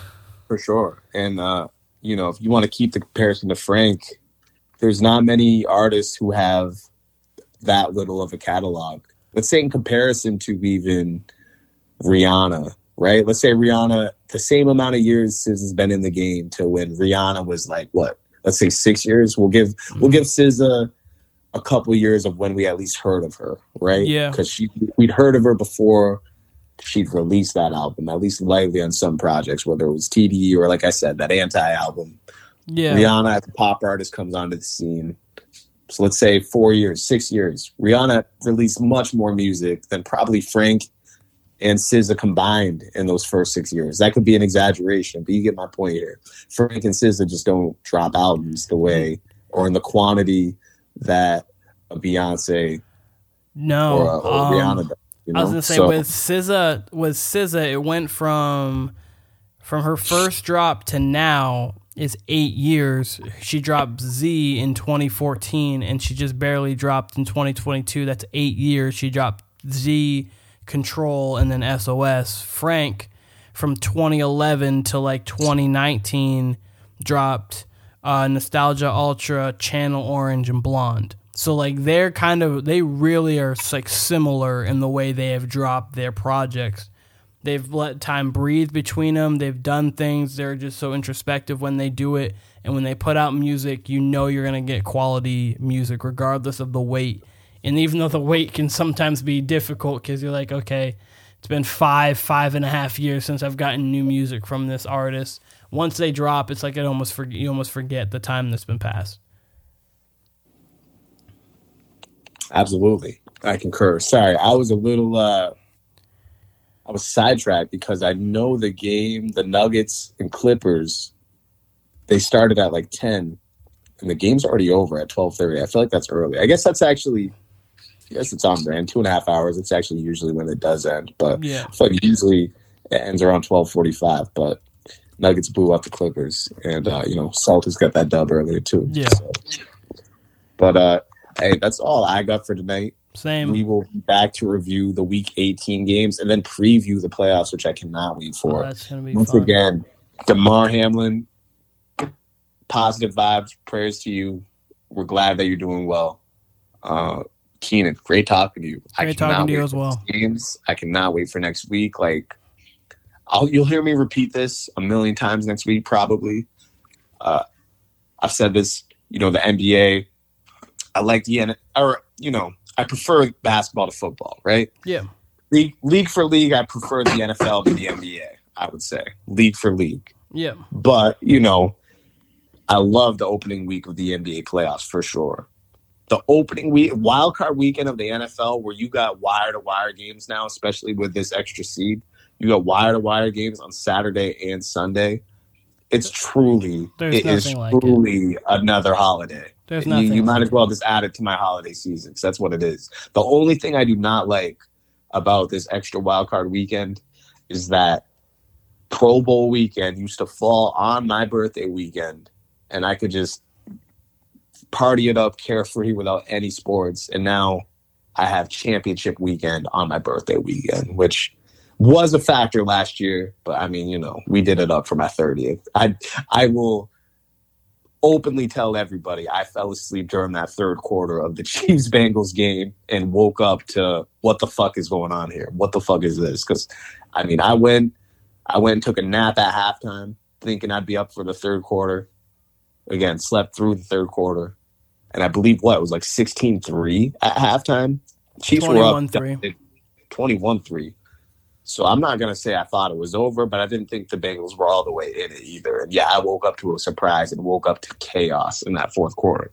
For sure, and uh, you know, if you want to keep the comparison to Frank, there's not many artists who have that little of a catalog. Let's say in comparison to even Rihanna, right? Let's say Rihanna, the same amount of years SZA has been in the game to when Rihanna was like what? Let's say six years. We'll give mm-hmm. we'll give SZA a couple years of when we at least heard of her, right? Yeah, because she we'd heard of her before she'd released that album, at least lightly on some projects, whether it was TDE or like I said, that anti album. Yeah, Rihanna as a pop artist comes onto the scene. So let's say four years, six years. Rihanna released much more music than probably Frank and SZA combined in those first six years. That could be an exaggeration, but you get my point here. Frank and SZA just don't drop albums the way or in the quantity that a Beyonce no or, a, or um, Rihanna does. You know? I was gonna say so, with SZA, with SZA, it went from from her first drop to now is eight years. She dropped Z in 2014, and she just barely dropped in 2022. That's eight years. She dropped Z Control, and then SOS. Frank from 2011 to like 2019 dropped uh, Nostalgia Ultra, Channel Orange, and Blonde. So like they're kind of they really are like similar in the way they have dropped their projects. They've let time breathe between them. They've done things. They're just so introspective when they do it. And when they put out music, you know you're going to get quality music regardless of the wait and even though the wait can sometimes be difficult because you're like, okay, it's been five, five and a half years since I've gotten new music from this artist. Once they drop, it's like it almost for, you almost forget the time that's been passed. Absolutely, I concur. Sorry, I was a little, uh, I was sidetracked because I know the game, the Nuggets and Clippers, they started at like ten, and the game's already over at twelve thirty. I feel like that's early. I guess that's actually Yes, it's on brand. Two and a half hours. It's actually usually when it does end, but yeah, like usually it ends around twelve forty five. But Nuggets blew out the Clippers, and uh, you know Celtics got that dub earlier too. Yeah. So. But uh, hey, that's all I got for tonight. Same. We will be back to review the Week 18 games and then preview the playoffs, which I cannot wait for. Oh, that's gonna be once fun. again. Damar Hamlin, positive vibes, prayers to you. We're glad that you're doing well. Uh, Keenan, great talking to you. Great talking to you as well. Games. I cannot wait for next week. Like, I'll you'll hear me repeat this a million times next week, probably. Uh, I've said this. You know, the NBA. I like the N, or you know, I prefer basketball to football, right? Yeah. League, league for league, I prefer the NFL to the NBA. I would say league for league. Yeah. But you know, I love the opening week of the NBA playoffs for sure the opening week, wild card weekend of the NFL, where you got wire to wire games now, especially with this extra seed, you got wire to wire games on Saturday and Sunday. It's truly, There's it is like truly it. another holiday. There's nothing. You, you might as well just add it to my holiday season because that's what it is. The only thing I do not like about this extra wild card weekend is that Pro Bowl weekend used to fall on my birthday weekend, and I could just party it up carefree without any sports. And now I have championship weekend on my birthday weekend, which was a factor last year. But I mean, you know, we did it up for my 30th. I I will openly tell everybody I fell asleep during that third quarter of the *laughs* Chiefs Bengals game and woke up to what the fuck is going on here? What the fuck is this? Because I mean, I went I went and took a nap at halftime, thinking I'd be up for the third quarter. Again, slept through the third quarter and I believe what it was like 16-3 at halftime. Chiefs were up 21-3. So I'm not gonna say I thought it was over, but I didn't think the Bengals were all the way in it either. And yeah, I woke up to a surprise and woke up to chaos in that fourth quarter.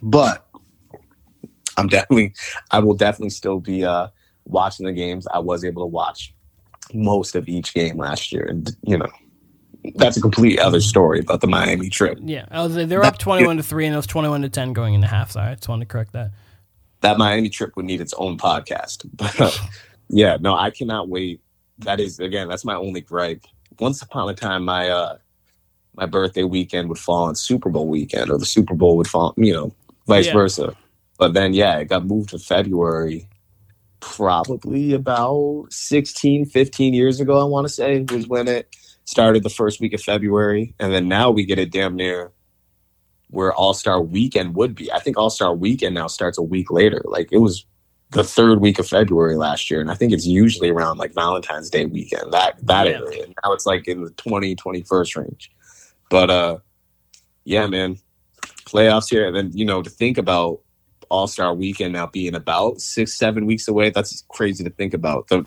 But I'm definitely, I will definitely still be uh, watching the games. I was able to watch most of each game last year, and you know that's a complete other story about the Miami trip. Yeah, they're up twenty-one to three, and it was twenty-one to ten going into half. Sorry, I just wanted to correct that. That Miami trip would need its own podcast, *laughs* but yeah, no, I cannot wait. That is again, that's my only gripe. Once upon a time, my uh my birthday weekend would fall on Super Bowl weekend, or the Super Bowl would fall, you know, vice Yeah. versa. But then, yeah, it got moved to February, probably about 16, 15 years ago, I want to say, was when it started the first week of February. And then now we get it damn near where All Star weekend would be. I think All Star weekend now starts a week later. Like it was the third week of February last year. And I think it's usually around like Valentine's Day weekend, that, that Yeah. area. Now it's like in the 20, 21st range. But uh, yeah, man, playoffs here. And then, you know, to think about All Star weekend now being about six, seven weeks away, that's crazy to think about. The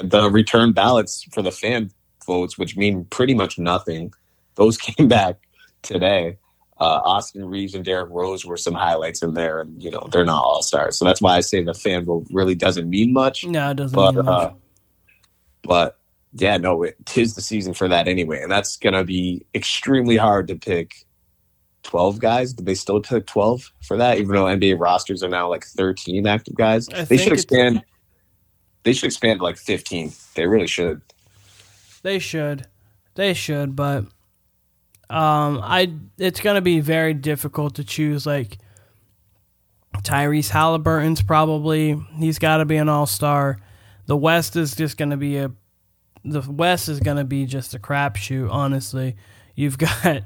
the return ballots for the fan votes, which mean pretty much nothing, those *laughs* came back today. Uh, Austin Reaves and Derrick Rose were some highlights in there, and you know they're not all stars, so that's why I say the fan vote really doesn't mean much. No, it doesn't But mean much. uh, but yeah, no, it tis the season for that anyway, and that's gonna be extremely hard to pick. Twelve guys? Did they still pick twelve for that? Even though NBA rosters are now like thirteen active guys, I they should expand. They should expand to like fifteen. They really should. They should. They should, but um I it's going to be very difficult to choose like Tyrese Halliburton's probably he's got to be an all-star. The West is just going to be a the West is going to be just a crapshoot, honestly. You've *laughs* got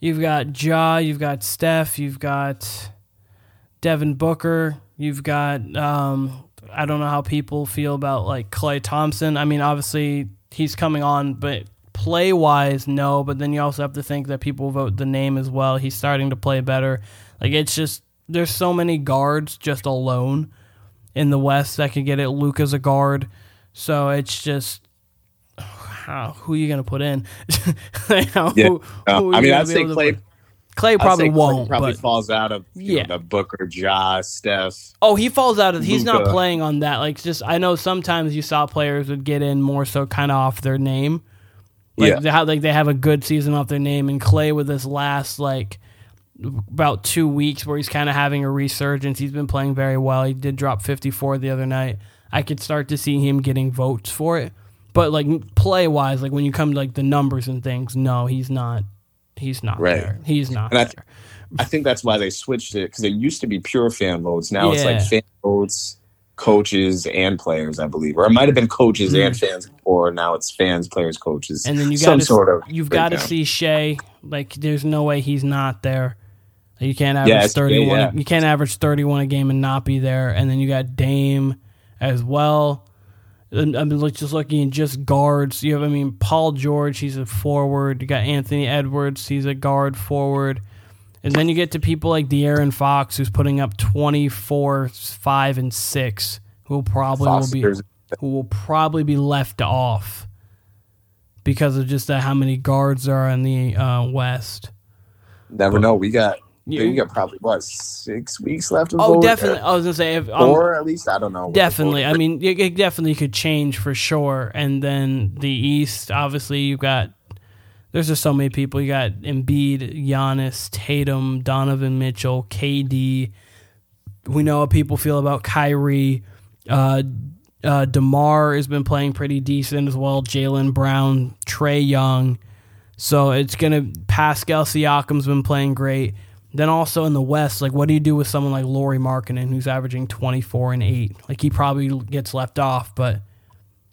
you've got Ja, you've got Steph, you've got Devin Booker, you've got um I don't know how people feel about like Klay Thompson. I mean, obviously he's coming on, but play wise, no. But then you also have to think that people vote the name as well. He's starting to play better. Like it's just there's so many guards just alone in the West that could get it. Luka's a guard, so it's just *sighs* how, who are you gonna put in? *laughs* Like, how- Yeah. who- Uh, who are I you mean, I'd say put- Klay probably won't. Probably but falls out of Yeah. know, the Booker, Ja, Steph. Oh, he falls out of. He's not playing on that. Like, just I know sometimes you saw players would get in more so kind of off their name. Like Yeah. they have like they have a good season off their name. And Klay with this last like about two weeks where he's kind of having a resurgence. He's been playing very well. He did drop fifty four the other night. I could start to see him getting votes for it. But like play wise, like when you come to like the numbers and things, no, he's not. He's not Right. there. He's not And I- there. I think that's why they switched it because it used to be pure fan votes. Now it's like Yeah. fan votes, coaches, and players, I believe, or it might have been coaches and fans before. Now it's fans, players, coaches, Mm. And then you some got sort of you've got to see Shai. Like, there's no way he's not there. You can't average yeah, 31. yeah. You can't average 31 a game and not be there. And then you got Dame as well. I mean, look, just looking at just guards. You have, I mean, Paul George. He's a forward. You got Anthony Edwards. He's a guard forward. And then you get to people like De'Aaron Fox, who's putting up 24, 5, and 6, who probably will be who will probably be left off because of just how many guards there are in the uh, West. Never know. We got You- got probably what six weeks left. Of Oh, definitely. I was gonna say, if, um, Four at least. I don't know. definitely. I mean, it, it definitely could change for sure. And then the East, obviously, you've got. There's just so many people. You got Embiid, Giannis, Tatum, Donovan Mitchell, KD. We know how people feel about Kyrie. Uh, uh, Demar has been playing pretty decent as well. Jaylen Brown, Trae Young. So it's gonna. Pascal Siakam's been playing great. Then also in the West, like what do you do with someone like Lauri Markkanen who's averaging 24 and 8? Like he probably gets left off, but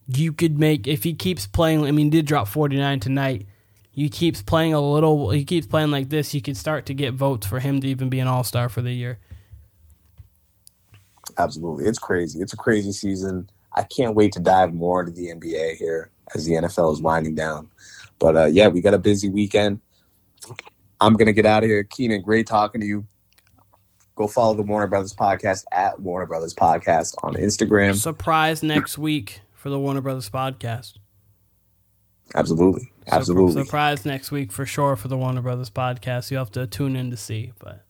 you could make if he keeps playing, I mean, did drop 49 tonight. He keeps playing a little he keeps playing like this, you could start to get votes for him to even be an all-star for the year. Absolutely, it's crazy. It's a crazy season. I can't wait to dive more into the NBA here as the NFL is winding down. But uh, yeah, we got a busy weekend. I'm gonna get out of here. Keenan, great talking to you. Go follow the Warner Brothers podcast at Warner Brothers Podcast on Instagram. Surprise next week for the Warner Brothers podcast. Absolutely, absolutely. Surprise next week for sure for the Warner Brothers podcast. You have to tune in to see, but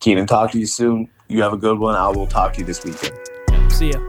Keenan, talk to you soon. You have a good one. I will talk to you this weekend. yeah, see ya.